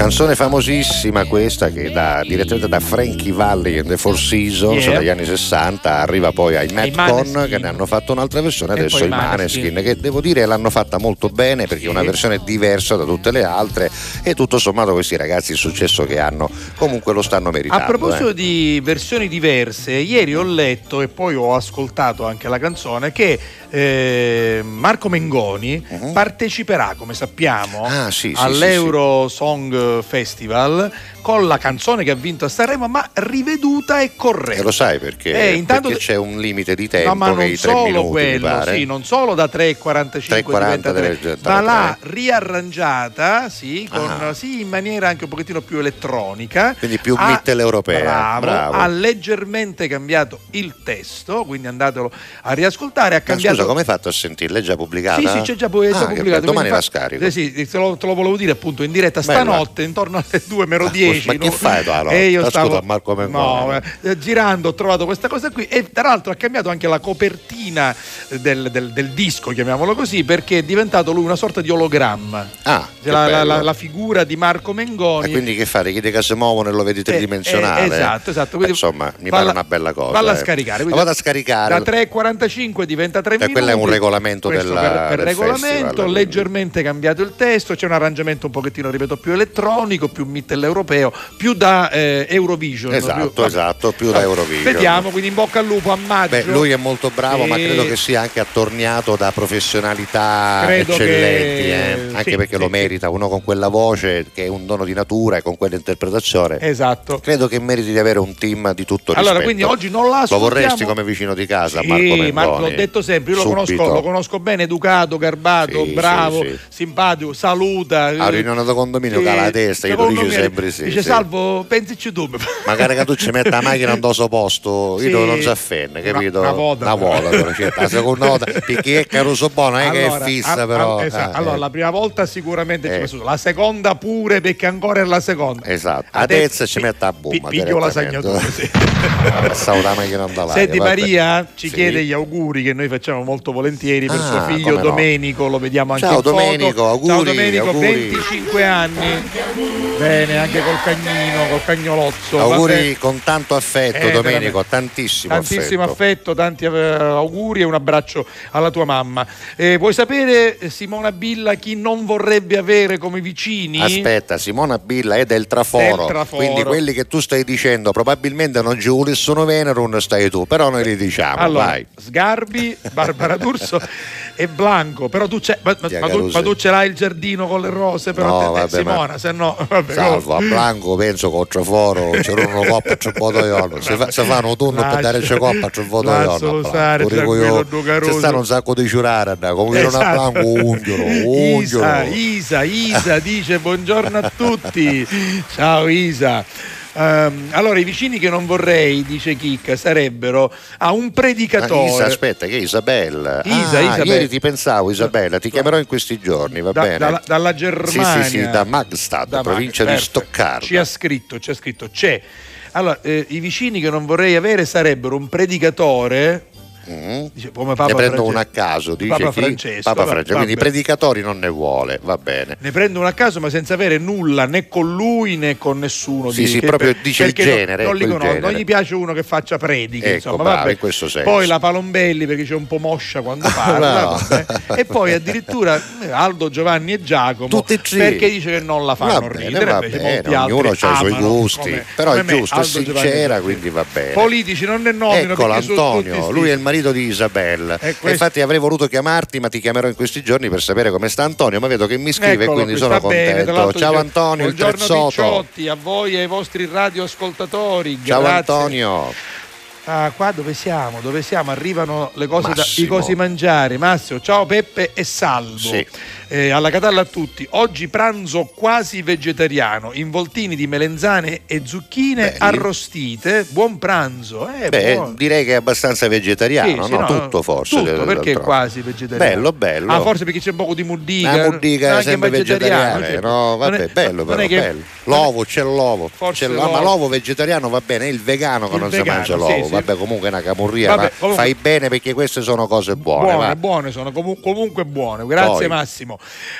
Speaker 1: Canzone famosissima questa che da, direttamente da Frankie Valli and the Four Seasons
Speaker 2: Yeah.
Speaker 1: dagli anni 60 arriva poi ai Metcon che ne hanno fatto un'altra versione
Speaker 2: E
Speaker 1: adesso i Maneskin
Speaker 2: Maneskin.
Speaker 1: che devo dire l'hanno fatta molto bene perché è una versione diversa da tutte le altre e tutto sommato questi ragazzi il successo che hanno comunque lo stanno meritando
Speaker 2: A proposito
Speaker 1: eh.
Speaker 2: di versioni diverse, ieri ho letto e poi ho ascoltato anche la canzone che eh, Marco Mengoni parteciperà, come sappiamo.
Speaker 1: Ah, sì, sì,
Speaker 2: all'Euro Song Festival con la canzone che ha vinto a Sanremo, ma riveduta e corretta.
Speaker 1: E lo sai perché?
Speaker 2: Eh, intanto-
Speaker 1: perché c'è un limite di tempo
Speaker 2: No, ma non solo
Speaker 1: minuti mi
Speaker 2: quello, sì, non solo da 3,45
Speaker 1: 3,40
Speaker 2: diventa 3,
Speaker 1: deve diventare
Speaker 2: ma l'ha riarrangiata sì, con-
Speaker 1: Ah.
Speaker 2: sì, in maniera anche un pochettino più elettronica.
Speaker 1: Quindi più
Speaker 2: Ha-
Speaker 1: mitteleuropea.
Speaker 2: Bravo,
Speaker 1: Bravo.
Speaker 2: ha leggermente cambiato il testo, quindi andatelo a riascoltare. Ha
Speaker 1: Ma
Speaker 2: cambiato...
Speaker 1: scusa, come hai fatto a sentirla? È già pubblicata?
Speaker 2: Sì, sì, c'è già, pu- già
Speaker 1: Ah, bello, domani
Speaker 2: quindi
Speaker 1: la
Speaker 2: fa-
Speaker 1: scarico.
Speaker 2: Eh sì, te lo, te lo volevo dire appunto in diretta
Speaker 1: Bella.
Speaker 2: stanotte, intorno alle due, meno
Speaker 1: Ah, [laughs]
Speaker 2: 10, 10.
Speaker 1: ma che fai tu?
Speaker 2: E io
Speaker 1: Ascolta,
Speaker 2: stavo
Speaker 1: Marco Mengoni.
Speaker 2: no, eh, girando ho trovato questa cosa qui e tra l'altro ha cambiato anche la copertina del, del- del disco, chiamiamolo così, perché è diventato lui una sorta di ologramma.
Speaker 1: Ah, che
Speaker 2: La, la- la- figura di Marco Mengoni.
Speaker 1: E quindi che fate? Chiede che si muovono e lo vedi tridimensionale?
Speaker 2: eh, esatto, esatto. Quindi
Speaker 1: Insomma, mi pare una bella cosa.
Speaker 2: Valla a
Speaker 1: eh.
Speaker 2: scaricare. Quindi
Speaker 1: vado a scaricare.
Speaker 2: Da 3,45 diventa 3
Speaker 1: E
Speaker 2: minuti.
Speaker 1: quello è un regolamento della-
Speaker 2: per, per
Speaker 1: del
Speaker 2: regolamento,
Speaker 1: festival, quindi.
Speaker 2: leggermente cambiato il testo, c'è un arrangiamento un pochettino, ripeto, più elettronico, più mitteleuropeo, più da eh, Eurovision.
Speaker 1: Esatto,
Speaker 2: più-
Speaker 1: esatto, più da Eurovision.
Speaker 2: Vediamo, quindi in bocca al lupo a maggio.
Speaker 1: Beh, lui è molto bravo, ma
Speaker 2: E-
Speaker 1: credo che sia anche attorniato da professionalità
Speaker 2: Credo
Speaker 1: eccellenti,
Speaker 2: che-
Speaker 1: eh. anche
Speaker 2: sì,
Speaker 1: perché
Speaker 2: sì,
Speaker 1: lo merita, uno con quella voce che è un dono di natura e con quell'interpretazione.
Speaker 2: Esatto.
Speaker 1: Credo che meriti di avere un team di tutto
Speaker 2: Allora,
Speaker 1: rispetto.
Speaker 2: quindi oggi non la
Speaker 1: Lo vorresti come vicino di casa,
Speaker 2: Sì,
Speaker 1: Marco Mengoni?
Speaker 2: Marco, l'ho detto sempre, io lo conosco, lo conosco bene, educato, garbato, bravo, simpatico, saluta.
Speaker 1: A riunione di condominio cala la testa, io lo dice sempre sì.
Speaker 2: Dice. Salvo, pensici tu.
Speaker 1: Magari che tu ci metti la [laughs] macchina in doso posto, io
Speaker 2: Sì.
Speaker 1: non si affenne, capito?
Speaker 2: Una- volta.
Speaker 1: Una volta, cioè, la seconda volta, [laughs] perché è caruso buono, non è che è fissa,
Speaker 2: al-
Speaker 1: però.
Speaker 2: al- esatto,
Speaker 1: eh,
Speaker 2: allora,
Speaker 1: eh.
Speaker 2: la prima volta sicuramente ci
Speaker 1: Eh.
Speaker 2: ho messo, la seconda pure perché ancora è la seconda.
Speaker 1: Esatto,
Speaker 2: Adesso
Speaker 1: adesso ci mette a bomba.
Speaker 2: pi- piglio la segnatura, [laughs] sì.
Speaker 1: Passavo la macchina andava.
Speaker 2: Senti Maria ci
Speaker 1: Sì.
Speaker 2: chiede gli auguri che noi facciamo molto volentieri per
Speaker 1: Ah,
Speaker 2: suo figlio
Speaker 1: come no.
Speaker 2: Domenico, lo vediamo anche
Speaker 1: Ciao,
Speaker 2: in foto.
Speaker 1: Domenico, auguri,
Speaker 2: Ciao Domenico,
Speaker 1: auguri.
Speaker 2: 25 anni. Bene, anche col cagnino, col cagnolozzo.
Speaker 1: Auguri
Speaker 2: Vabbè.
Speaker 1: con tanto affetto,
Speaker 2: Eh,
Speaker 1: Domenico,
Speaker 2: veramente.
Speaker 1: tantissimo,
Speaker 2: Tantissimo
Speaker 1: affetto.
Speaker 2: affetto, tanti eh, auguri e un abbraccio alla tua mamma. Eh, vuoi sapere, Simona Billa, chi non vorrebbe avere come vicini?
Speaker 1: Aspetta, Simona Billa è del traforo,
Speaker 2: Del Traforo.
Speaker 1: quindi quelli che tu stai dicendo probabilmente non ci volessero bene, non stai tu, però noi li diciamo,
Speaker 2: Allora,
Speaker 1: vai.
Speaker 2: Sgarbi, Barbara [laughs] D'Urso e Blanco, però tu, c'è, ma, ma- ma tu, ma tu ce l'hai il giardino con le rose, però
Speaker 1: No,
Speaker 2: te-
Speaker 1: vabbè,
Speaker 2: Simona, se no, vabbè,
Speaker 1: Salvo, a. [laughs] Blanco penso con Traforo c'era una coppa c'è un botoiolo se, fa, se fanno turno per dare c'è coppa c'è un
Speaker 2: tranquillo, Ducaroso.
Speaker 1: c'è stanno un sacco di giurare come era una
Speaker 2: Esatto.
Speaker 1: Blanco unghero
Speaker 2: Isa,
Speaker 1: unghero
Speaker 2: Isa, Isa dice buongiorno a tutti. [laughs] Ciao Isa. Ehm, allora, i vicini che non vorrei, dice Chicca, sarebbero a un
Speaker 1: Ah,
Speaker 2: predicatore.
Speaker 1: Isa, aspetta, che è Isabella?
Speaker 2: Isa,
Speaker 1: Ah,
Speaker 2: Isabella.
Speaker 1: Ieri ti pensavo, Isabella, ti chiamerò in questi giorni, va
Speaker 2: Da-
Speaker 1: bene?
Speaker 2: dalla, dalla Germania.
Speaker 1: Sì, sì, sì, da Magstad,
Speaker 2: Da
Speaker 1: provincia
Speaker 2: Mag-
Speaker 1: di. Stoccarda.
Speaker 2: Ci ha scritto, ci ha scritto, c'è. Allora, eh, i vicini che non vorrei avere sarebbero un predicatore. Dice, come Papa
Speaker 1: ne prendo
Speaker 2: France-
Speaker 1: uno a caso, dice
Speaker 2: Papa
Speaker 1: chi?
Speaker 2: Francesco,
Speaker 1: Papa Francesco, quindi i predicatori non ne vuole, va bene.
Speaker 2: Ne prendo uno a caso, ma senza avere nulla né con lui né con nessuno.
Speaker 1: Sì,
Speaker 2: di-
Speaker 1: sì, proprio
Speaker 2: per-
Speaker 1: dice il genere,
Speaker 2: Non, li
Speaker 1: quel
Speaker 2: conosco, non
Speaker 1: genere.
Speaker 2: gli piace uno che faccia prediche.
Speaker 1: Ecco,
Speaker 2: insomma,
Speaker 1: bravo,
Speaker 2: vabbè.
Speaker 1: in questo senso.
Speaker 2: Poi la Palombelli perché c'è un po' moscia quando [laughs] parla.
Speaker 1: No.
Speaker 2: E poi addirittura eh, Aldo, Giovanni e Giacomo
Speaker 1: Tutti
Speaker 2: perché dice che non la fanno
Speaker 1: Va bene,
Speaker 2: ridere.
Speaker 1: va bene, ognuno ha i suoi gusti,
Speaker 2: come-
Speaker 1: però
Speaker 2: come
Speaker 1: è giusto, è sincera, quindi va bene.
Speaker 2: Politici non ne nomino tutti
Speaker 1: Antonio, lui è il marito di Isabella.
Speaker 2: E
Speaker 1: E
Speaker 2: questo-
Speaker 1: Infatti avrei voluto chiamarti, ma ti chiamerò in questi giorni per sapere come sta Antonio, ma vedo che mi scrive
Speaker 2: Eccolo
Speaker 1: e quindi
Speaker 2: qui,
Speaker 1: sono
Speaker 2: bene,
Speaker 1: contento.
Speaker 2: l'altro
Speaker 1: Ciao Antonio, il Trezzoto.
Speaker 2: Picciotti, a voi e ai vostri radioascoltatori.
Speaker 1: Ciao
Speaker 2: grazie.
Speaker 1: Antonio.
Speaker 2: Ah, qua dove siamo? Dove siamo? Arrivano le cose da, i cosi mangiare. Massimo, ciao Peppe e Salvo.
Speaker 1: Sì.
Speaker 2: Eh, alla Catalla a tutti. Oggi pranzo quasi vegetariano, involtini di melenzane e zucchine
Speaker 1: Belli.
Speaker 2: arrostite. Buon pranzo. Eh,
Speaker 1: Beh,
Speaker 2: buono.
Speaker 1: direi che è abbastanza vegetariano,
Speaker 2: Sì, sì,
Speaker 1: no? Tutto forse.
Speaker 2: Tutto, perché
Speaker 1: d'altro.
Speaker 2: quasi vegetariano.
Speaker 1: Bello, bello.
Speaker 2: Ah, forse perché c'è un po' di muddica.
Speaker 1: La muddica è sempre vegetariana, no? Vabbè,
Speaker 2: non è-
Speaker 1: bello però,
Speaker 2: è
Speaker 1: bello. L'uovo, c'è l'uovo. C'è l'uovo. Ma l'uovo vegetariano va bene, è il vegano che
Speaker 2: Il
Speaker 1: non
Speaker 2: vegano,
Speaker 1: si mangia l'uovo.
Speaker 2: Sì.
Speaker 1: Vabbè, comunque è una camurria,
Speaker 2: Vabbè, comunque-
Speaker 1: fai bene perché queste sono cose buone.
Speaker 2: Buone,
Speaker 1: va.
Speaker 2: buone sono, comu- comunque buone. Grazie
Speaker 1: Poi.
Speaker 2: Massimo.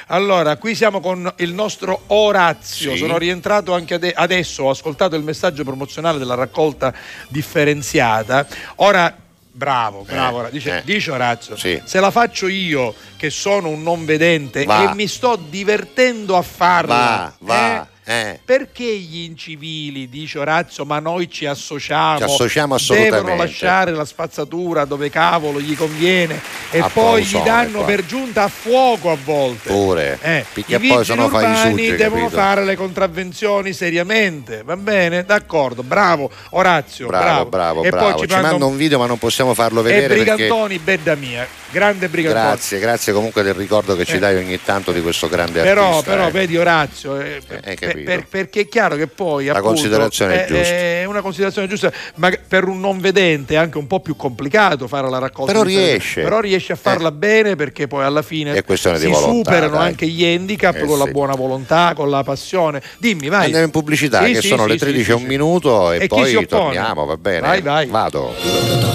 Speaker 2: Allora, qui siamo con il nostro Orazio.
Speaker 1: Sì.
Speaker 2: Sono rientrato anche ade- adesso, ho ascoltato il messaggio promozionale della raccolta differenziata. Ora Bravo, bravo.
Speaker 1: Eh,
Speaker 2: dice,
Speaker 1: eh.
Speaker 2: dice Orazio,
Speaker 1: Sì.
Speaker 2: se la faccio io che sono un non vedente
Speaker 1: Va.
Speaker 2: e mi sto divertendo a farla,
Speaker 1: Va, va.
Speaker 2: eh,
Speaker 1: Eh.
Speaker 2: perché gli incivili, dice Orazio, ma noi ci associamo,
Speaker 1: Ci associamo
Speaker 2: devono lasciare la spazzatura dove cavolo gli conviene e
Speaker 1: A
Speaker 2: poi gli danno
Speaker 1: qua.
Speaker 2: per giunta a fuoco a volte.
Speaker 1: Pure.
Speaker 2: Eh,
Speaker 1: Perché
Speaker 2: I
Speaker 1: poi
Speaker 2: urbani devono
Speaker 1: capito?
Speaker 2: fare le contravvenzioni seriamente, va bene? D'accordo, bravo Orazio,
Speaker 1: Bravo,
Speaker 2: bravo.
Speaker 1: bravo,
Speaker 2: e
Speaker 1: bravo.
Speaker 2: poi
Speaker 1: Ci,
Speaker 2: ci
Speaker 1: manda un video ma non possiamo farlo
Speaker 2: e
Speaker 1: vedere perché...
Speaker 2: Brigantoni, bedda mia, grande Brigantoni.
Speaker 1: Grazie, grazie comunque del ricordo che ci
Speaker 2: Eh.
Speaker 1: dai ogni tanto di questo grande
Speaker 2: Però,
Speaker 1: artista.
Speaker 2: però
Speaker 1: eh.
Speaker 2: vedi Orazio, eh, per-
Speaker 1: capito.
Speaker 2: per- perché è chiaro che poi
Speaker 1: La
Speaker 2: appunto,
Speaker 1: considerazione è giusta.
Speaker 2: È una considerazione giusta, ma per un non vedente è anche un po' più complicato fare la raccolta.
Speaker 1: Però riesce.
Speaker 2: Però riesce a farla bene perché poi alla fine
Speaker 1: È questione di
Speaker 2: si
Speaker 1: volontà,
Speaker 2: superano
Speaker 1: dai.
Speaker 2: anche gli handicap
Speaker 1: Eh,
Speaker 2: con la
Speaker 1: sì.
Speaker 2: buona volontà, con la passione. Dimmi, vai.
Speaker 1: Andiamo in pubblicità,
Speaker 2: Sì,
Speaker 1: che
Speaker 2: sì,
Speaker 1: sono
Speaker 2: sì,
Speaker 1: le
Speaker 2: sì,
Speaker 1: 13
Speaker 2: sì,
Speaker 1: e un
Speaker 2: sì.
Speaker 1: minuto e,
Speaker 2: E
Speaker 1: poi torniamo, va bene?
Speaker 2: Vai, vai.
Speaker 1: Vado.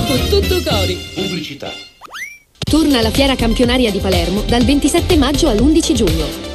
Speaker 18: Con tutto cori.
Speaker 13: Pubblicità.
Speaker 9: Torna la fiera campionaria di Palermo dal 27 maggio all'11 giugno.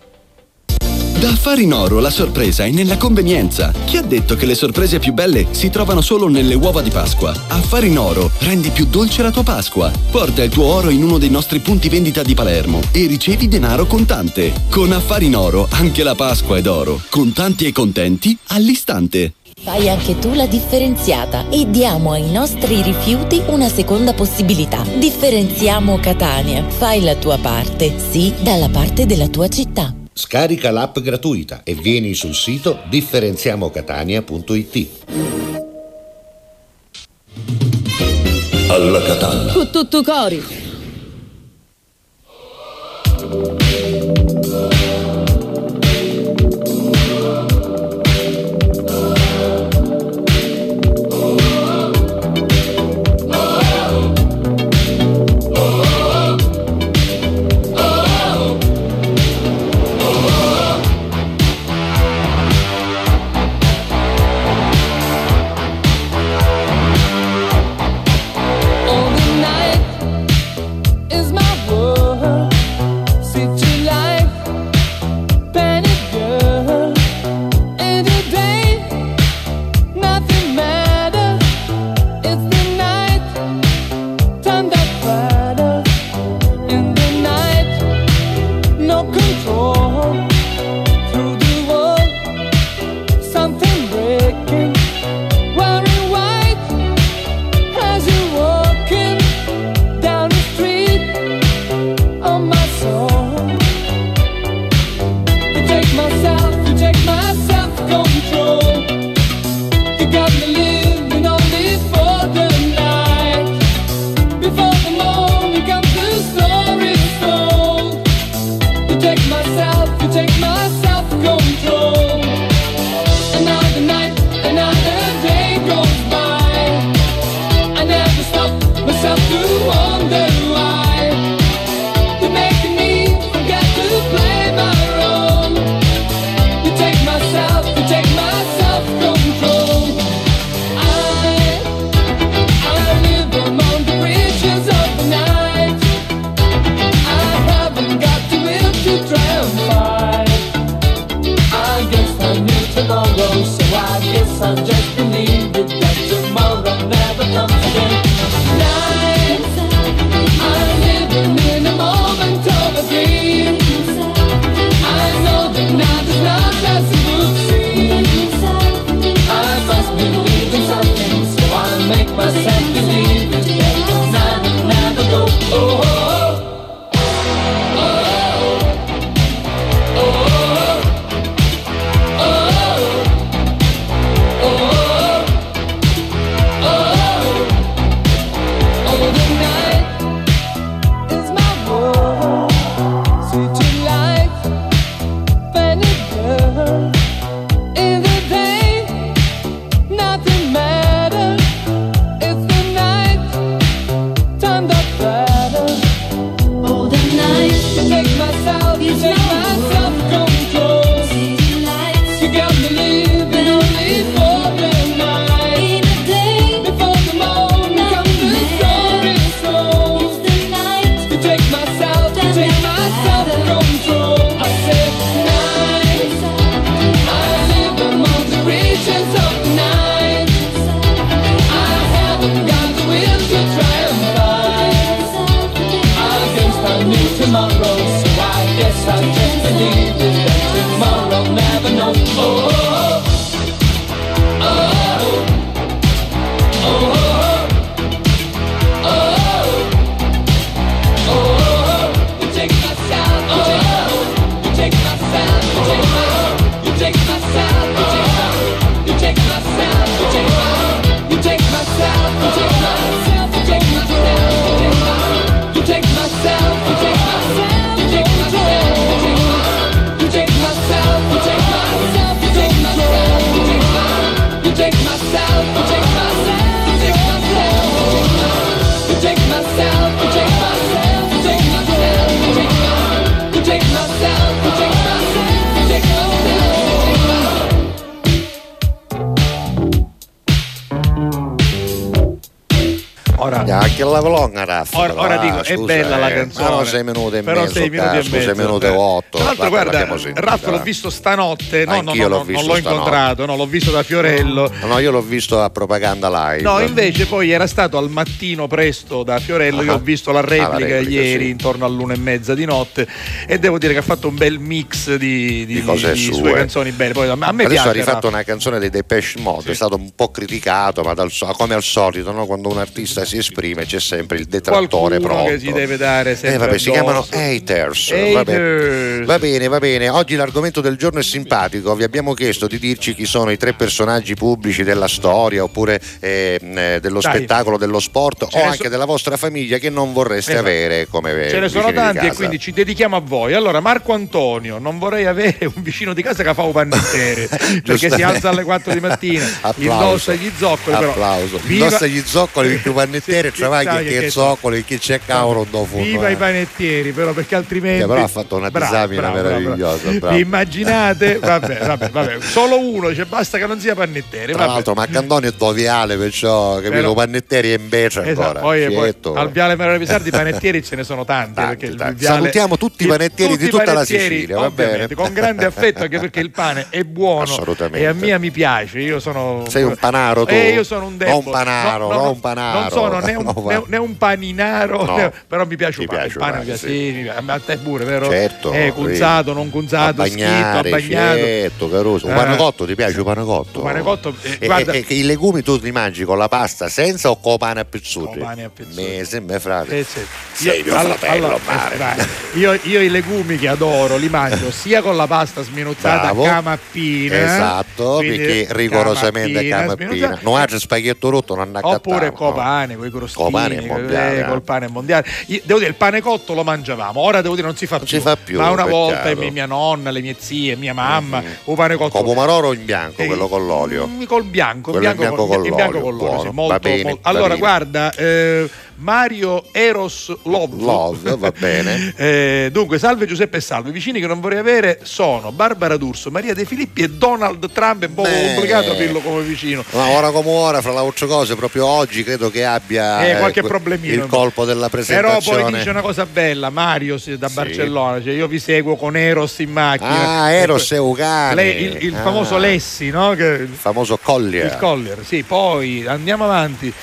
Speaker 7: Da Affari in Oro la sorpresa è nella convenienza. Chi ha detto che le sorprese più belle si trovano solo nelle uova di Pasqua? Affari in Oro rendi più dolce la tua Pasqua. Porta il tuo oro in uno dei nostri punti vendita di Palermo e ricevi denaro contante. Con Affari in Oro anche la Pasqua è d'oro. Contanti e contenti all'istante.
Speaker 8: Fai anche tu la differenziata e diamo ai nostri rifiuti una seconda possibilità. Differenziamo Catania. Fai la tua parte, sì, dalla parte della tua città.
Speaker 19: Scarica l'app gratuita e vieni sul sito differenziamocatania.it.
Speaker 13: Alla Catalla.
Speaker 18: Con tutto cori.
Speaker 1: Però,
Speaker 2: dico, è
Speaker 1: scusa,
Speaker 2: bella la
Speaker 1: eh,
Speaker 2: canzone.
Speaker 1: Ma no, sei minuti e
Speaker 2: Però
Speaker 1: mezzo,
Speaker 2: sei minuti e
Speaker 1: cazzo, sei
Speaker 2: mezzo,
Speaker 1: minuti e
Speaker 2: eh.
Speaker 1: otto.
Speaker 2: Tra l'altro,
Speaker 1: Guarda,
Speaker 2: Raffa l'ho visto stanotte. No, no, no,
Speaker 1: l'ho
Speaker 2: non l'ho incontrato, no, l'ho visto da Fiorello.
Speaker 1: No, io l'ho visto a propaganda live.
Speaker 2: No, invece poi era stato al mattino presto da Fiorello, io
Speaker 1: Ah.
Speaker 2: ho visto la replica, ieri
Speaker 1: sì.
Speaker 2: intorno all'una e mezza di notte e devo dire che ha fatto un bel mix di, di-
Speaker 1: Di cose
Speaker 2: di
Speaker 1: sue.
Speaker 2: sue canzoni belle. Poi a me
Speaker 1: Adesso
Speaker 2: piace
Speaker 1: ha rifatto una canzone dei Depeche Mode, è stato un po' criticato, ma dal come al solito, no? quando un artista si esprime c'è sempre il detrattore
Speaker 2: Qualcuno
Speaker 1: pronto.
Speaker 2: che si deve dare
Speaker 1: Eh,
Speaker 2: sempre
Speaker 1: vabbè, si chiamano haters.
Speaker 2: Haters.
Speaker 1: Vabbè. Va bene, va bene. Oggi l'argomento del giorno è simpatico. Vi abbiamo chiesto di dirci chi sono i tre personaggi pubblici della storia oppure ehm, eh, dello
Speaker 2: Dai.
Speaker 1: spettacolo, dello sport
Speaker 2: Ce
Speaker 1: o anche
Speaker 2: so-
Speaker 1: della vostra famiglia che non vorreste
Speaker 2: Esatto.
Speaker 1: avere come
Speaker 2: Ce ne sono tanti e quindi ci dedichiamo a voi. Allora, Marco Antonio, non vorrei avere un vicino di casa che fa un panettere [laughs] perché si alza alle 4 di mattina, [laughs] indossa gli zoccoli.
Speaker 1: Applauso.
Speaker 2: viva-
Speaker 1: Indossa gli zoccoli [laughs] più travaglia
Speaker 2: sai
Speaker 1: che, zoccoli, che c'è cavolo dopo.
Speaker 2: Viva i panettieri, però perché altrimenti.
Speaker 1: Che però ha fatto una disamina
Speaker 2: bravo,
Speaker 1: meravigliosa,
Speaker 2: bravo. immaginate? Vabbè, vabbè, vabbè. Solo uno dice basta che non sia panettiere.
Speaker 1: Tra l'altro Maccandonio è doviale, perciò capito,
Speaker 2: Però-
Speaker 1: panettieri e invece
Speaker 2: Esatto,
Speaker 1: ancora.
Speaker 2: poi, poi al Viale Mario Visardi i [laughs] panettieri ce ne sono tanti.
Speaker 1: Tanti.
Speaker 2: Viale-
Speaker 1: Salutiamo tutti i panettieri di
Speaker 2: tutti i
Speaker 1: tutta la
Speaker 2: panettieri,
Speaker 1: Sicilia, va bene?
Speaker 2: Con grande affetto, anche perché il pane è buono
Speaker 1: Assolutamente.
Speaker 2: e a mia mi piace. Io sono.
Speaker 1: Sei un panaro tu?
Speaker 2: Eh, io sono un debole.
Speaker 1: Non panaro,
Speaker 2: No, no,
Speaker 1: non panaro.
Speaker 2: Non sono né un, [laughs]
Speaker 1: No,
Speaker 2: né- né un paninaro, né- però mi piace un pane.
Speaker 1: piace
Speaker 2: il pane mi piace, sì, piace. a te pure, vero?
Speaker 1: Certo,
Speaker 2: Eh,
Speaker 1: vedi.
Speaker 2: non cunzato,
Speaker 1: a
Speaker 2: scritto,
Speaker 1: bagnare,
Speaker 2: abbagnato.
Speaker 1: certo, caruso. Un
Speaker 2: Eh.
Speaker 1: pane cotto, ti piace il pane cotto?
Speaker 2: Un pane cotto, eh,
Speaker 1: E,
Speaker 2: guarda-
Speaker 1: e- e che i legumi tu li mangi con la pasta senza o con pane a pezzuti?
Speaker 2: Con pane a pezzuti.
Speaker 1: Me, frate.
Speaker 2: Eh, sì.
Speaker 1: Sei
Speaker 2: Io-
Speaker 1: mio
Speaker 2: all-
Speaker 1: fratello,
Speaker 2: allora,
Speaker 1: mare.
Speaker 2: eh, vai. io, io i legumi che adoro li mangio sia con la pasta sminuzzata
Speaker 1: Bravo.
Speaker 2: camappina
Speaker 1: Esatto, perché rigorosamente camappina. Non ha spaghetto rotto, non ha
Speaker 2: Oppure col pane, con i crostini,
Speaker 1: Col pane è mondiale,
Speaker 2: eh,
Speaker 1: eh.
Speaker 2: col pane mondiale. Io- devo dire, il pane cotto lo mangiavamo, ora devo dire non si fa, più.
Speaker 1: si fa più,
Speaker 2: Ma una
Speaker 1: peccato.
Speaker 2: Volta mia, mia nonna, le mie zie, mia mamma, un pane cotto.
Speaker 1: Con pomaroro in bianco,
Speaker 2: Eh,
Speaker 1: quello con l'olio.
Speaker 2: Mm, Col bianco,
Speaker 1: Quello
Speaker 2: in bianco, con, in bianco con l'olio,
Speaker 1: buono.
Speaker 2: sì, molto,
Speaker 1: bene,
Speaker 2: molto- Allora, guarda, eh, Mario Eros Love.
Speaker 1: Love, va [laughs] bene.
Speaker 2: Eh, dunque, salve Giuseppe e salve. I vicini che non vorrei avere sono Barbara D'Urso, Maria De Filippi e Donald Trump. È un po'
Speaker 1: Beh.
Speaker 2: complicato dirlo come vicino.
Speaker 1: Ma ora come ora, fra le altre cose, proprio oggi credo che abbia
Speaker 2: Eh, qualche
Speaker 1: que-
Speaker 2: problemino.
Speaker 1: il colpo della
Speaker 2: Però
Speaker 1: presentazione.
Speaker 2: poi dice una cosa bella, Mario sì, da Barcellona, cioè io vi seguo con Eros in macchina.
Speaker 1: Ah, Eros è Ucani.
Speaker 2: Lei- il, il
Speaker 1: Ah.
Speaker 2: famoso Lessi, no? Che-
Speaker 1: Il famoso Collier.
Speaker 2: il Collier, sì, poi andiamo avanti.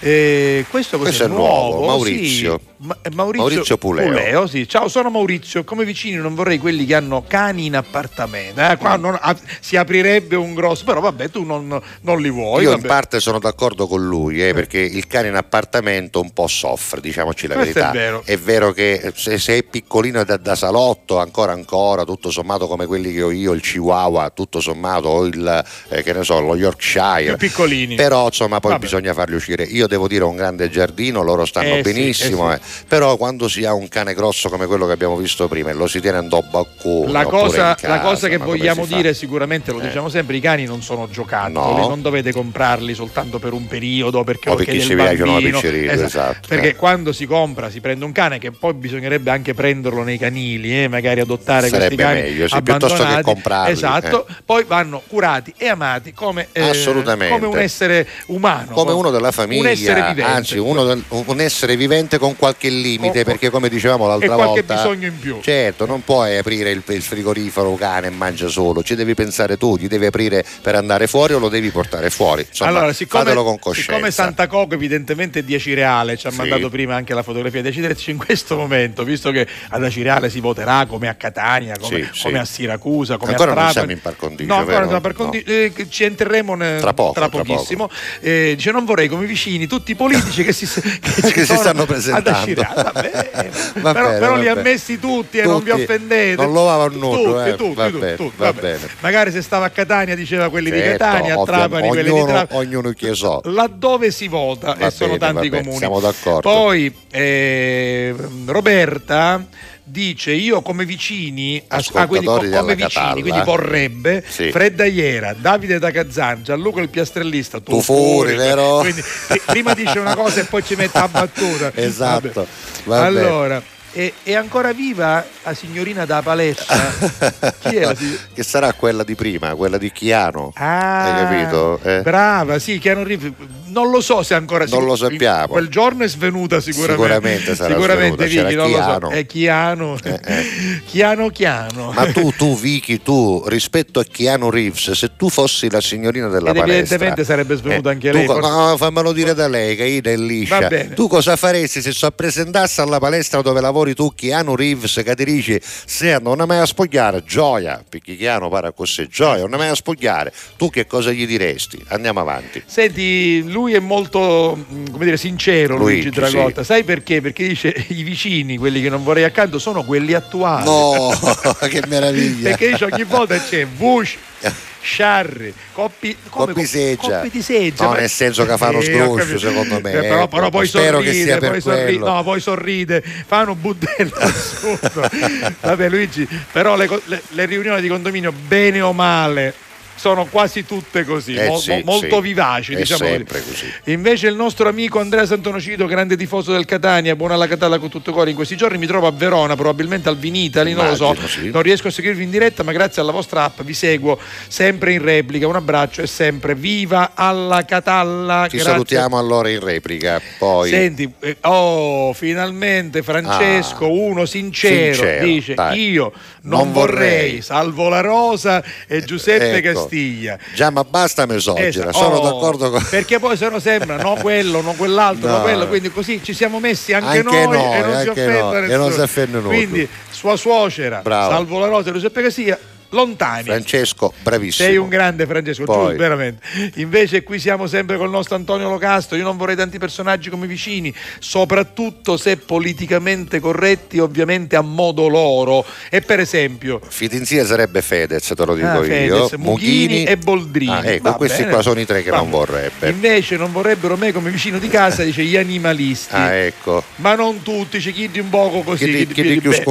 Speaker 2: Eh, questo,
Speaker 1: Questo è nuovo, Maurizio.
Speaker 2: Sì, Ma- eh, Maurizio,
Speaker 1: Maurizio Puleo.
Speaker 2: sì. Ciao, sono Maurizio. Come vicini non vorrei quelli che hanno cani in appartamento. Eh, qua non- ah, si aprirebbe un grosso, però vabbè, tu non, non li vuoi.
Speaker 1: Io in
Speaker 2: vabbè.
Speaker 1: parte sono d'accordo con lui, eh, perché il cane in appartamento un po' soffre, diciamoci la
Speaker 2: Questo è
Speaker 1: verità.
Speaker 2: vero.
Speaker 1: che se, se è piccolino da, da salotto, ancora ancora, tutto sommato come quelli che ho io, il Chihuahua, tutto sommato, o il eh, che ne so, lo Yorkshire.
Speaker 2: Più piccolini.
Speaker 1: Però insomma poi
Speaker 2: Vabbè.
Speaker 1: bisogna farli uscire. Io devo dire un grande giardino, loro stanno
Speaker 2: Eh sì,
Speaker 1: benissimo,
Speaker 2: eh
Speaker 1: eh. Però quando si ha un cane grosso come quello che abbiamo visto prima e lo si tiene in baccone,
Speaker 2: La
Speaker 1: oppure
Speaker 2: cosa,
Speaker 1: in casa,
Speaker 2: la cosa che vogliamo
Speaker 1: si
Speaker 2: dire sicuramente, lo
Speaker 1: Eh.
Speaker 2: diciamo sempre, i cani non sono giocattoli,
Speaker 1: No.
Speaker 2: non dovete comprarli soltanto per un periodo perché
Speaker 1: O perché
Speaker 2: il
Speaker 1: piacciono la
Speaker 2: bambino.
Speaker 1: piccerina, esatto,
Speaker 2: Perché
Speaker 1: eh.
Speaker 2: quando si compra, si prende un cane che poi bisognerebbe anche prenderlo nei canili, eh, magari adottare
Speaker 1: Sarebbe
Speaker 2: questi cani
Speaker 1: meglio, sì, piuttosto che comprarli,
Speaker 2: Esatto,
Speaker 1: eh.
Speaker 2: poi vanno curati e amati come, eh, come un essere umano.
Speaker 1: come uno della famiglia,
Speaker 2: un essere vivente.
Speaker 1: anzi uno un essere vivente con qualche limite,
Speaker 2: Con-
Speaker 1: perché come dicevamo l'altra
Speaker 2: e qualche
Speaker 1: volta,
Speaker 2: bisogno in più.
Speaker 1: certo, non puoi aprire il, il frigorifero cane e mangia solo, ci devi pensare tu, gli devi aprire per andare fuori o lo devi portare fuori. Insomma,
Speaker 2: allora, siccome,
Speaker 1: fatelo con coscienza.
Speaker 2: siccome Santa Coco evidentemente è di Acireale, ci ha
Speaker 1: Sì.
Speaker 2: mandato prima anche la fotografia di Acireale in questo momento, visto che ad Acireale si voterà come a Catania, come,
Speaker 1: Sì,
Speaker 2: come
Speaker 1: sì.
Speaker 2: a Siracusa, come
Speaker 1: Ancora
Speaker 2: a
Speaker 1: non
Speaker 2: Trapani.
Speaker 1: siamo in par condicio,
Speaker 2: No, ancora non siamo in par condicio, eh, che ci entreremo ne-
Speaker 1: Tra poco, tra
Speaker 2: pochissimo. Eh, dice non vorrei come vicini tutti i politici che si, che [laughs]
Speaker 1: Che si stanno presentando.
Speaker 2: Acireale. [laughs] Va bene.
Speaker 1: Va
Speaker 2: però
Speaker 1: bene,
Speaker 2: però
Speaker 1: va
Speaker 2: li ha messi tutti e non vi offendete.
Speaker 1: Non lo va a nudo,
Speaker 2: Tutti,
Speaker 1: eh.
Speaker 2: tutti,
Speaker 1: Va
Speaker 2: tutti,
Speaker 1: bene,
Speaker 2: tutti,
Speaker 1: va
Speaker 2: vabbè.
Speaker 1: bene.
Speaker 2: Magari se stava a Catania diceva quelli di
Speaker 1: Certo,
Speaker 2: Catania, a Trapani quelli di
Speaker 1: ognuno,
Speaker 2: Trapani
Speaker 1: ognuno che so.
Speaker 2: laddove si vota e sono tanti comuni.
Speaker 1: siamo d'accordo.
Speaker 2: Poi eh, Roberta dice io come vicini, ah, quindi come vicini, quindi vorrebbe
Speaker 1: Sì.
Speaker 2: Fredda Iera, Davide da Cazzan, Gianluca il piastrellista, tu,
Speaker 1: Tu fuori, vero?
Speaker 2: Quindi, prima dice una cosa e poi ci mette a battuta. [laughs]
Speaker 1: Esatto.
Speaker 2: Vabbè. Allora, è, è ancora viva la signorina da palestra? [laughs] Chi è signorina?
Speaker 1: che sarà quella di prima, quella di Chiano.
Speaker 2: Ah,
Speaker 1: Hai capito? Eh.
Speaker 2: Brava, sì, Keanu Reeves. Non lo so se ancora
Speaker 1: Non lo sappiamo.
Speaker 2: Quel giorno è svenuta sicuramente.
Speaker 1: Sicuramente sarà
Speaker 2: Sicuramente
Speaker 1: svenuta,
Speaker 2: Vicky, non lo so.
Speaker 1: Chiano.
Speaker 2: È Chiano. [laughs] Chiano Chiano.
Speaker 1: Ma tu, tu, Vicky, tu rispetto a Keanu Reeves, se tu fossi la signorina della
Speaker 2: Ed
Speaker 1: palestra,
Speaker 2: evidentemente sarebbe svenuta anche
Speaker 1: Eh, tu
Speaker 2: lei.
Speaker 1: co-
Speaker 2: forse-
Speaker 1: no, fammelo dire da lei, che Ida è liscia. Tu cosa faresti se si presentasse alla palestra dove lavori tu, Keanu Reeves, che ti dice se non è mai a spogliare, gioia, perché Keanu pare così, gioia, non è mai a spogliare. Tu che cosa gli diresti? Andiamo avanti.
Speaker 2: Senti, lui è molto mh, come dire, sincero, Luigi,
Speaker 1: Luigi,
Speaker 2: Tragotta. Sai perché? Perché dice i vicini, quelli che non vorrei accanto, sono quelli attuali.
Speaker 1: No, [laughs] che meraviglia.
Speaker 2: Perché dice ogni volta c'è Bush. [laughs] Sciarri, coppi, come
Speaker 1: Coppi seggia.
Speaker 2: coppi di seggia.
Speaker 1: No,
Speaker 2: Ma-
Speaker 1: nel senso che fanno
Speaker 2: Eh, capito.
Speaker 1: secondo me,
Speaker 2: Eh, però,
Speaker 1: ecco.
Speaker 2: però poi
Speaker 1: Spero che
Speaker 2: sorride,
Speaker 1: sia per
Speaker 2: poi sorride,
Speaker 1: quello.
Speaker 2: no, poi sorride, fanno budello assurdo. [laughs] Vabbè Luigi, però le, le- le riunioni di condominio, bene o male, sono quasi tutte così,
Speaker 1: Eh
Speaker 2: mo-
Speaker 1: sì,
Speaker 2: mo- molto
Speaker 1: sì.
Speaker 2: vivaci,
Speaker 1: È
Speaker 2: diciamo così.
Speaker 1: sempre così.
Speaker 2: Invece il nostro amico Andrea Santonocito, grande tifoso del Catania, buona alla Catalla con tutto cuore, in questi giorni mi trovo a Verona, probabilmente al Vinitali, non lo so,
Speaker 1: sì.
Speaker 2: non riesco a seguirvi in diretta, ma grazie alla vostra app vi seguo sempre in replica. Un abbraccio e sempre viva alla Catalla.
Speaker 1: Ci
Speaker 2: Grazie.
Speaker 1: salutiamo allora in replica. Poi
Speaker 2: Senti, eh, oh, finalmente Francesco, uno sincero,
Speaker 1: Ah. Sincero,
Speaker 2: dice
Speaker 1: dai.
Speaker 2: io non,
Speaker 1: Non
Speaker 2: vorrei,
Speaker 1: vorrei.
Speaker 2: salvo la Rosa e Giuseppe
Speaker 1: Ecco.
Speaker 2: Castiglia.
Speaker 1: Già, ma basta misogina,
Speaker 2: Esatto.
Speaker 1: sono
Speaker 2: Oh,
Speaker 1: d'accordo con
Speaker 2: Perché poi se no sembra no quello, no quell'altro, no,
Speaker 1: No.
Speaker 2: quello, quindi così ci siamo messi anche,
Speaker 1: Anche
Speaker 2: noi,
Speaker 1: noi,
Speaker 2: e non si offende
Speaker 1: noi, e
Speaker 2: nessuno.
Speaker 1: non si offende.
Speaker 2: Quindi sua suocera,
Speaker 1: Bravo.
Speaker 2: salvo la Rosa e Giuseppe Castiglia, lontani.
Speaker 1: Francesco, bravissimo.
Speaker 2: Sei un grande Francesco,
Speaker 1: Poi.
Speaker 2: giusto, veramente. Invece qui siamo sempre col nostro Antonio Locastro. Io non vorrei tanti personaggi come vicini, soprattutto se politicamente corretti, ovviamente a modo loro. E per esempio,
Speaker 1: Fitinzia sarebbe Fedez, te lo dico
Speaker 2: Ah,
Speaker 1: io.
Speaker 2: Fedez, Mughini e Boldrini.
Speaker 1: Ah, ecco,
Speaker 2: Va
Speaker 1: questi
Speaker 2: bene.
Speaker 1: qua sono i tre che
Speaker 2: Va
Speaker 1: non vorrebbe.
Speaker 2: invece non vorrebbero me come vicino di casa, dice gli animalisti.
Speaker 1: Ah, ecco.
Speaker 2: Ma non tutti, c'è chi di un poco così.
Speaker 1: Chi di- chi di più
Speaker 2: beh.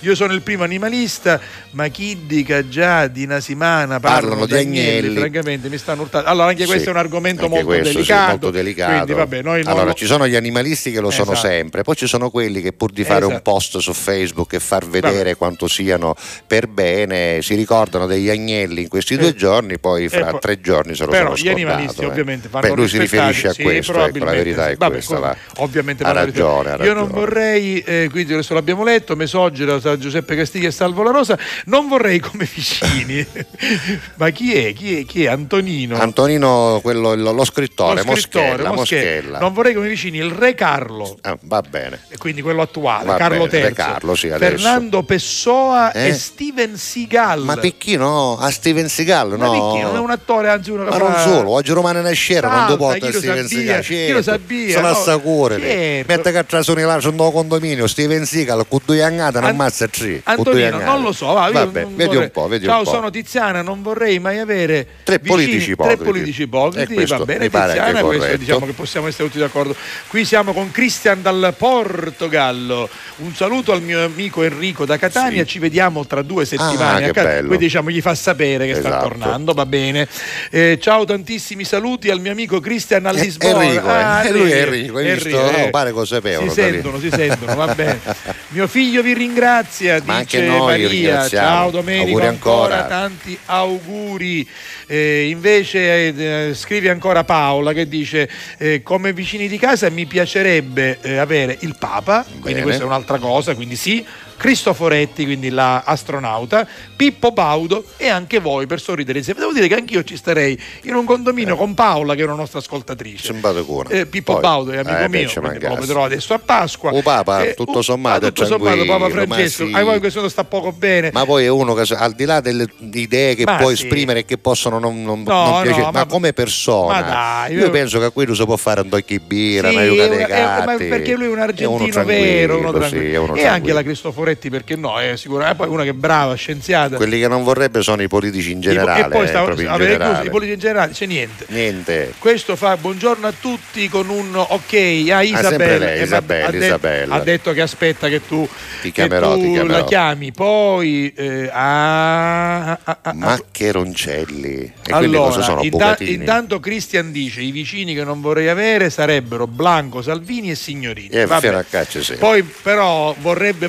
Speaker 2: Io sono il primo animalista, ma chi dica già di Nasimana parlano,
Speaker 1: Parlano di
Speaker 2: d'agnelli,
Speaker 1: agnelli.
Speaker 2: francamente mi stanno urtando. Allora, anche
Speaker 1: Sì,
Speaker 2: questo è un argomento molto
Speaker 1: questo, sì,
Speaker 2: delicato.
Speaker 1: molto delicato.
Speaker 2: Quindi, vabbè, noi
Speaker 1: allora,
Speaker 2: lo-
Speaker 1: ci sono gli animalisti che lo sono
Speaker 2: Esatto.
Speaker 1: sempre, poi ci sono quelli che pur di fare un
Speaker 2: Esatto.
Speaker 1: post su Facebook e far vedere
Speaker 2: Vabbè.
Speaker 1: quanto siano per bene, si ricordano degli agnelli in questi due
Speaker 2: Eh.
Speaker 1: giorni, poi fra
Speaker 2: poi-
Speaker 1: tre giorni se lo
Speaker 2: Però
Speaker 1: sono
Speaker 2: gli
Speaker 1: scordato.
Speaker 2: animalisti
Speaker 1: eh.
Speaker 2: ovviamente vanno
Speaker 1: Beh, lui si riferisce a
Speaker 2: sì,
Speaker 1: questo, ecco, la verità è
Speaker 2: sì. Vabbè,
Speaker 1: questa. va.
Speaker 2: Ovviamente
Speaker 1: ha ragione, ha
Speaker 2: rispettati. Io non
Speaker 1: ragione.
Speaker 2: vorrei, eh, quindi adesso l'abbiamo letto, Mesogero, Giuseppe Castiglia e Salvo La Rosa, non vorrei come vicini. [laughs] Ma chi è? Chi è? Chi è? Antonino.
Speaker 1: Antonino, quello, lo, lo scrittore,
Speaker 2: Lo scrittore,
Speaker 1: Moschella,
Speaker 2: Moschella.
Speaker 1: Moschella.
Speaker 2: Non vorrei come vicini il re Carlo,
Speaker 1: Ah, va bene.
Speaker 2: e quindi quello attuale,
Speaker 1: Va
Speaker 2: Carlo
Speaker 1: bene,
Speaker 2: III,
Speaker 1: Carlo, sì.
Speaker 2: Fernando Pessoa
Speaker 1: Eh?
Speaker 2: e Steven Seagal.
Speaker 1: Ma perché no? A Steven Seagal,
Speaker 2: Ma
Speaker 1: no?
Speaker 2: perché? Non è un attore, anzi uno che
Speaker 1: Ma
Speaker 2: fa-
Speaker 1: non solo, oggi Romano Nascero non
Speaker 2: chi lo
Speaker 1: Steven Seagal.
Speaker 2: chi lo sabia,
Speaker 1: Sono
Speaker 2: no?
Speaker 1: assicurati.
Speaker 2: Certo.
Speaker 1: Mentre che tra sono là sul nuovo condominio, Steven Seagal con due angate non ammazza tre.
Speaker 2: Antonino, non lo so, va, io
Speaker 1: Vabbè, vedi
Speaker 2: vorrei-
Speaker 1: un po', vedi
Speaker 2: Ciao,
Speaker 1: un po'.
Speaker 2: sono Tiziana, non vorrei mai avere
Speaker 1: Tre
Speaker 2: vicini-
Speaker 1: politici
Speaker 2: tre
Speaker 1: ipocriti.
Speaker 2: politici ipocriti,
Speaker 1: E questo
Speaker 2: va bene
Speaker 1: pare
Speaker 2: Tiziana, questo diciamo che possiamo essere tutti d'accordo. Qui siamo con Cristian dal Portogallo. Un saluto al mio amico Enrico da Catania, ci vediamo tra due settimane
Speaker 1: Ah,
Speaker 2: a
Speaker 1: bello.
Speaker 2: Quindi diciamo gli fa sapere che sta
Speaker 1: Esatto.
Speaker 2: tornando, va bene. Eh, ciao tantissimi saluti al mio amico Cristian a
Speaker 1: Eh,
Speaker 2: Lisbona.
Speaker 1: Enrico, eh.
Speaker 2: Ah,
Speaker 1: Eh, lui è Enrico, hai visto?
Speaker 2: Enrico,
Speaker 1: No,
Speaker 2: eh.
Speaker 1: pare che lo sapevano,
Speaker 2: Si sentono, si sentono, va bene. [laughs] Mio figlio vi ringrazia,
Speaker 1: Ma
Speaker 2: dice
Speaker 1: anche noi
Speaker 2: Maria.
Speaker 1: ringraziamo.
Speaker 2: Ciao Domenico, ancora.
Speaker 1: ancora.
Speaker 2: tanti auguri. Eh, invece eh, scrive ancora Paola che dice eh, come vicini di casa mi piacerebbe eh, avere il Papa, quindi
Speaker 1: Bene.
Speaker 2: questa è un'altra cosa, quindi sì. Cristoforetti, quindi la astronauta, Pippo Baudo e anche voi per sorridere insieme. Devo dire che anch'io ci starei in un condominio con Paola, che è una nostra ascoltatrice.
Speaker 1: Simpaticona.
Speaker 2: Eh, Pippo
Speaker 1: Poi-
Speaker 2: Baudo è amico
Speaker 1: Eh,
Speaker 2: mio, lo vedrò adesso a Pasqua.
Speaker 1: O Papa,
Speaker 2: Eh,
Speaker 1: tutto sommato,
Speaker 2: ah,
Speaker 1: è
Speaker 2: tutto sommato, Papa Francesco.
Speaker 1: sì.
Speaker 2: A voi questo sta poco bene.
Speaker 1: Ma poi è uno che al di là delle idee che
Speaker 2: Ma
Speaker 1: può
Speaker 2: sì.
Speaker 1: esprimere e che possono non, non,
Speaker 2: No,
Speaker 1: non
Speaker 2: no,
Speaker 1: piacere, ma,
Speaker 2: ma-
Speaker 1: come persona,
Speaker 2: ma dai,
Speaker 1: io,
Speaker 2: io-
Speaker 1: penso che a quello si può fare un tocchi birra,
Speaker 2: Sì,
Speaker 1: una
Speaker 2: è
Speaker 1: aiuta dei
Speaker 2: è- ma
Speaker 1: gatti.
Speaker 2: perché lui è un
Speaker 1: È uno
Speaker 2: argentino
Speaker 1: tranquillo,
Speaker 2: vero, uno
Speaker 1: sì,
Speaker 2: tranquillo.
Speaker 1: è uno
Speaker 2: e anche la Cristoforetti Poretti perché no, è sicuramente poi una che è brava, scienziata.
Speaker 1: Quelli che non vorrebbe sono i politici in generale.
Speaker 2: e poi
Speaker 1: eh, in
Speaker 2: vabbè,
Speaker 1: generale.
Speaker 2: i politici in generale, c'è niente.
Speaker 1: Niente.
Speaker 2: Questo fa buongiorno a tutti con un ok. Ah, Isabella,
Speaker 1: sempre lei,
Speaker 2: eh,
Speaker 1: Isabella,
Speaker 2: ha, detto,
Speaker 1: Isabella.
Speaker 2: ha detto che aspetta che tu,
Speaker 1: Ti
Speaker 2: che
Speaker 1: chiamerò,
Speaker 2: tu
Speaker 1: ti chiamerò.
Speaker 2: la chiami. Poi eh, ah, ah, ah, ah,
Speaker 1: Maccheroncelli. E
Speaker 2: allora, inta- intanto Cristian dice i vicini che non vorrei avere sarebbero Blanco, Salvini e Signorini.
Speaker 1: Eh,
Speaker 2: Vabbè.
Speaker 1: a.
Speaker 2: Poi però vorrebbe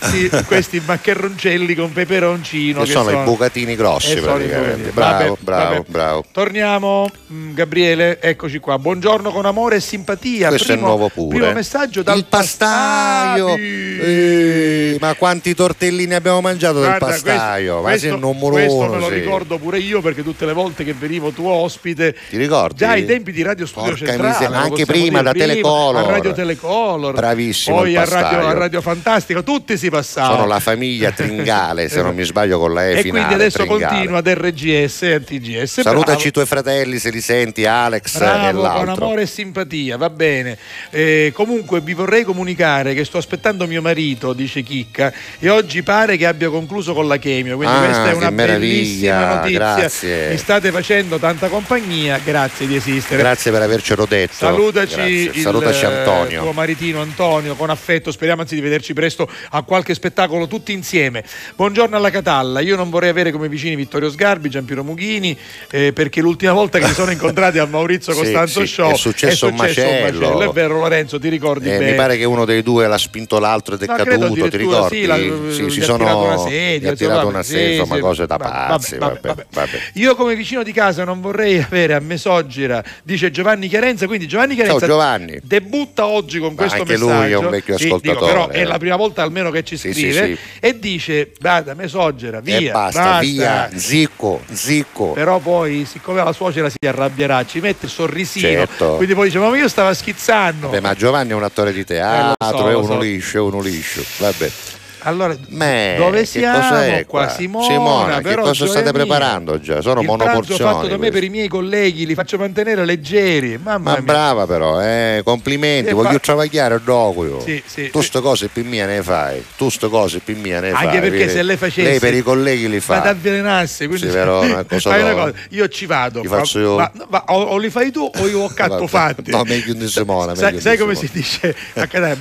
Speaker 2: mangiarsi [laughs] questi maccheroncelli con peperoncino.
Speaker 1: Che sono i bucatini grossi
Speaker 2: Eh, sono i
Speaker 1: praticamente.
Speaker 2: bucatini.
Speaker 1: Bravo,
Speaker 2: Vabbè,
Speaker 1: bravo,
Speaker 2: vabbè.
Speaker 1: bravo.
Speaker 2: Torniamo, mm, Gabriele, eccoci qua. Buongiorno con amore e simpatia.
Speaker 1: Questo è
Speaker 2: Primo-
Speaker 1: nuovo pure.
Speaker 2: Primo messaggio dal
Speaker 1: Il pastaio. Eh, ma quanti tortellini abbiamo mangiato del
Speaker 2: Guarda,
Speaker 1: pastaio? ma
Speaker 2: questo,
Speaker 1: sei
Speaker 2: questo, me lo
Speaker 1: sì.
Speaker 2: ricordo pure io perché tutte le volte che venivo tuo ospite
Speaker 1: Ti ricordi?
Speaker 2: già ai tempi di Radio Studio
Speaker 1: Porca
Speaker 2: Centrale
Speaker 1: miseria, anche prima, da Telecolor.
Speaker 2: a Radio Telecolor
Speaker 1: Bravissimo
Speaker 2: poi
Speaker 1: il
Speaker 2: a Radio, a Radio Fantastica tutti si passavano
Speaker 1: Sono la famiglia Tringale, se non mi sbaglio, con la E
Speaker 2: e
Speaker 1: finale.
Speaker 2: quindi adesso
Speaker 1: Tringale.
Speaker 2: continua ad RGS e TGS
Speaker 1: Salutaci i tuoi fratelli se li senti, Alex e
Speaker 2: Bravo, con
Speaker 1: l'altro.
Speaker 2: amore e simpatia, va bene. Eh, comunque vi vorrei comunicare che sto aspettando mio marito, dice Chicca, e oggi pare che abbia concluso con la chemio, quindi
Speaker 1: Ah,
Speaker 2: questa è una bellissima notizia.
Speaker 1: grazie.
Speaker 2: Mi state facendo tanta compagnia, grazie di esistere.
Speaker 1: Grazie per avercelo detto.
Speaker 2: Salutaci, il
Speaker 1: Salutaci Antonio.
Speaker 2: tuo maritino Antonio con affetto, speriamo anzi di vederci presto a qualche spettacolo tutti insieme. Buongiorno alla Catalla, io non vorrei avere come vicini Vittorio Sgarbi, Giampiero Mughini, eh, perché l'ultima volta che si sono incontrati al Maurizio [laughs]
Speaker 1: Sì,
Speaker 2: Costanzo
Speaker 1: sì,
Speaker 2: Show
Speaker 1: è successo un macello.
Speaker 2: È vero Lorenzo, ti ricordi
Speaker 1: Eh,
Speaker 2: bene?
Speaker 1: mi pare che uno dei due l'ha spinto l'altro ed è
Speaker 2: No,
Speaker 1: caduto, ti ricordi?
Speaker 2: sì, la-
Speaker 1: Sì, si sono
Speaker 2: tirato una sedia,
Speaker 1: ha
Speaker 2: insomma,
Speaker 1: tirato
Speaker 2: vabbè,
Speaker 1: una
Speaker 2: sì,
Speaker 1: sedia, insomma,
Speaker 2: sì,
Speaker 1: cose da pazzi.
Speaker 2: vabbè,
Speaker 1: Vabbè, vabbè.
Speaker 2: Io come vicino di casa non vorrei avere a Mesoggira, dice Giovanni Chiarenza, quindi Giovanni Chiarenza
Speaker 1: Ciao, Giovanni.
Speaker 2: debutta oggi con questo
Speaker 1: anche
Speaker 2: messaggio.
Speaker 1: lui è un vecchio
Speaker 2: Sì, dico,
Speaker 1: ascoltatore,
Speaker 2: però è la prima volta almeno che ci
Speaker 1: Sì,
Speaker 2: scrive
Speaker 1: sì, sì.
Speaker 2: e dice "Guarda, Mesoggira, via,
Speaker 1: e basta, via, zicco, zicco.
Speaker 2: Però poi, siccome la suocera si arrabbierà, ci mette il sorrisino.
Speaker 1: Certo.
Speaker 2: Quindi poi dice: Ma io stavo schizzando.
Speaker 1: Beh, ma Giovanni è un attore di teatro,
Speaker 2: Eh, so,
Speaker 1: è uno
Speaker 2: so.
Speaker 1: liscio, è uno liscio. Vabbè.
Speaker 2: Allora,
Speaker 1: Me,
Speaker 2: dove siamo?
Speaker 1: cos'è
Speaker 2: qua? Simona,
Speaker 1: Simona, che cosa state
Speaker 2: mia.
Speaker 1: preparando già? Sono
Speaker 2: il
Speaker 1: monoporzioni.
Speaker 2: fatto da me per i miei colleghi, li faccio mantenere leggeri. Mamma
Speaker 1: Ma
Speaker 2: mia.
Speaker 1: brava però, eh, complimenti,
Speaker 2: E
Speaker 1: voglio
Speaker 2: fa-
Speaker 1: travagliare dopo.
Speaker 2: Sì, sì,
Speaker 1: tu ste cose più mie ne fai, tu ste cose più mie ne fai.
Speaker 2: Anche perché se lei facesse
Speaker 1: Lei per i colleghi li fa.
Speaker 2: Vado a avvelenarsi, quindi
Speaker 1: Sì, però [laughs] una cosa
Speaker 2: fai una cosa, io ci vado.
Speaker 1: Faccio io.
Speaker 2: Ma- ma- o, o li fai tu o io ho [laughs] catto fatti.
Speaker 1: No, meglio di Simona.
Speaker 2: Sai, sai
Speaker 1: di
Speaker 2: come
Speaker 1: Simona.
Speaker 2: si dice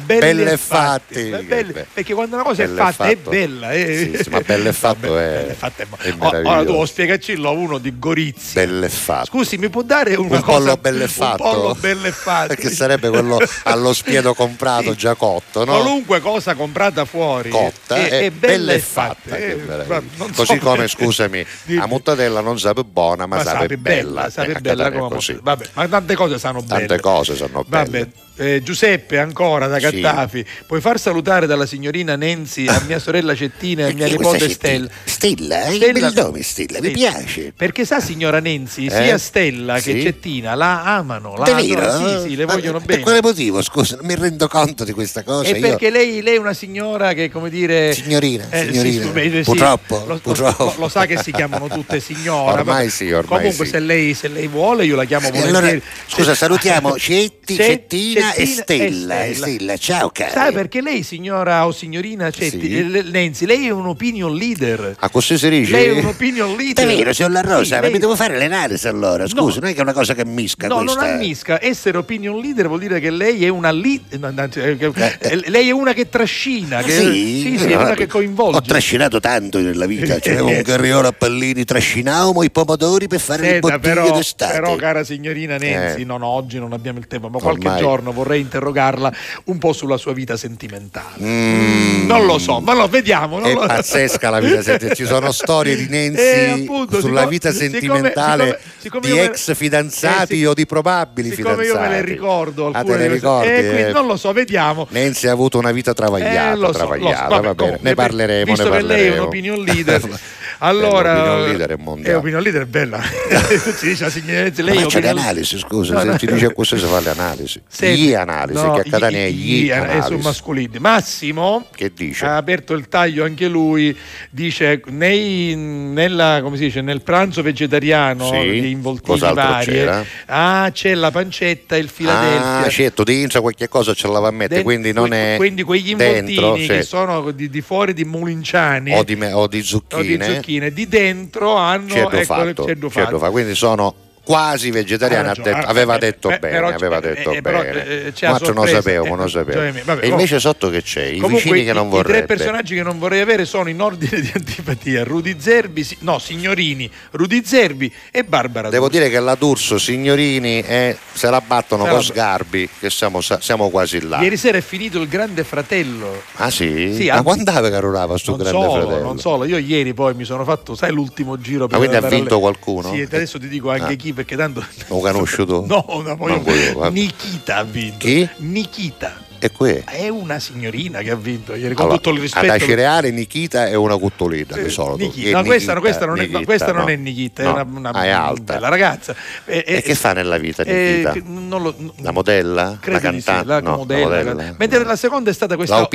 Speaker 1: Belle
Speaker 2: e
Speaker 1: e
Speaker 2: fatti.
Speaker 1: Beh,
Speaker 2: perché quando una cosa è fatta è bella. eh.
Speaker 1: Sì, sì, ma bello e [laughs] fatto è,
Speaker 2: e fatto è mo-
Speaker 1: è
Speaker 2: Oh, Ora tu spiegacillo a uno di Gorizia.
Speaker 1: Bello e fatto.
Speaker 2: Scusi, mi può dare una
Speaker 1: un
Speaker 2: cosa
Speaker 1: pollo bello e fatto?
Speaker 2: Un pollo bello e fatto. [laughs]
Speaker 1: Che sarebbe quello allo spiedo comprato [laughs] già cotto, no?
Speaker 2: Qualunque cosa comprata fuori
Speaker 1: cotta
Speaker 2: è,
Speaker 1: è,
Speaker 2: è
Speaker 1: bella e fatta.
Speaker 2: Eh, ma non
Speaker 1: Così
Speaker 2: so-
Speaker 1: come, scusami, la muttadella non sape buona, ma,
Speaker 2: ma
Speaker 1: sape,
Speaker 2: sape
Speaker 1: bella. Eh, a
Speaker 2: bella
Speaker 1: è
Speaker 2: come
Speaker 1: così.
Speaker 2: vabbè, ma tante cose sanno belle.
Speaker 1: Tante cose sono belle.
Speaker 2: Vabbè, eh, Giuseppe ancora da
Speaker 1: Sì.
Speaker 2: Cattafi, puoi far salutare dalla signorina Nancy a mia sorella Cettina e a mia nipote Stella.
Speaker 20: Stella, è
Speaker 2: Stella-
Speaker 20: bel nome Stella, mi
Speaker 2: Sì.
Speaker 20: piace.
Speaker 2: Perché sa signora Nancy,
Speaker 1: Eh?
Speaker 2: sia Stella che
Speaker 1: Sì.
Speaker 2: Cettina la amano, la adorano, sì, sì, le
Speaker 20: Ma
Speaker 2: vogliono
Speaker 20: Per
Speaker 2: bene.
Speaker 20: quale motivo? Scusa, non mi rendo conto di questa cosa.
Speaker 2: E
Speaker 20: Io-
Speaker 2: perché lei, lei è una signora che, come dire.
Speaker 20: Signorina,
Speaker 2: eh, sì,
Speaker 20: signorina.
Speaker 2: sì, sì,
Speaker 20: Purtroppo,
Speaker 2: Lo,
Speaker 20: purtroppo.
Speaker 2: lo- lo sa che si chiamano tutte signora.
Speaker 1: Ormai sì, ormai
Speaker 2: Comunque,
Speaker 1: sì.
Speaker 2: se, lei, se lei vuole, io la chiamo volentieri.
Speaker 20: allora, scusa, salutiamo [laughs] Cetti,
Speaker 2: Cet-
Speaker 20: Cettina e Stella.
Speaker 2: e Stella.
Speaker 20: Ciao, cari.
Speaker 2: Sai perché lei, signora o signorina Cetti,
Speaker 1: Sì.
Speaker 2: eh, le- Nancy, lei è un opinion leader.
Speaker 1: A così si dice?
Speaker 2: Lei è un opinion leader.
Speaker 20: Davvero, signor La Rosa,
Speaker 2: Sì,
Speaker 20: ma
Speaker 2: lei-
Speaker 20: mi devo fare le analisi allora. Scusa, non è che è una cosa che misca
Speaker 2: No,
Speaker 20: questa.
Speaker 2: non ammisca. Essere opinion leader vuol dire che lei è una no, no, eh, che- eh, lei è una che trascina, che,
Speaker 20: Sì,
Speaker 2: sì, sì, è una che coinvolge.
Speaker 20: Ho trascinato tanto nella vita. C'avevo [laughs] un carriolo a pallini, trascinavamo i pomodori per fare le
Speaker 2: Senta,
Speaker 20: bottiglie
Speaker 2: però,
Speaker 20: d'estate.
Speaker 2: però, cara signorina Nenzi,
Speaker 1: Eh.
Speaker 2: non oggi non abbiamo il tempo, ma qualche
Speaker 1: Ormai.
Speaker 2: giorno vorrei interrogarla un po' sulla sua vita sentimentale.
Speaker 1: Mm.
Speaker 2: Non lo so, ma lo vediamo. non
Speaker 1: È
Speaker 2: lo-
Speaker 1: pazzesca la vita sentimentale. Ci sono [laughs] storie di Nancy
Speaker 2: Eh, appunto,
Speaker 1: sulla
Speaker 2: siccome-
Speaker 1: vita
Speaker 2: siccome-
Speaker 1: sentimentale
Speaker 2: siccome- siccome
Speaker 1: di ex fidanzati
Speaker 2: Eh, sì.
Speaker 1: o di probabili
Speaker 2: Siccome
Speaker 1: fidanzati.
Speaker 2: io me le ricordo
Speaker 1: Ah,
Speaker 2: alcune
Speaker 1: te le ricordi?
Speaker 2: eh, quindi
Speaker 1: eh?
Speaker 2: non lo so, vediamo.
Speaker 1: Nancy ha avuto una vita travagliata,
Speaker 2: Eh, so,
Speaker 1: travagliata,
Speaker 2: so. Vabbè,
Speaker 1: va bene.
Speaker 2: comunque,
Speaker 1: Ne parleremo,
Speaker 2: visto
Speaker 1: ne
Speaker 2: che lei è un
Speaker 1: parleremo.
Speaker 2: opinion leader [laughs] Allora,
Speaker 1: Bello, opinion leader è
Speaker 2: eh,
Speaker 1: mondiale.
Speaker 2: opinion leader è bella. si dice la signorezza, lei
Speaker 1: Ma c'è le
Speaker 2: opinion-
Speaker 1: analisi, scusa,
Speaker 2: No,
Speaker 1: se
Speaker 2: no.
Speaker 1: ti dice così si fa le analisi.
Speaker 2: Senti,
Speaker 1: gli analisi,
Speaker 2: no,
Speaker 1: che a Catania
Speaker 2: gli-
Speaker 1: gli
Speaker 2: gli-
Speaker 1: analisi.
Speaker 2: mascolini. Massimo
Speaker 1: Che dice?
Speaker 2: ha aperto il taglio anche lui, dice nei- nella, dice, nel pranzo vegetariano
Speaker 1: Sì,
Speaker 2: di involtini varie,
Speaker 1: c'era?
Speaker 2: ah, c'è la pancetta e il Philadelphia.
Speaker 1: Ah, certo, dentro qualche cosa ce la va a mettere,
Speaker 2: Den-
Speaker 1: quindi non
Speaker 2: que-
Speaker 1: è
Speaker 2: quindi quegli involtini
Speaker 1: dentro,
Speaker 2: che
Speaker 1: sì.
Speaker 2: sono di, di fuori di Mulinciani
Speaker 1: o di, me- o di
Speaker 2: o di
Speaker 1: zucchine,
Speaker 2: zucchine, di dentro hanno
Speaker 1: certo
Speaker 2: ecco,
Speaker 1: fatto,
Speaker 2: fatto.
Speaker 1: fatto. quindi sono quasi
Speaker 2: ha ragione,
Speaker 1: detto-
Speaker 2: ah,
Speaker 1: aveva
Speaker 2: eh,
Speaker 1: detto
Speaker 2: eh,
Speaker 1: bene,
Speaker 2: però-
Speaker 1: aveva
Speaker 2: eh,
Speaker 1: detto
Speaker 2: eh, però,
Speaker 1: bene.
Speaker 2: eh, la
Speaker 1: Ma altro non
Speaker 2: sorpresa,
Speaker 1: sapevo,
Speaker 2: eh,
Speaker 1: non sapevo.
Speaker 2: vabbè,
Speaker 1: e invece sotto che c'è? I
Speaker 2: Comunque,
Speaker 1: vicini che non
Speaker 2: i, i tre personaggi che non vorrei avere sono in ordine di antipatia: Rudy Zerbi, no, Signorini, Rudy Zerbi e Barbara
Speaker 1: Devo
Speaker 2: D'Urso.
Speaker 1: dire che la D'Urso, signorini, eh, se la battono
Speaker 2: Se
Speaker 1: con Sgarbi, che siamo, siamo quasi là.
Speaker 2: Ieri sera è finito il Grande Fratello.
Speaker 1: Ah sì?
Speaker 2: Sì,
Speaker 1: Ma
Speaker 2: anzi-
Speaker 1: quando aveva carurava sto grande
Speaker 2: solo,
Speaker 1: fratello?
Speaker 2: non solo, io ieri poi mi sono fatto, sai, l'ultimo giro per
Speaker 1: Ma quindi ha vinto qualcuno?
Speaker 2: Sì, e adesso ti dico anche
Speaker 1: Ah.
Speaker 2: chi, perché tanto.
Speaker 1: Lo conosci tu? [laughs]
Speaker 2: No, no, poi. Nikita ha vinto.
Speaker 1: Chi?
Speaker 2: Nikita.
Speaker 1: E qui?
Speaker 2: È una signorina che ha vinto ieri, con
Speaker 1: Allora,
Speaker 2: tutto il
Speaker 1: ad
Speaker 2: rispetto.
Speaker 1: Acireale Nikita è una cuttolina
Speaker 2: Eh,
Speaker 1: di solito.
Speaker 2: Nikita.
Speaker 1: È
Speaker 2: No, questa, questa non, è, no,
Speaker 1: Nikita,
Speaker 2: questa non
Speaker 1: no.
Speaker 2: è Nikita,
Speaker 1: No.
Speaker 2: è una, una
Speaker 1: Ah, è alta.
Speaker 2: bella ragazza. E,
Speaker 1: E che fa nella vita
Speaker 2: eh,
Speaker 1: Nikita?
Speaker 2: non lo-
Speaker 1: La modella? la
Speaker 2: di sì,
Speaker 1: cantante?
Speaker 2: la
Speaker 1: no,
Speaker 2: modella,
Speaker 1: la modella.
Speaker 2: Mentre la seconda è stata questa O-.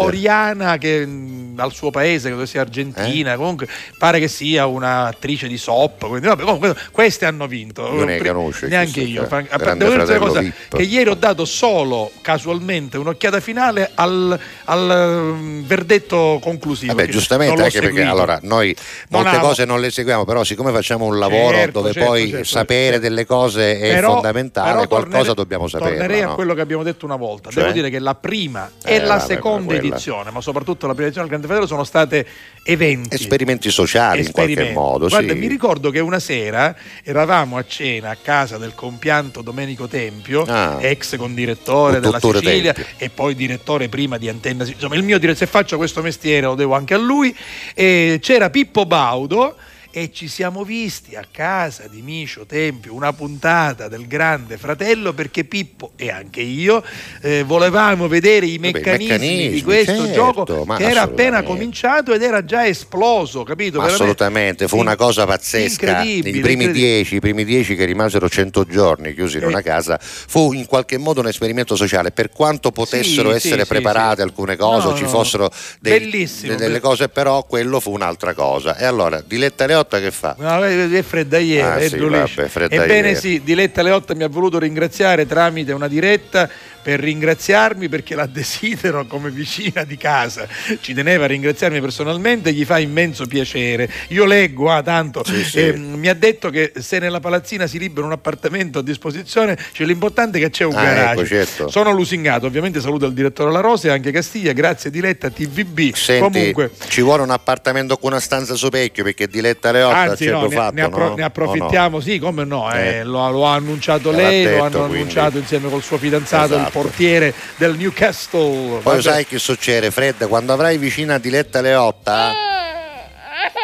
Speaker 2: Oriana che mh, al suo paese, credo sia
Speaker 1: Eh?
Speaker 2: argentina, comunque pare che sia un'attrice di soap. Quindi, vabbè, comunque, queste hanno vinto.
Speaker 1: Io ne conosco,
Speaker 2: Neanche io. devo dire una cosa, che ieri ho dato solo casualmente un'occhiata finale al, al, mm, verdetto conclusivo.
Speaker 1: Vabbè, giustamente, anche perché
Speaker 2: seguito.
Speaker 1: allora noi
Speaker 2: Non
Speaker 1: molte
Speaker 2: amo.
Speaker 1: cose non le seguiamo, però siccome facciamo un lavoro
Speaker 2: Certo,
Speaker 1: dove
Speaker 2: certo,
Speaker 1: poi
Speaker 2: certo,
Speaker 1: sapere
Speaker 2: certo.
Speaker 1: delle cose è
Speaker 2: Però-
Speaker 1: fondamentale,
Speaker 2: però
Speaker 1: qualcosa
Speaker 2: tornere-
Speaker 1: dobbiamo sapere.
Speaker 2: Tornerei a
Speaker 1: no?
Speaker 2: quello che abbiamo detto una volta.
Speaker 1: Cioè?
Speaker 2: Devo dire che la prima
Speaker 1: Eh,
Speaker 2: e la
Speaker 1: vabbè,
Speaker 2: seconda edizione, ma soprattutto la prima edizione del Grande Fratello, sono state eventi.
Speaker 1: Esperimenti sociali in qualche
Speaker 2: Esperimenti.
Speaker 1: modo.
Speaker 2: Guarda,
Speaker 1: sì.
Speaker 2: mi ricordo che una sera eravamo a cena a casa del compianto Domenico Tempio,
Speaker 1: Ah.
Speaker 2: ex condirettore della Sicilia
Speaker 1: Tempio.
Speaker 2: e poi direttore prima di Antenna. Insomma, il mio dire- se faccio questo mestiere lo devo anche a lui. E c'era Pippo Baudo e ci siamo visti a casa di Micio Tempio una puntata del Grande Fratello perché Pippo e anche io eh, volevamo vedere i
Speaker 1: Vabbè, i
Speaker 2: meccanismi, di
Speaker 1: meccanismi,
Speaker 2: questo
Speaker 1: certo,
Speaker 2: gioco che era appena cominciato ed era già esploso, capito? Veramente
Speaker 1: assolutamente, fu una cosa pazzesca. I primi dieci, i primi dieci che rimasero 100 giorni chiusi in
Speaker 2: Eh.
Speaker 1: una casa, fu in qualche modo un esperimento sociale. Per quanto potessero
Speaker 2: Sì,
Speaker 1: essere
Speaker 2: sì,
Speaker 1: preparate
Speaker 2: sì.
Speaker 1: alcune cose,
Speaker 2: No,
Speaker 1: ci
Speaker 2: no.
Speaker 1: fossero dei- delle cose, però quello fu un'altra cosa. E allora, Diletta Leotta che fa?
Speaker 2: No, è è freddaiera,
Speaker 1: Ah,
Speaker 2: è
Speaker 1: sì, vabbè.
Speaker 2: Ebbene sì, Diletta Leotta mi ha voluto ringraziare tramite una diretta per ringraziarmi perché la desidero come vicina di casa. Ci teneva a ringraziarmi personalmente, gli fa immenso piacere. Io leggo, ah, tanto,
Speaker 1: Sì, sì.
Speaker 2: eh, mi ha detto che se nella palazzina si libera un appartamento a disposizione, cioè l'importante è che c'è un
Speaker 1: Ah,
Speaker 2: garage.
Speaker 1: ecco, certo.
Speaker 2: Sono lusingato, ovviamente saluto il direttore La Rosa e anche Castiglia, grazie Diletta TVB.
Speaker 1: Senti,
Speaker 2: Comunque
Speaker 1: ci vuole un appartamento con una stanza sopecchio perché Diletta Leotta
Speaker 2: Anzi,
Speaker 1: certo
Speaker 2: no, ne,
Speaker 1: fatto,
Speaker 2: ne appro-
Speaker 1: no?
Speaker 2: ne approfittiamo, sì, come no, eh,
Speaker 1: Eh.
Speaker 2: lo, lo ha annunciato lei, lo
Speaker 1: detto,
Speaker 2: hanno
Speaker 1: quindi.
Speaker 2: annunciato insieme col suo fidanzato,
Speaker 1: Esatto.
Speaker 2: Portiere del Newcastle.
Speaker 1: Poi
Speaker 2: Vabbè.
Speaker 1: sai che succede, Fred? Quando avrai vicina Diletta Leotta,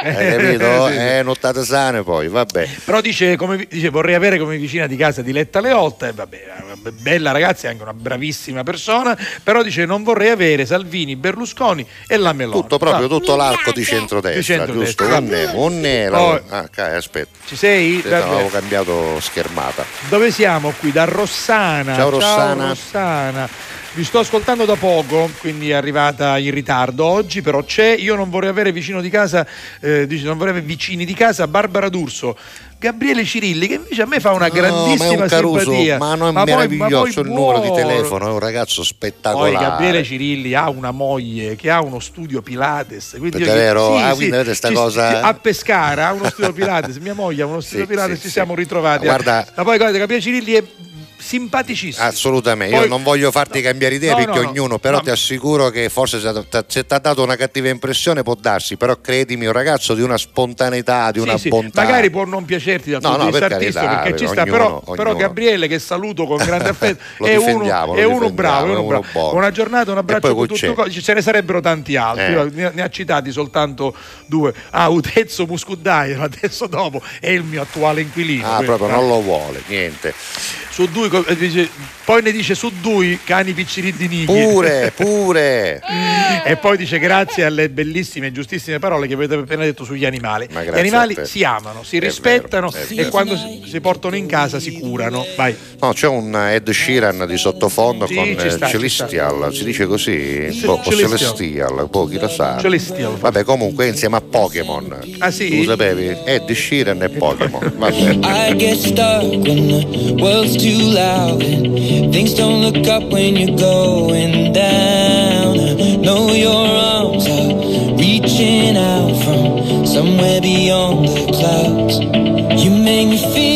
Speaker 1: hai capito?
Speaker 2: Sì.
Speaker 1: Eh, nottate sane poi, vabbè.
Speaker 2: Però dice, come, dice, vorrei avere come vicina di casa Diletta Leotta, e vabbè, una bella ragazza, è anche una bravissima persona, però dice non vorrei avere Salvini, Berlusconi e la Meloni.
Speaker 1: Tutto proprio,
Speaker 2: Ah,
Speaker 1: tutto l'arco di centrodestra,
Speaker 2: Di centrodestra,
Speaker 1: giusto?
Speaker 2: vabbè.
Speaker 1: Un ne- un nero.
Speaker 2: Poi-
Speaker 1: Ah, aspetta.
Speaker 2: Ci sei? Vabbè.
Speaker 1: Avevo cambiato schermata.
Speaker 2: Dove siamo qui? Da Rossana.
Speaker 1: Ciao, Rossana.
Speaker 2: Rossana. Vi sto ascoltando da poco, quindi è arrivata in ritardo oggi, però c'è. Io non vorrei avere vicino di casa, eh, dice, non vorrei avere vicini di casa Barbara D'Urso. Gabriele Cirilli, che invece a me fa una
Speaker 1: No,
Speaker 2: grandissima
Speaker 1: ma è un caruso,
Speaker 2: simpatia.
Speaker 1: ma non è
Speaker 2: poi-
Speaker 1: meraviglioso
Speaker 2: poi
Speaker 1: il numero di telefono, è un ragazzo spettacolare.
Speaker 2: Poi Gabriele Cirilli ha una moglie che ha uno studio Pilates. Quindi io-
Speaker 1: Davvero?
Speaker 2: sì,
Speaker 1: Ah,
Speaker 2: sì,
Speaker 1: quindi
Speaker 2: ci-
Speaker 1: cosa?
Speaker 2: A Pescara ha uno studio Pilates, mia moglie ha uno [laughs] studio
Speaker 1: Sì,
Speaker 2: Pilates,
Speaker 1: sì,
Speaker 2: ci siamo ritrovati.
Speaker 1: Guarda-
Speaker 2: Ma poi guarda, Gabriele Cirilli è simpaticissimo.
Speaker 1: Assolutamente,
Speaker 2: Poi-
Speaker 1: io non voglio farti cambiare idea
Speaker 2: No,
Speaker 1: perché
Speaker 2: no, no.
Speaker 1: ognuno, però
Speaker 2: No.
Speaker 1: ti assicuro che forse se ti- ha dato una cattiva impressione può darsi, però credimi, un ragazzo di una spontaneità, di
Speaker 2: Sì,
Speaker 1: una
Speaker 2: sì,
Speaker 1: bontà.
Speaker 2: Magari può non piacerti dal
Speaker 1: No, no, per carità,
Speaker 2: perché ci sta,
Speaker 1: ognuno-
Speaker 2: però, però
Speaker 1: ognuno.
Speaker 2: Gabriele che saluto con grande [laughs] affetto è uno, è uno bravo, è uno bravo.
Speaker 1: buono.
Speaker 2: Buona giornata, un abbraccio
Speaker 1: poi
Speaker 2: a
Speaker 1: poi
Speaker 2: tutti
Speaker 1: c'è?
Speaker 2: co- ce ne sarebbero tanti altri,
Speaker 1: Eh.
Speaker 2: Ne, ne ha citati soltanto due. Ah, Utezzo Muscuddaio, [laughs] adesso dopo è il mio attuale inquilino.
Speaker 1: Ah, proprio non lo vuole, niente.
Speaker 2: Su due, eh, dice- poi ne dice su due cani picciridini.
Speaker 1: Pure, [laughs] pure.
Speaker 2: E poi dice grazie alle bellissime e giustissime parole che avete appena detto sugli animali. Gli animali si amano, si
Speaker 1: È
Speaker 2: rispettano
Speaker 1: vero,
Speaker 2: e
Speaker 1: vero.
Speaker 2: quando si, si portano in casa si curano. Vai.
Speaker 1: No, c'è un Ed Sheeran di sottofondo
Speaker 2: Sì,
Speaker 1: con
Speaker 2: ci
Speaker 1: eh,
Speaker 2: sta, ci
Speaker 1: Celestial, si dice così?
Speaker 2: Ce-
Speaker 1: Boh, o
Speaker 2: Celestial.
Speaker 1: Celestial, boh, chi lo sa.
Speaker 2: Celestial.
Speaker 1: Vabbè, comunque insieme a Pokémon.
Speaker 2: Ah sì?
Speaker 1: Tu sapevi? Ed Sheeran e Pokémon. Vabbè.
Speaker 21: I get stuck when the world's too loud and things don't look up when you're going down. I know your arms are reaching out from somewhere beyond the clouds. You make me feel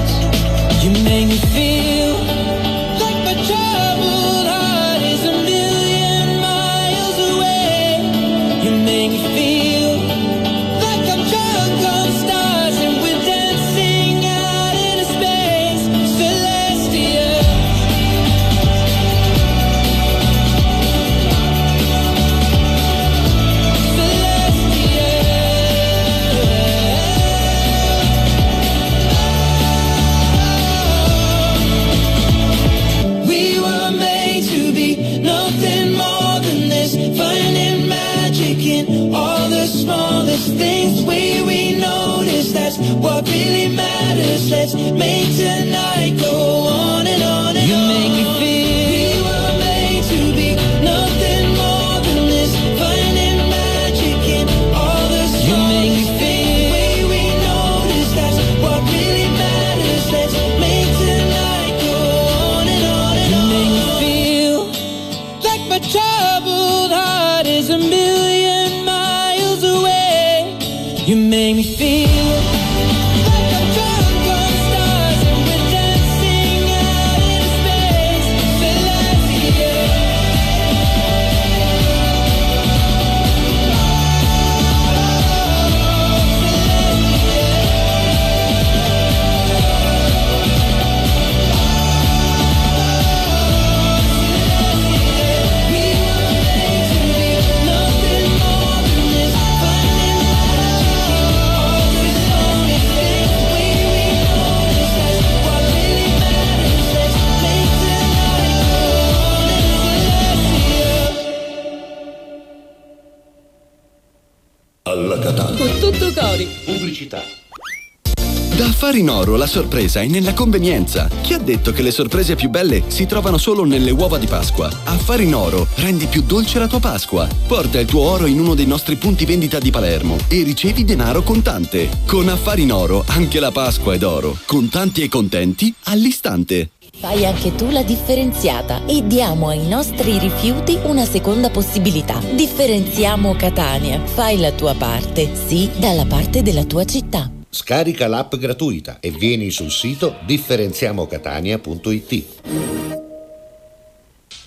Speaker 7: Sorpresa è nella convenienza. Chi ha detto che le sorprese più belle si trovano solo nelle uova di Pasqua? Affari in Oro rendi più dolce la tua Pasqua. Porta il tuo oro in uno dei nostri punti vendita di Palermo e ricevi denaro contante. Con Affari in Oro anche la Pasqua è d'oro. Contanti e contenti all'istante.
Speaker 8: Fai anche tu la differenziata e diamo ai nostri rifiuti una seconda possibilità. Differenziamo Catania. Fai la tua parte, sì, dalla parte della tua città.
Speaker 20: Scarica l'app gratuita e vieni sul sito differenziamocatania.it.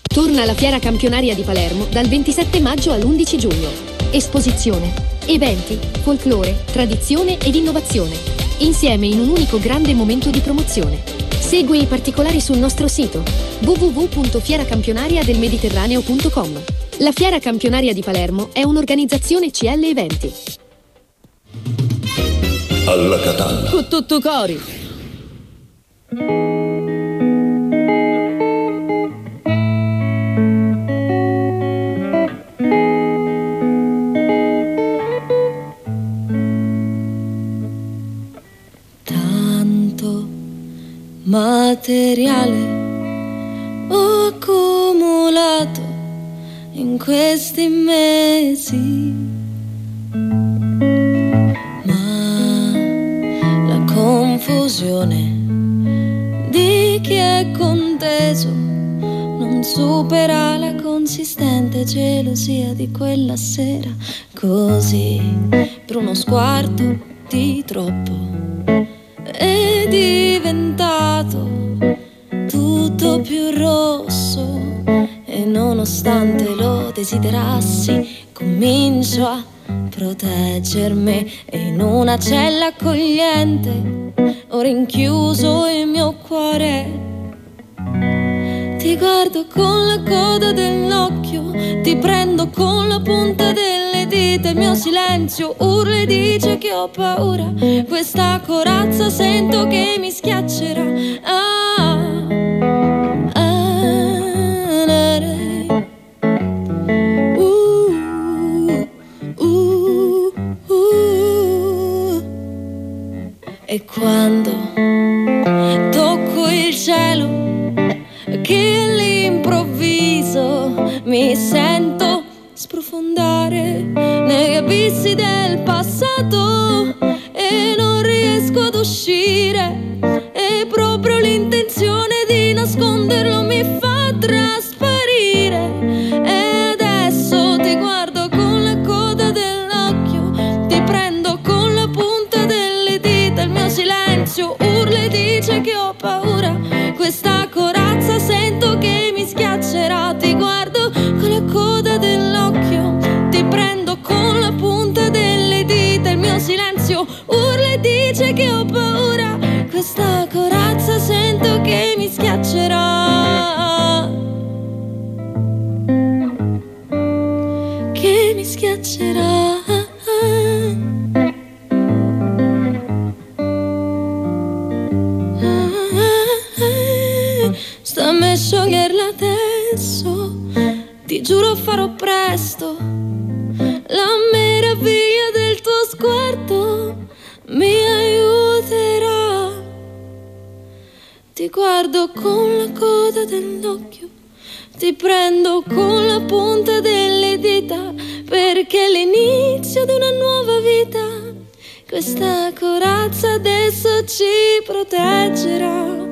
Speaker 9: Torna la fiera campionaria di Palermo dal 27 maggio all'11 giugno. Esposizione, eventi, folklore, tradizione ed innovazione. Insieme in un unico grande momento di promozione. Segui i particolari sul nostro sito www.fieracampionariadelmediterraneo.com. La Fiera Campionaria di Palermo è un'organizzazione CL Eventi.
Speaker 13: Alla katana.
Speaker 6: Con tutto cori.
Speaker 14: Tanto materiale ho accumulato in questi mesi. Confusione di chi è conteso non supera la consistente gelosia di quella sera. Così per uno sguardo di troppo è diventato tutto più rosso e nonostante lo desiderassi comincio a proteggermi in una cella accogliente ho rinchiuso il mio cuore ti guardo con la coda dell'occhio, ti prendo con la punta delle dita, il mio silenzio urla e dice che ho paura, questa corazza sento che mi schiaccerà. Ah, E quando tocco il cielo che all'improvviso mi sento sprofondare negli abissi del passato e non riesco ad uscire. E proprio l'intenzione di nasconderlo mi fa giuro farò presto. La meraviglia del tuo sguardo Mi aiuterà. Ti guardo con la coda dell'occhio Ti prendo con la punta delle dita Perché è l'inizio di una nuova vita. Questa corazza adesso ci proteggerà.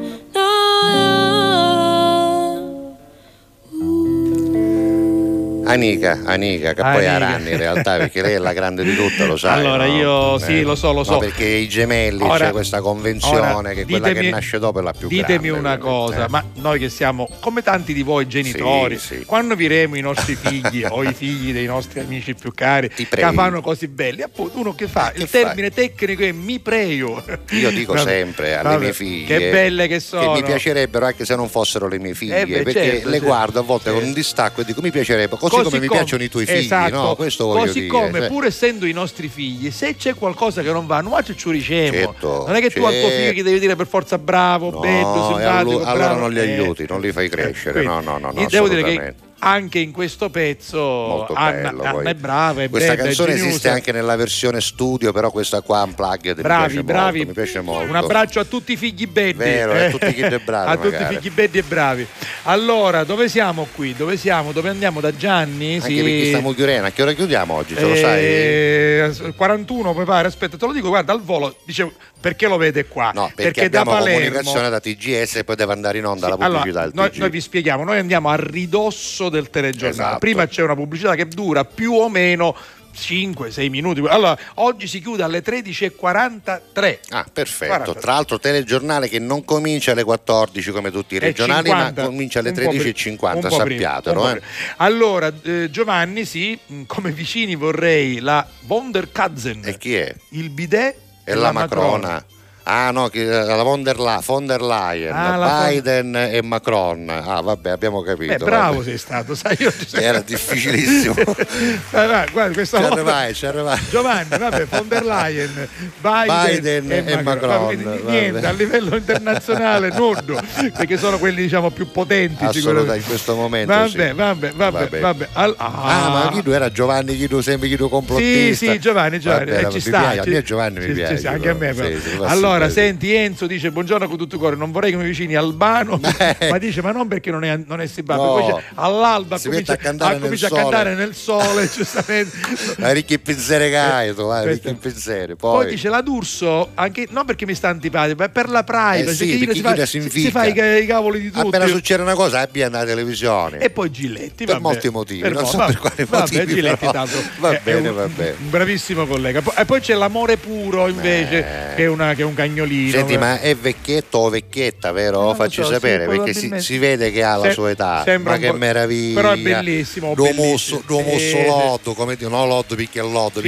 Speaker 1: Anica, Anica, che poi
Speaker 2: Anica.
Speaker 1: Aranni in realtà, perché lei è la grande di tutto, lo sai.
Speaker 2: Allora,
Speaker 1: no?
Speaker 2: io sì, lo so, lo
Speaker 1: No,
Speaker 2: so.
Speaker 1: perché i gemelli
Speaker 2: Ora-
Speaker 1: c'è questa convenzione
Speaker 2: ora,
Speaker 1: che quella che
Speaker 2: ditemi-
Speaker 1: nasce dopo è la più
Speaker 2: Ditemi
Speaker 1: grande.
Speaker 2: una cosa, ma noi che siamo come tanti di voi genitori,
Speaker 1: Sì, sì.
Speaker 2: quando viremo i nostri [laughs] figli o i figli dei nostri amici più cari che fanno così belli, appunto uno che fa, il termine tecnico è mi prego.
Speaker 1: Io dico
Speaker 2: Vabbè,
Speaker 1: sempre alle
Speaker 2: vabbè,
Speaker 1: mie figlie
Speaker 2: Che belle che sono.
Speaker 1: mi piacerebbero anche se non fossero le mie figlie,
Speaker 2: Eh beh,
Speaker 1: perché
Speaker 2: certo,
Speaker 1: le
Speaker 2: certo.
Speaker 1: guardo a volte con un distacco e dico mi piacerebbe, così, come mi piacciono i tuoi figli,
Speaker 2: esatto,
Speaker 1: no? Questo voglio
Speaker 2: così
Speaker 1: dire.
Speaker 2: come
Speaker 1: cioè.
Speaker 2: pur essendo i nostri figli, se c'è qualcosa che non va, noi ci diciamo.
Speaker 1: Certo,
Speaker 2: non è che tu al tuo
Speaker 1: certo.
Speaker 2: figlio gli devi dire per forza bravo, bello,
Speaker 1: No, e
Speaker 2: simpatico,
Speaker 1: allo- allora
Speaker 2: bravo.
Speaker 1: non li
Speaker 2: Eh,
Speaker 1: aiuti, non li fai crescere.
Speaker 2: quindi,
Speaker 1: no, no, no,
Speaker 2: devo dire che. Anche in questo pezzo
Speaker 1: Molto
Speaker 2: Anna,
Speaker 1: bello,
Speaker 2: Anna è brava, è
Speaker 1: Questa
Speaker 2: bella,
Speaker 1: canzone esiste anche nella versione studio, però questa qua unplugged mi
Speaker 2: Bravi,
Speaker 1: piace
Speaker 2: bravi.
Speaker 1: molto, mi piace molto.
Speaker 2: Un abbraccio a tutti i figli belli.
Speaker 1: Vero, e a tutti i [laughs] bravi,
Speaker 2: A tutti i
Speaker 1: magari.
Speaker 2: figli belli e bravi. Allora, dove siamo qui? Dove siamo? Dove andiamo? Da Gianni?
Speaker 1: Anche
Speaker 2: Sì.
Speaker 1: perché stiamo chiudendo, a che ora chiudiamo oggi? Ce lo sai?
Speaker 2: Eh, 41 mi pare, aspetta, te lo dico, guarda, al volo, dicevo, perché lo vede qua?
Speaker 1: No, perché,
Speaker 2: da
Speaker 1: abbiamo
Speaker 2: Palermo
Speaker 1: comunicazione da TGS e poi deve andare in onda la
Speaker 2: allora,
Speaker 1: pubblicità del
Speaker 2: noi, noi vi spieghiamo, noi andiamo a ridosso del telegiornale.
Speaker 1: Esatto.
Speaker 2: Prima c'è una pubblicità che dura più o meno 5-6 minuti. Allora, oggi si chiude alle 13.43.
Speaker 1: Ah, perfetto.
Speaker 2: 40.
Speaker 1: Tra l'altro telegiornale che non comincia alle 14 come tutti i
Speaker 2: E
Speaker 1: regionali,
Speaker 2: 50,
Speaker 1: ma comincia alle
Speaker 2: un po' pri-
Speaker 1: 13.50,
Speaker 2: un po' prima,
Speaker 1: sappiatelo. eh.
Speaker 2: Allora, eh, Giovanni, sì, mh, come vicini vorrei la Wonderkatzen.
Speaker 1: E chi è?
Speaker 2: Il bidet
Speaker 1: E la Macrona. Ah no, che- la von der, La- von der Leyen,
Speaker 2: Ah, la
Speaker 1: Biden e Macron. Ah vabbè, abbiamo capito.
Speaker 2: Beh, bravo
Speaker 1: vabbè.
Speaker 2: sei stato, sai, io
Speaker 1: Era difficilissimo. [laughs]
Speaker 2: Vai, vai, guarda, questa
Speaker 1: Ci
Speaker 2: volta-
Speaker 1: arrivai, ci arrivai.
Speaker 2: Giovanni, vabbè, von der Leyen, Biden,
Speaker 1: Biden e Macron,
Speaker 2: Vabbè, quindi
Speaker 1: vabbè.
Speaker 2: niente, a livello internazionale nudo, perché sono quelli diciamo più potenti
Speaker 1: Assolutamente, in questo momento
Speaker 2: Vabbè,
Speaker 1: sì.
Speaker 2: vabbè, vabbè,
Speaker 1: Vabbè.
Speaker 2: vabbè. Al-
Speaker 1: Ah, ma Guido era Giovanni Guido, sempre Guido
Speaker 2: Sì,
Speaker 1: complottista.
Speaker 2: sì, Giovanni, Giovanni,
Speaker 1: Vabbè,
Speaker 2: eh, ci sta.
Speaker 1: piace, a
Speaker 2: ci-
Speaker 1: me Giovanni mi
Speaker 2: sì, sì,
Speaker 1: piace.
Speaker 2: sì, anche a me.
Speaker 1: Sì, sì,
Speaker 2: allora, Allora, senti, Enzo dice buongiorno con tutto il cuore, non vorrei che mi vicini Albano, [laughs] ma dice ma non perché non è, non è simpatico,
Speaker 1: No.
Speaker 2: poi dice, all'alba
Speaker 1: Si
Speaker 2: comincia,
Speaker 1: mette a cantare
Speaker 2: ah,
Speaker 1: nel
Speaker 2: comincia a
Speaker 1: sole.
Speaker 2: cantare nel sole, [laughs] giustamente.
Speaker 1: La ricchi pensieri hai, tu, vai,
Speaker 2: Questo-
Speaker 1: ricchi pensieri.
Speaker 2: Poi
Speaker 1: Poi,
Speaker 2: dice la D'Urso, anche, non perché mi sta antipatico, ma per la privacy,
Speaker 1: Eh sì,
Speaker 2: perché si, fa,
Speaker 1: chi si
Speaker 2: si, fa i, i cavoli di tutti.
Speaker 1: appena succede una cosa, abbia una televisione.
Speaker 2: E poi Giletti,
Speaker 1: per
Speaker 2: vabbè.
Speaker 1: molti motivi,
Speaker 2: Per
Speaker 1: non so
Speaker 2: vabbè,
Speaker 1: per quali
Speaker 2: vabbè,
Speaker 1: motivi.
Speaker 2: Giletti tanto
Speaker 1: Va bene,
Speaker 2: un-
Speaker 1: va bene.
Speaker 2: un bravissimo collega. E poi c'è l'amore puro invece, che, è una- che è un cagnolino.
Speaker 1: Senti, ma è vecchietto o vecchietta, vero?
Speaker 2: Non lo
Speaker 1: Facci
Speaker 2: so, sì,
Speaker 1: sapere, perché si, si vede che ha la
Speaker 2: Se-
Speaker 1: sua età.
Speaker 2: sembra
Speaker 1: Ma che meraviglia.
Speaker 2: però è bellissimo,
Speaker 1: L'uomo
Speaker 2: bellissimo.
Speaker 1: so- l'uomo
Speaker 2: Sì,
Speaker 1: solotto, come dire, no lotto,
Speaker 2: Sì,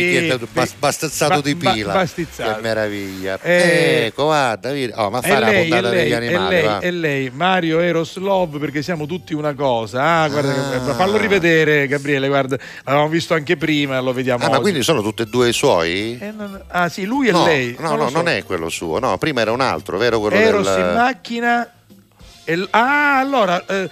Speaker 1: picchietto,
Speaker 2: sì.
Speaker 1: bas- bastezzato
Speaker 2: Ba-
Speaker 1: di
Speaker 2: ba-
Speaker 1: pila.
Speaker 2: bastizzato.
Speaker 1: Che meraviglia.
Speaker 2: Eh,
Speaker 1: ecco, guarda. Oh, ma
Speaker 2: E
Speaker 1: fa la
Speaker 2: lei, e
Speaker 1: puntata
Speaker 2: lei,
Speaker 1: degli
Speaker 2: e
Speaker 1: animali,
Speaker 2: lei,
Speaker 1: va.
Speaker 2: e lei, Mario Eros Love, perché siamo tutti una cosa. Ah, guarda,
Speaker 1: Ah.
Speaker 2: fallo rivedere, Gabriele. Guarda, l'avevamo visto anche prima, lo vediamo.
Speaker 1: Ah, ma
Speaker 2: oggi.
Speaker 1: quindi sono tutti e due i suoi?
Speaker 2: Eh, non- ah, sì, lui e
Speaker 1: no,
Speaker 2: lei.
Speaker 1: No,
Speaker 2: non
Speaker 1: no,
Speaker 2: so.
Speaker 1: non è quello suo, no, prima era un altro, vero? Quello
Speaker 2: Eros
Speaker 1: del...
Speaker 2: in macchina. e ah, allora. eh,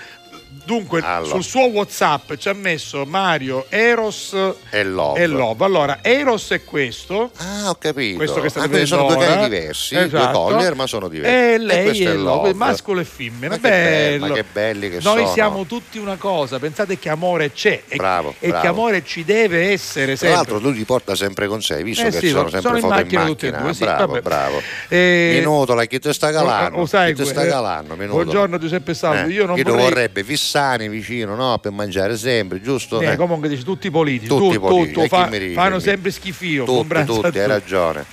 Speaker 2: Dunque,
Speaker 1: Allora.
Speaker 2: sul suo WhatsApp ci ha messo Mario, Eros
Speaker 1: E Love.
Speaker 2: e Love. Allora, Eros è questo.
Speaker 1: Ah, ho capito.
Speaker 2: Questo che state
Speaker 1: Ah, sono due cani diversi,
Speaker 2: Esatto.
Speaker 1: due collier, ma sono diversi.
Speaker 2: E
Speaker 1: E
Speaker 2: lei
Speaker 1: questo
Speaker 2: è Love,
Speaker 1: Love.
Speaker 2: mascolo e femmina.
Speaker 1: Ma bello, che belli che
Speaker 2: Noi
Speaker 1: sono.
Speaker 2: siamo tutti una cosa. Pensate che amore c'è e,
Speaker 1: Bravo,
Speaker 2: e che amore ci deve essere
Speaker 1: Tra
Speaker 2: sempre.
Speaker 1: l'altro lui li porta sempre con sé, visto
Speaker 2: Eh
Speaker 1: che
Speaker 2: sì,
Speaker 1: sono sempre
Speaker 2: sono in
Speaker 1: foto
Speaker 2: macchina
Speaker 1: in
Speaker 2: tutti e
Speaker 1: macchina.
Speaker 2: due, sì,
Speaker 1: bravo,
Speaker 2: vabbè.
Speaker 1: bravo.
Speaker 2: Eh,
Speaker 1: Minuto, la chi te sta calando?
Speaker 2: Oh, oh, sai,
Speaker 1: chi te sta
Speaker 2: eh,
Speaker 1: calando?
Speaker 2: Buongiorno Giuseppe Salvo.
Speaker 1: Eh,
Speaker 2: Io non vorrei...
Speaker 1: vorrebbe Vissani vicino, no? Per mangiare sempre, giusto?
Speaker 2: Eh,
Speaker 1: Eh,
Speaker 2: comunque dici tutti i politici,
Speaker 1: Tutti
Speaker 2: tu, tu,
Speaker 1: chi
Speaker 2: fa- fanno sempre schifio.
Speaker 1: tutti, tutti, hai ragione.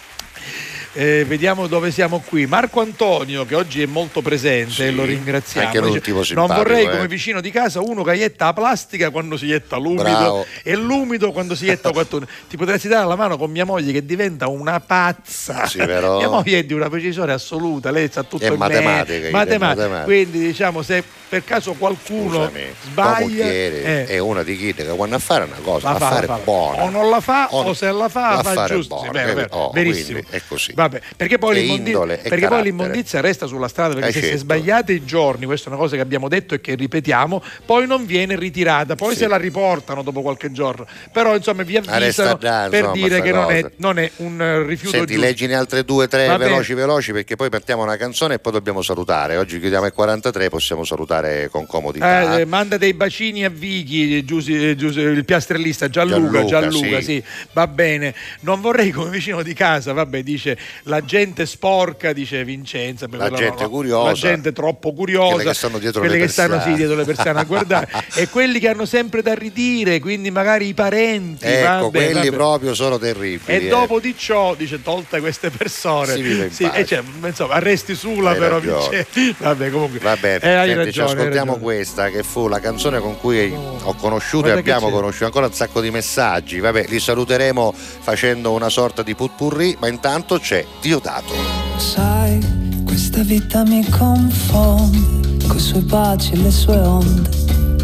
Speaker 2: Eh, vediamo dove siamo qui. Marco Antonio, che oggi è molto presente,
Speaker 1: Sì,
Speaker 2: lo ringraziamo.
Speaker 1: anche un tipo
Speaker 2: non vorrei
Speaker 1: eh."
Speaker 2: come vicino di casa uno che ietta la plastica quando si ietta l'umido
Speaker 1: Bravo.
Speaker 2: e l'umido quando si ietta quattro. Ti potresti dare la mano con mia moglie che diventa una pazza.
Speaker 1: Sì, però- [laughs]
Speaker 2: Mia moglie è di una precisione assoluta, lei sa tutto
Speaker 1: È
Speaker 2: in me.
Speaker 1: matematica, è
Speaker 2: Matematica.
Speaker 1: matematica.
Speaker 2: Quindi diciamo se per caso qualcuno
Speaker 1: Scusami,
Speaker 2: sbaglia eh,
Speaker 1: è una di chi che quando a fare una cosa,
Speaker 2: la
Speaker 1: a
Speaker 2: fa,
Speaker 1: fare buona.
Speaker 2: o non la fa o,
Speaker 1: O-
Speaker 2: se la fa
Speaker 1: la
Speaker 2: fa giusto Sì,
Speaker 1: Oh,
Speaker 2: verissimo
Speaker 1: quindi è così.
Speaker 2: Vabbè, perché poi, l'immondi-
Speaker 1: indole
Speaker 2: perché poi l'immondizia resta sulla strada perché
Speaker 1: Eh,
Speaker 2: se, se
Speaker 1: certo.
Speaker 2: sbagliate i giorni questa è una cosa che abbiamo detto e che ripetiamo poi non viene ritirata poi
Speaker 1: Sì.
Speaker 2: se la riportano dopo qualche giorno però insomma vi avvisano
Speaker 1: là,
Speaker 2: per
Speaker 1: insomma,
Speaker 2: dire che non è, non è un eh, rifiuto
Speaker 1: Senti,
Speaker 2: giusto
Speaker 1: leggine altre due, tre
Speaker 2: Va bene.
Speaker 1: veloci, veloci, perché poi mettiamo una canzone e poi dobbiamo salutare. Oggi chiudiamo ai 43, possiamo salutare con comodità.
Speaker 2: Eh, eh, manda dei bacini a Vighi, Giuse- Giuse- il piastrellista Gianluca,
Speaker 1: Gianluca,
Speaker 2: Gianluca,
Speaker 1: sì.
Speaker 2: sì. va bene. Non vorrei come vicino di casa, vabbè, dice la gente sporca, dice Vincenza. per
Speaker 1: La
Speaker 2: quella-
Speaker 1: gente
Speaker 2: no,
Speaker 1: curiosa.
Speaker 2: La gente troppo curiosa.
Speaker 1: Quelle che stanno dietro
Speaker 2: quelle
Speaker 1: le
Speaker 2: che stanno,
Speaker 1: persiane.
Speaker 2: sì, dietro le persiane a guardare. [laughs] e quelli che hanno sempre da ridire, quindi magari i parenti.
Speaker 1: ecco,
Speaker 2: vabbè,
Speaker 1: quelli
Speaker 2: vabbè.
Speaker 1: proprio sono terribili.
Speaker 2: E
Speaker 1: eh.
Speaker 2: dopo di ciò, dice, tolte queste persone, sì, e cioè, insomma, arresti sulla,
Speaker 1: Hai
Speaker 2: però. Vincenzo. [laughs] Vabbè, comunque.
Speaker 1: Va bene,
Speaker 2: eh, hai
Speaker 1: ci
Speaker 2: ragione, hai
Speaker 1: ascoltiamo questa che fu la canzone con cui ho conosciuto
Speaker 2: Guarda
Speaker 1: e abbiamo conosciuto ancora un sacco di messaggi. Vabbè, li saluteremo facendo una sorta di putpurri, ma intanto c'è Diodato.
Speaker 22: Sai, questa vita mi confonde, coi suoi baci e le sue onde,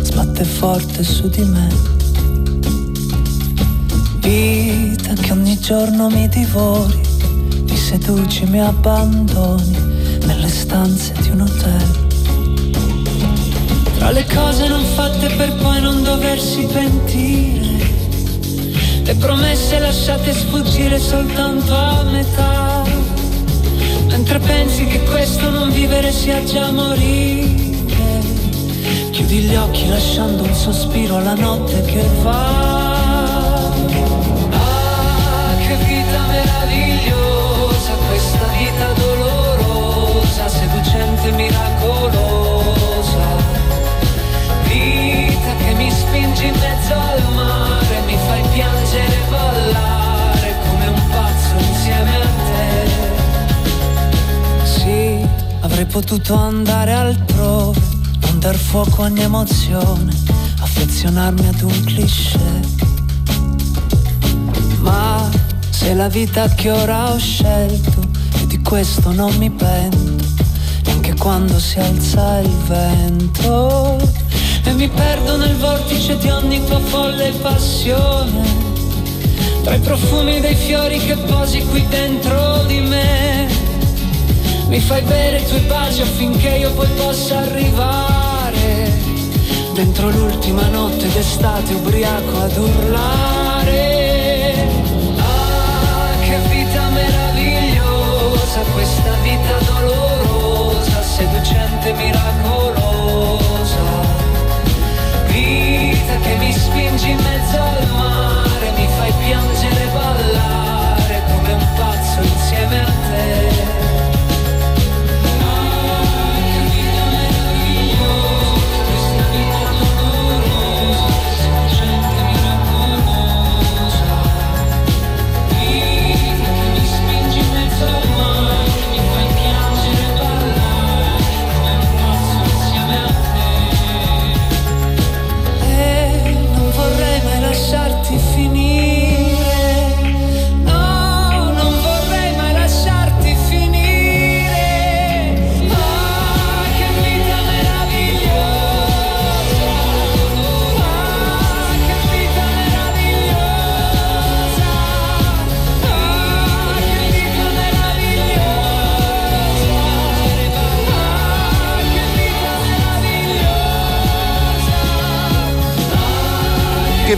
Speaker 22: sbatte forte su di me. Vita che ogni giorno mi divori, mi seduci, mi abbandoni nelle stanze di un hotel. Tra le cose non fatte per poi non doversi pentire, le promesse lasciate sfuggire soltanto a metà. Mentre pensi che questo non vivere sia già morire Chiudi gli occhi lasciando un sospiro alla notte che va. Ah, che vita meravigliosa Questa vita dolorosa Seducente, miracolosa. Vita che mi spingi in mezzo al mare fai piangere e ballare Come un pazzo insieme a te sì, avrei potuto andare altrove, non dar fuoco a ogni emozione, affezionarmi ad un cliché. Ma se la vita che ora ho scelto, e di questo non mi pento, neanche quando si alza il vento. E mi perdo nel vortice di ogni tua folle passione, tra i profumi dei fiori che posi qui dentro di me. Mi fai bere i tuoi baci affinché io poi possa arrivare Dentro l'ultima notte d'estate ubriaco ad urlare Ah, che vita meravigliosa questa vita dolorosa, seducente, miracolosa. Che mi spingi in mezzo al mare, mi fai piangere e ballare come un pazzo insieme a te.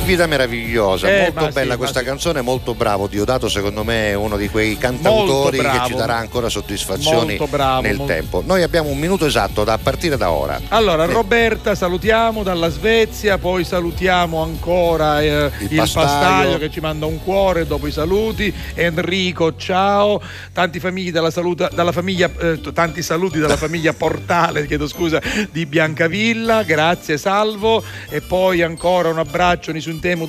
Speaker 22: Vita meravigliosa,
Speaker 2: Eh,
Speaker 1: molto
Speaker 2: sì,
Speaker 1: bella
Speaker 2: ma
Speaker 1: questa
Speaker 2: sì.
Speaker 1: canzone, molto bravo. Diodato secondo me è uno di quei cantautori che ci darà ancora soddisfazioni
Speaker 2: bravo,
Speaker 1: nel
Speaker 2: molto-
Speaker 1: tempo. Noi abbiamo un minuto esatto da partire da ora.
Speaker 2: Allora, Roberta salutiamo dalla Svezia, poi salutiamo ancora eh, il,
Speaker 1: pastaio.
Speaker 2: pastaio. che ci manda un cuore dopo i saluti. Enrico, ciao. Tanti famigli dalla, saluta- dalla famiglia, eh, tanti saluti dalla famiglia Portale, chiedo scusa, di Biancavilla. Grazie, salvo. E poi ancora un abbraccio, ne sentiamo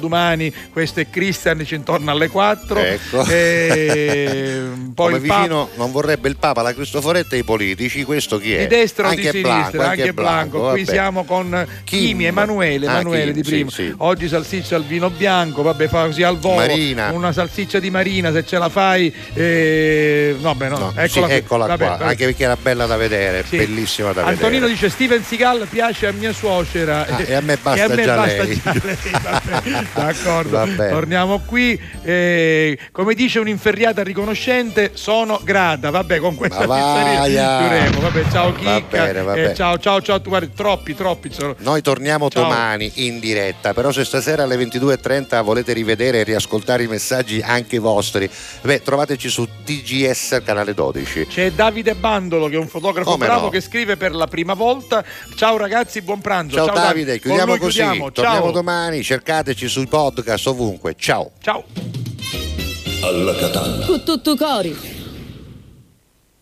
Speaker 2: Questo è Cristian, ci intorno alle 4.
Speaker 1: Ecco.
Speaker 2: E, [laughs] poi
Speaker 1: Come
Speaker 2: il Papa-
Speaker 1: vicino non vorrebbe il Papa, la Cristoforetta e i politici, questo chi è?
Speaker 2: di destra o di
Speaker 1: anche
Speaker 2: sinistra,
Speaker 1: Blanco,
Speaker 2: anche Blanco. Qui
Speaker 1: vabbè.
Speaker 2: siamo con
Speaker 1: Kim.
Speaker 2: Kimi, Emanuele,
Speaker 1: Ah,
Speaker 2: Emanuele
Speaker 1: Kim,
Speaker 2: di prima.
Speaker 1: sì, sì.
Speaker 2: Oggi salsiccia al vino bianco, vabbè, fa così al volo.
Speaker 1: Marina.
Speaker 2: Una salsiccia di Marina, se ce la fai. Eh, vabbè, no,
Speaker 1: No,
Speaker 2: eccola,
Speaker 1: sì,
Speaker 2: qui.
Speaker 1: eccola
Speaker 2: Vabbè,
Speaker 1: qua,
Speaker 2: vabbè.
Speaker 1: anche perché era bella da vedere, bellissima da
Speaker 2: Antonino
Speaker 1: vedere.
Speaker 2: dice Steven Seagal piace a mia suocera
Speaker 1: Ah, e a me [laughs] basta
Speaker 2: a me
Speaker 1: già
Speaker 2: basta
Speaker 1: lei.
Speaker 2: già lei. [laughs] d'accordo torniamo qui Eh, come dice un'inferriata riconoscente sono grata vabbè con questa pizzeria
Speaker 1: vaia.
Speaker 2: chiuderemo. vabbè ciao Chicca
Speaker 1: Va bene, va
Speaker 2: Eh,
Speaker 1: bene.
Speaker 2: ciao ciao ciao tu guardi troppi troppi sono
Speaker 1: Noi torniamo
Speaker 2: Ciao.
Speaker 1: domani in diretta, però se stasera alle 22.30 volete rivedere e riascoltare i messaggi anche vostri, beh, trovateci su TGS canale 12.
Speaker 2: C'è Davide Bandolo che è un fotografo
Speaker 1: Come
Speaker 2: bravo
Speaker 1: no?
Speaker 2: che scrive per la prima volta. Ciao ragazzi, buon pranzo.
Speaker 1: Ciao,
Speaker 2: Ciao,
Speaker 1: Davide,
Speaker 2: Con
Speaker 1: chiudiamo così,
Speaker 2: chiudiamo.
Speaker 1: torniamo
Speaker 2: Ciao.
Speaker 1: domani, cercateci sui podcast ovunque. Ciao.
Speaker 2: Ciao.
Speaker 13: Alla Catalla.
Speaker 6: Tutto cori.